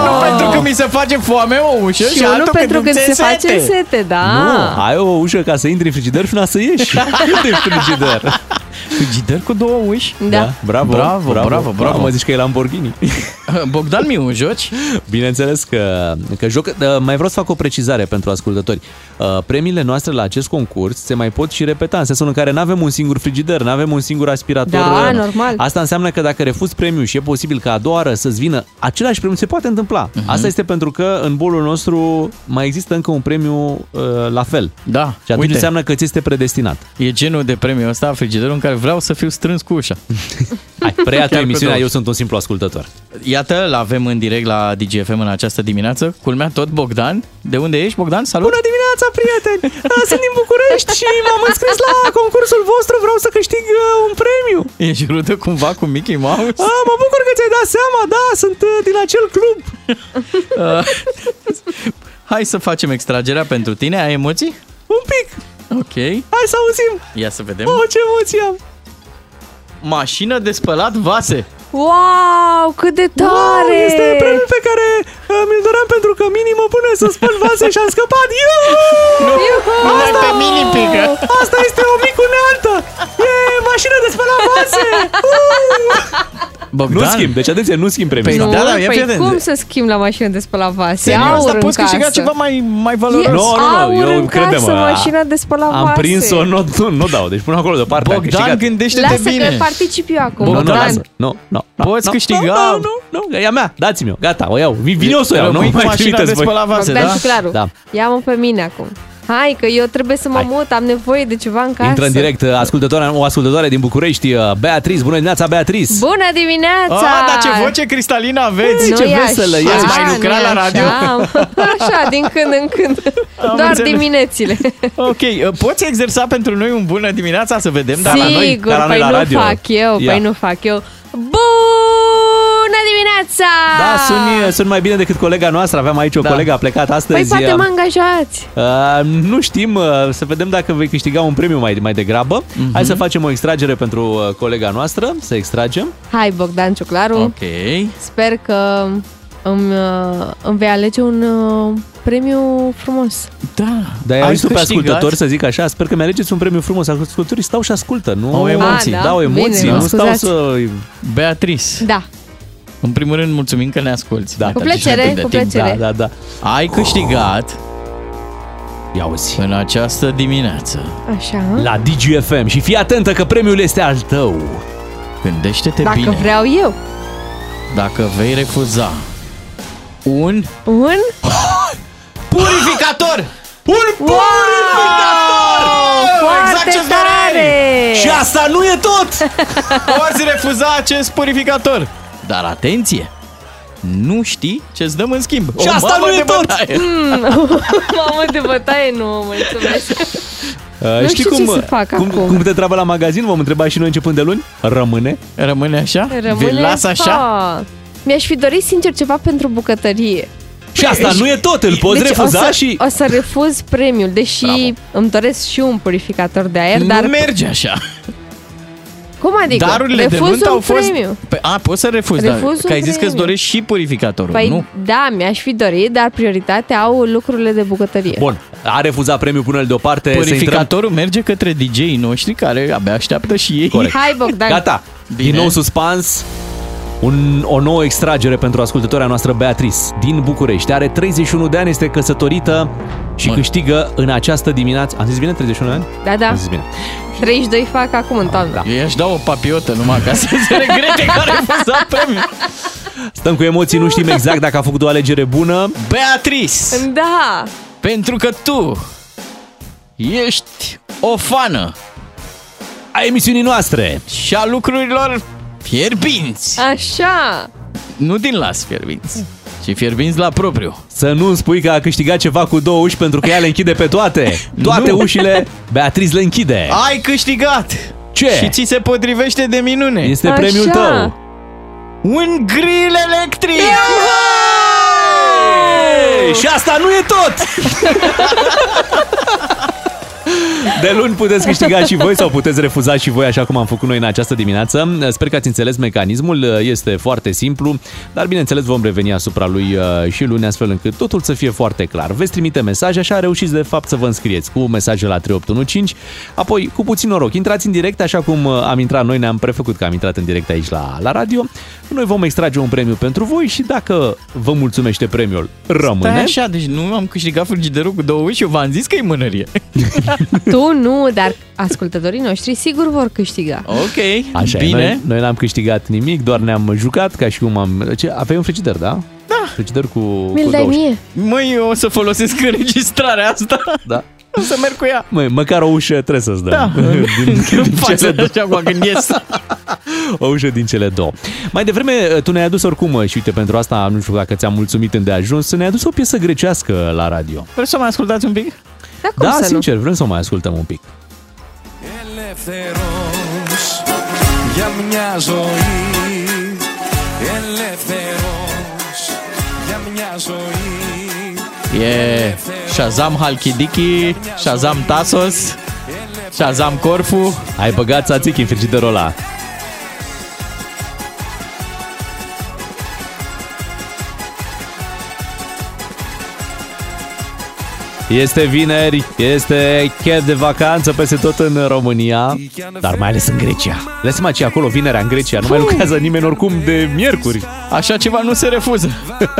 Unul pentru că mi se face foame o ușă și, și unul altul pentru când când se face sete. sete, da. Nu, ai o ușă ca să intri în frigider și una să ieși. (laughs) Cât e frigider? Frigider cu două uși? Da. Bravo, Bravo, bravo, bravo. Mă zici că e Lamborghini. (laughs) Bogdan Miu, joci? Bineînțeles că, că joc. Dar Mai vreau să fac o precizare pentru ascultători. Uh, Premiile noastre la acest concurs se mai pot și repeta, în sensul în care nu avem un singur frigider, nu avem un singur aspirator. Da, Uh, normal. Asta înseamnă că dacă refuzi premiul și e posibil ca a doua oară să-ți vină același premiu, se poate întâmpla. Mhm. Asta este pentru că în bolul nostru mai există încă un premiu uh, la fel. Da, Și atunci uite, înseamnă că ți este predestinat. e genul de premiu ăsta, frigiderul, în care vreau să fiu strâns cu ușa. (laughs) Hai, preia tu Chiar cu emisiunea, două. eu sunt un simplu ascultător. Iată, îl avem în direct la DGFM în această dimineață. Culmea tot Bogdan. De unde ești, Bogdan? Salut! Bună dimineața, prieteni! Sunt din București și m-am înscris la concursul vostru, vreau să câștig uh, un premiu. Ești rudă cumva cu Mickey Mouse? A, mă bucur că ți-ai dat seama, da, sunt uh, din acel club. (laughs) Uh, Hai să facem extragerea pentru tine. Ai emoții? Un pic, Ok. hai să auzim. Ia să vedem. Oh, ce emoție am. mașină de spălat vase. Wow, cât de tare! Wow, este premiul pe care uh, mi-l doream pentru că mini mă pune să spăl vase și am scăpat. Iuhu! Nu mai pe mini pică. Asta este o mică unealtă! E mașină de spălat vase! Uh! (laughs) Bogdan. Nu schimb, deci atenție, nu schimb premiul. Păi ăsta. da, da, ia păi fii atent. cum să schimb la mașină de spălat vase? Serios, Aur dar în poți câștiga casă. ceva mai, mai valoros. E Nu, nu, nu, aur eu în crede-mă, casă, a- mașina de spălat Am vase. prins-o, nu, nu, nu dau, deci pun acolo deoparte. am Bogdan, câștigat. gândește-te Lasă bine. că particip eu acum. Nu, nu, Bogdan. lasă. Nu, nu. nu, Poți nu, câștiga. Nu, nu, nu, e a mea, dați-mi-o, gata, o iau. Vin, vin eu să o iau, nu Rămâi cu mai mașina trimiteți de voi. spălat vase, Bogdan da? Ciuclaru, Da. ia-mă pe mine acum. Hai, că eu trebuie să mă Hai. mut, am nevoie de ceva în casă. Intră în direct uh, ascultătoarea, o ascultătoare din București, uh, Beatriz. Bună dimineața, Beatriz! Bună dimineața! Ah, dar ce voce cristalină aveți! ce Nu e veselă așa, ești. Ați mai nu lucrat e la radio? Așa, (laughs) așa, din când în când. Doar înțeles. diminețile. Ok, uh, poți exersa pentru noi un bună dimineața să vedem? Dar la noi, Sigur, ca la noi păi la nu radio. fac eu, Ia. păi nu fac eu. Bună dimineața! Da, sunt, sunt mai bine decât colega noastră. Aveam aici o Da. colegă, a plecat astăzi. Păi poate uh, mă angajați. Uh, nu știm, uh, să vedem dacă vei câștiga un premiu mai, mai degrabă. Mhm. Hai să facem o extragere pentru uh, colega noastră, să extragem. Hai, Bogdan Ciuclaru. Ok. Sper că îmi, uh, îmi vei alege un uh, premiu frumos. Da. Dar ai Ai auzit tu pe câștigat? ascultători să zic așa, sper că mi-alegeți un premiu frumos. Ascultătorii stau și ascultă, nu? Au emoții. A, da? Dau emoții, Bine, nu mă stau scuzați. să... Beatrice, Da, în primul rând mulțumim că ne asculti. Da. Ne Cu taci plăcere, atât de cu timp. plăcere. Da, da, da. Ai câștigat Ia auzi. în această dimineață. așa. La DGFM și fii atentă că premiul este al tău. Gândește-te Dacă bine. vreau eu. Dacă vei refuza un Un? purificator! Un Wow! Foarte Exact ce-ți doreai! tare! Și asta nu e tot! (laughs) Poți refuza acest purificator. Dar atenție! Nu știi ce-ți dăm în schimb. Și O asta mamă nu e de tot! bătaie. (laughs) (laughs) Mamă de bătaie, nu, mulțumesc. Uh, Nu știu ce să fac cum, acum. cum te treabă la magazin? Vom întreba și noi începând de luni? Rămâne? Rămâne așa? Rămâne Vi las așa? Ha. Mi-aș fi dorit sincer ceva pentru bucătărie. Și asta nu e tot, îl poți Deci refuza o să, și... O să refuz premiul, deși Bravo. îmi doresc și un purificator de aer, Nu dar merge așa. Cum adică? Darurile de refuz nuntă un au fost... premiu. Pe, a, poți să refuzi, dar Refuz că un ai zis că îți premiu. dorești și purificatorul, Păi nu? da, mi-aș fi dorit, dar prioritatea au lucrurile de bucătărie. Bun, a refuzat premiul până deoparte. să intrăm... Purificatorul merge către DJ-ii noștri care abia așteaptă și ei. Corect. Hai, Bogdan. Gata, Bine. din nou suspans. Un, o nouă extragere pentru ascultătoarea noastră Beatrice din București. Are 31 de ani, este căsătorită și Mă. câștigă în această dimineață. Am zis bine 31 de ani? Da, da. Am zis bine. 32 fac acum în toamnă. Da. Eu i-aș da o papiotă numai ca să se regrete că a refuzat premiul. Stăm cu emoții, nu știm exact dacă a făcut o alegere bună. Beatrice, Da. pentru că tu ești o fană A emisiunii noastre. și a lucrurilor fierbinți. Așa. Nu din las fierbinți, ci fierbinți la propriu. Să nu spui că a câștigat ceva cu două uși pentru că ea le închide pe toate. (laughs) Toate Nu. ușile Beatrice le închide. Ai câștigat! Ce? Și ți se potrivește de minune. Este Așa. premiul tău. Un grill electric! Ei, Și asta nu e tot! (laughs) De luni puteți câștiga și voi sau puteți refuza și voi așa cum am făcut noi în această dimineață. Sper că ați înțeles mecanismul, este foarte simplu, dar bineînțeles vom reveni asupra lui uh, și luni astfel încât totul să fie foarte clar. Veți trimite mesaje, așa reușiți de fapt să vă înscrieți cu mesaje la 3815, apoi cu puțin noroc, intrați în direct așa cum uh, am intrat noi, ne-am prefăcut că am intrat în direct aici la, la radio. Noi vom extrage un premiu pentru voi și dacă vă mulțumește premiul, rămâne. Stai așa, deci nu am câștigat frigiderul cu două uși, eu v-am zis că e mânărie. (laughs) (laughs) Tu nu, dar ascultătorii noștri sigur vor câștiga. Ok, Așa e, bine. noi, noi n-am câștigat nimic, doar ne-am jucat ca și cum am... Ce, aveai un frigider, da? Da. Frigider cu, Mi-l cu dai 20. mie. Măi, eu o să folosesc înregistrarea asta. Da. O să merg cu ea. Măi, măcar o ușă trebuie să-ți dăm. Da, (laughs) din, (laughs) când faci așa cu când ies. o ușă din cele două. Mai devreme, tu ne-ai adus oricum, și uite, pentru asta, nu știu dacă ți-am mulțumit îndeajuns, ne-ai adus o piesă grecească la radio. Vreți să mai ascultați un pic? Da, cum da, să sincer, vrem să o mai ascultăm un pic. Ελεύθερος για μια ζωή Ελεύθερος για μια ζωή E Shazam Halkidiki, Shazam Tasos, Shazam Corfu. Ai băgat țațichi în frigiderul ăla. Este vineri, este chef de vacanță peste tot în România, dar mai ales în Grecia. Lăsăm ce acolo, vinerea în Grecia, nu mai lucrează nimeni oricum de miercuri. Așa ceva nu se refuză. (laughs)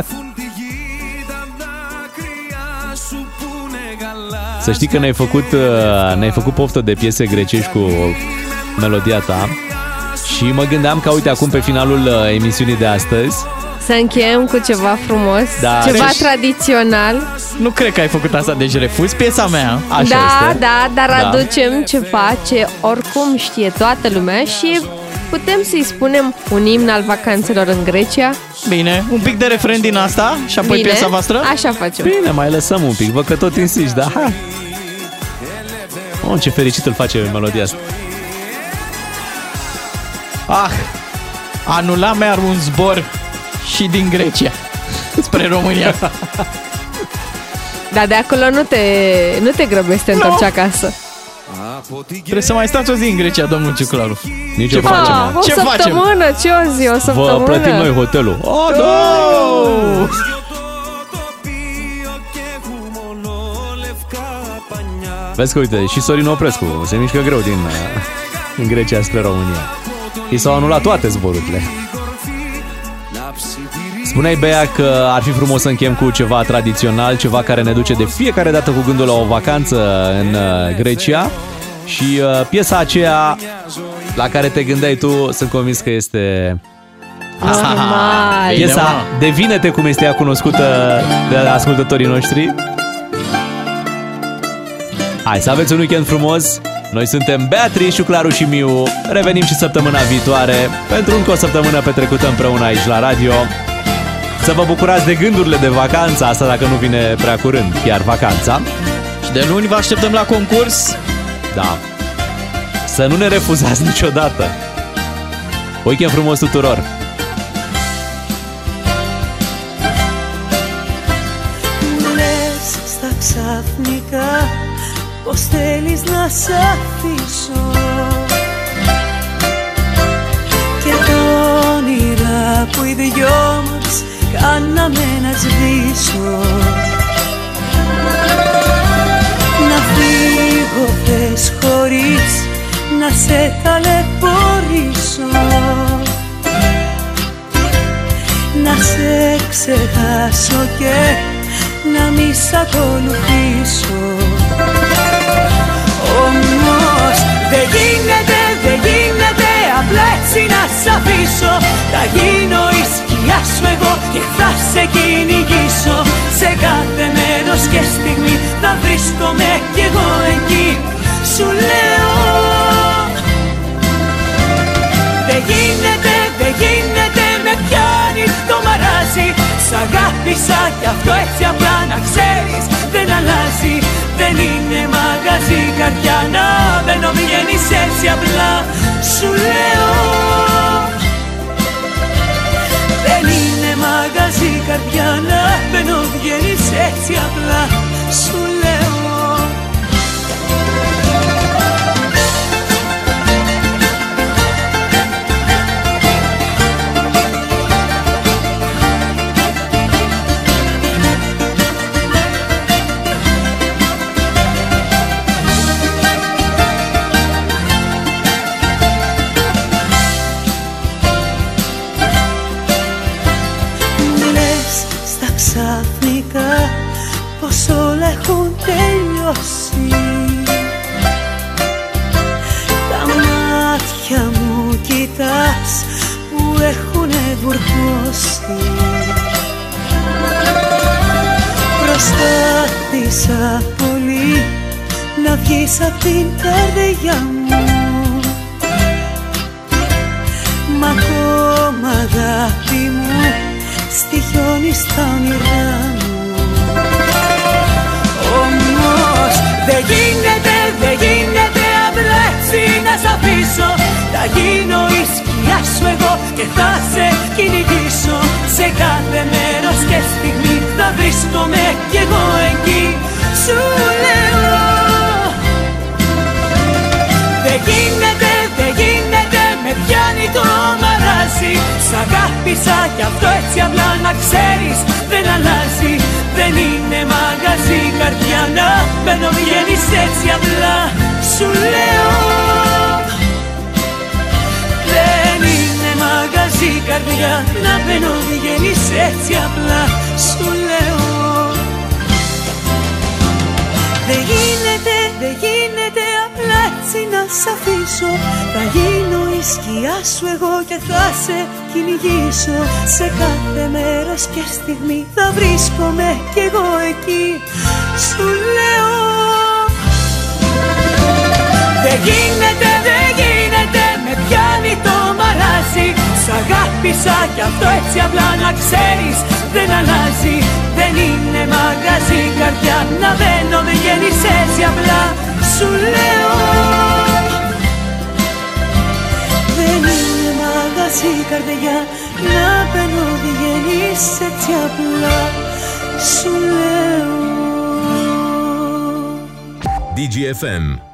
Să știi că ne-ai făcut, uh, ne-ai făcut poftă de piese grecești cu melodia ta și mă gândeam că, uite, acum pe finalul uh, emisiunii de astăzi, Să încheiem cu ceva frumos, Da, ceva deci- tradițional. Nu cred că ai făcut asta, deci refuzi piesa mea. Așa da, este. da, dar Da. aducem ceva ce oricum știe toată lumea și putem să-i spunem un imn al vacanțelor în Grecia. Bine, un pic de refren din asta și apoi Bine? piesa voastră? Așa facem. Bine, mai lăsăm un pic, văd că tot insisti, da? Hai. Oh, ce fericit îl face melodia asta. Ah, anula mi-ar un zbor și din Grecia spre România. Dar de acolo nu te, nu te grăbești să te întorci acasă. Trebuie să mai stați o zi în Grecia, domnul Ciuclaru. Nici Ce o facem. Ah, o Ce facem? săptămână, ce o zi, o săptămână. Vă plătim noi hotelul. Oh, Oh! Vezi că, uite, și Sorin Oprescu se mișcă greu din, uh, din Grecia spre România. I s-au anulat toate zborurile. Spuneai, Bea, că ar fi frumos să închem cu ceva tradițional, ceva care ne duce de fiecare dată cu gândul la o vacanță în uh, Grecia. Și uh, piesa aceea la care te gândeai tu, sunt convins că este Normal. piesa Devine-te cum este ea cunoscută de ascultătorii noștri. Hai să aveți un weekend frumos. Noi suntem Beatrice, Claru și Miu. Revenim și săptămâna viitoare pentru încă o săptămână petrecută împreună aici la radio. Să vă bucurați de gândurile de vacanță, asta dacă nu vine prea curând, chiar vacanța. Și de luni vă așteptăm la concurs. Da. Să nu ne refuzați niciodată. (laughs) Weekend frumos tuturor! Μου λες στα ξαφνικά πως θέλεις να σ' αφήσω Και τα όνειρα που οι δυο μας κάναμε να σβήσω Να φύγω πες χωρίς να σε ταλαιπωρήσω. Να σε ξεχάσω και να μη σ' ακολουθήσω. Όμως δεν γίνεται, δεν γίνεται απλά έτσι να σ' αφήσω. Θα γίνω η σκιά σου εγώ και θα σε κυνηγήσω. Σε κάθε μέρος και στιγμή θα βρίσκομαι κι εγώ εκεί. Σου λέω δεν γίνεται, δεν γίνεται, με πιάνει το μαράζι. Σ' αγάπησα κι αυτό έτσι απλά να ξέρεις. Δεν αλλάζει Δεν είναι μαγαζί. Καρδιά να μπαίνω βγαίνεις έτσι απλά. Σου λέω Δεν είναι μαγαζί καρδιά να μπαίνω βγαίνεις έτσι απλά Προσπάθησα πολύ να βγεις απ' την καρδιά μου. Μα ακόμα αγάπη μου στοιχιώνει στα όνειρά μου. Όμως δεν γίνεται, δεν γίνεται απλά έτσι να σ' αφήσω. Θα γίνω η σκιά σου εγώ και θα σε κυνηγήσω. Σε κάθε μέρος και στιγμή θα βρίσκομαι κι εγώ εκεί. Σου λέω Δεν γίνεται, δεν γίνεται, με πιάνει το μαράζει Σ' αγάπησα κι αυτό έτσι απλά να ξέρεις δεν αλλάζει. Δεν είναι μαγαζί καρδιά να μπαίνω βγαίνεις έτσι απλά. Σου λέω μαγαζί καρδιά να μπαίνω βγαίνεις έτσι απλά Σου λέω. Δεν γίνεται, δεν γίνεται απλά έτσι να σ' αφήσω. Θα γίνω η σκιά σου εγώ και θα σε κυνηγήσω. Σε κάθε μέρος και στιγμή θα βρίσκομαι κι εγώ εκεί. Σου λέω. Δεν γίνεται, δεν γίνεται, με πιάνει το μαράζι Σ' αγάπησα κι αυτό έτσι απλά να ξέρεις. Δεν αλλάζει Δεν είναι μαγαζί. Καρδιά να μπαίνω δεν γίνεις έτσι απλά Σου λέω. Δεν είναι μαγαζί καρδιά να μπαίνω δεν γίνεις έτσι απλά Σου λέω. DGFM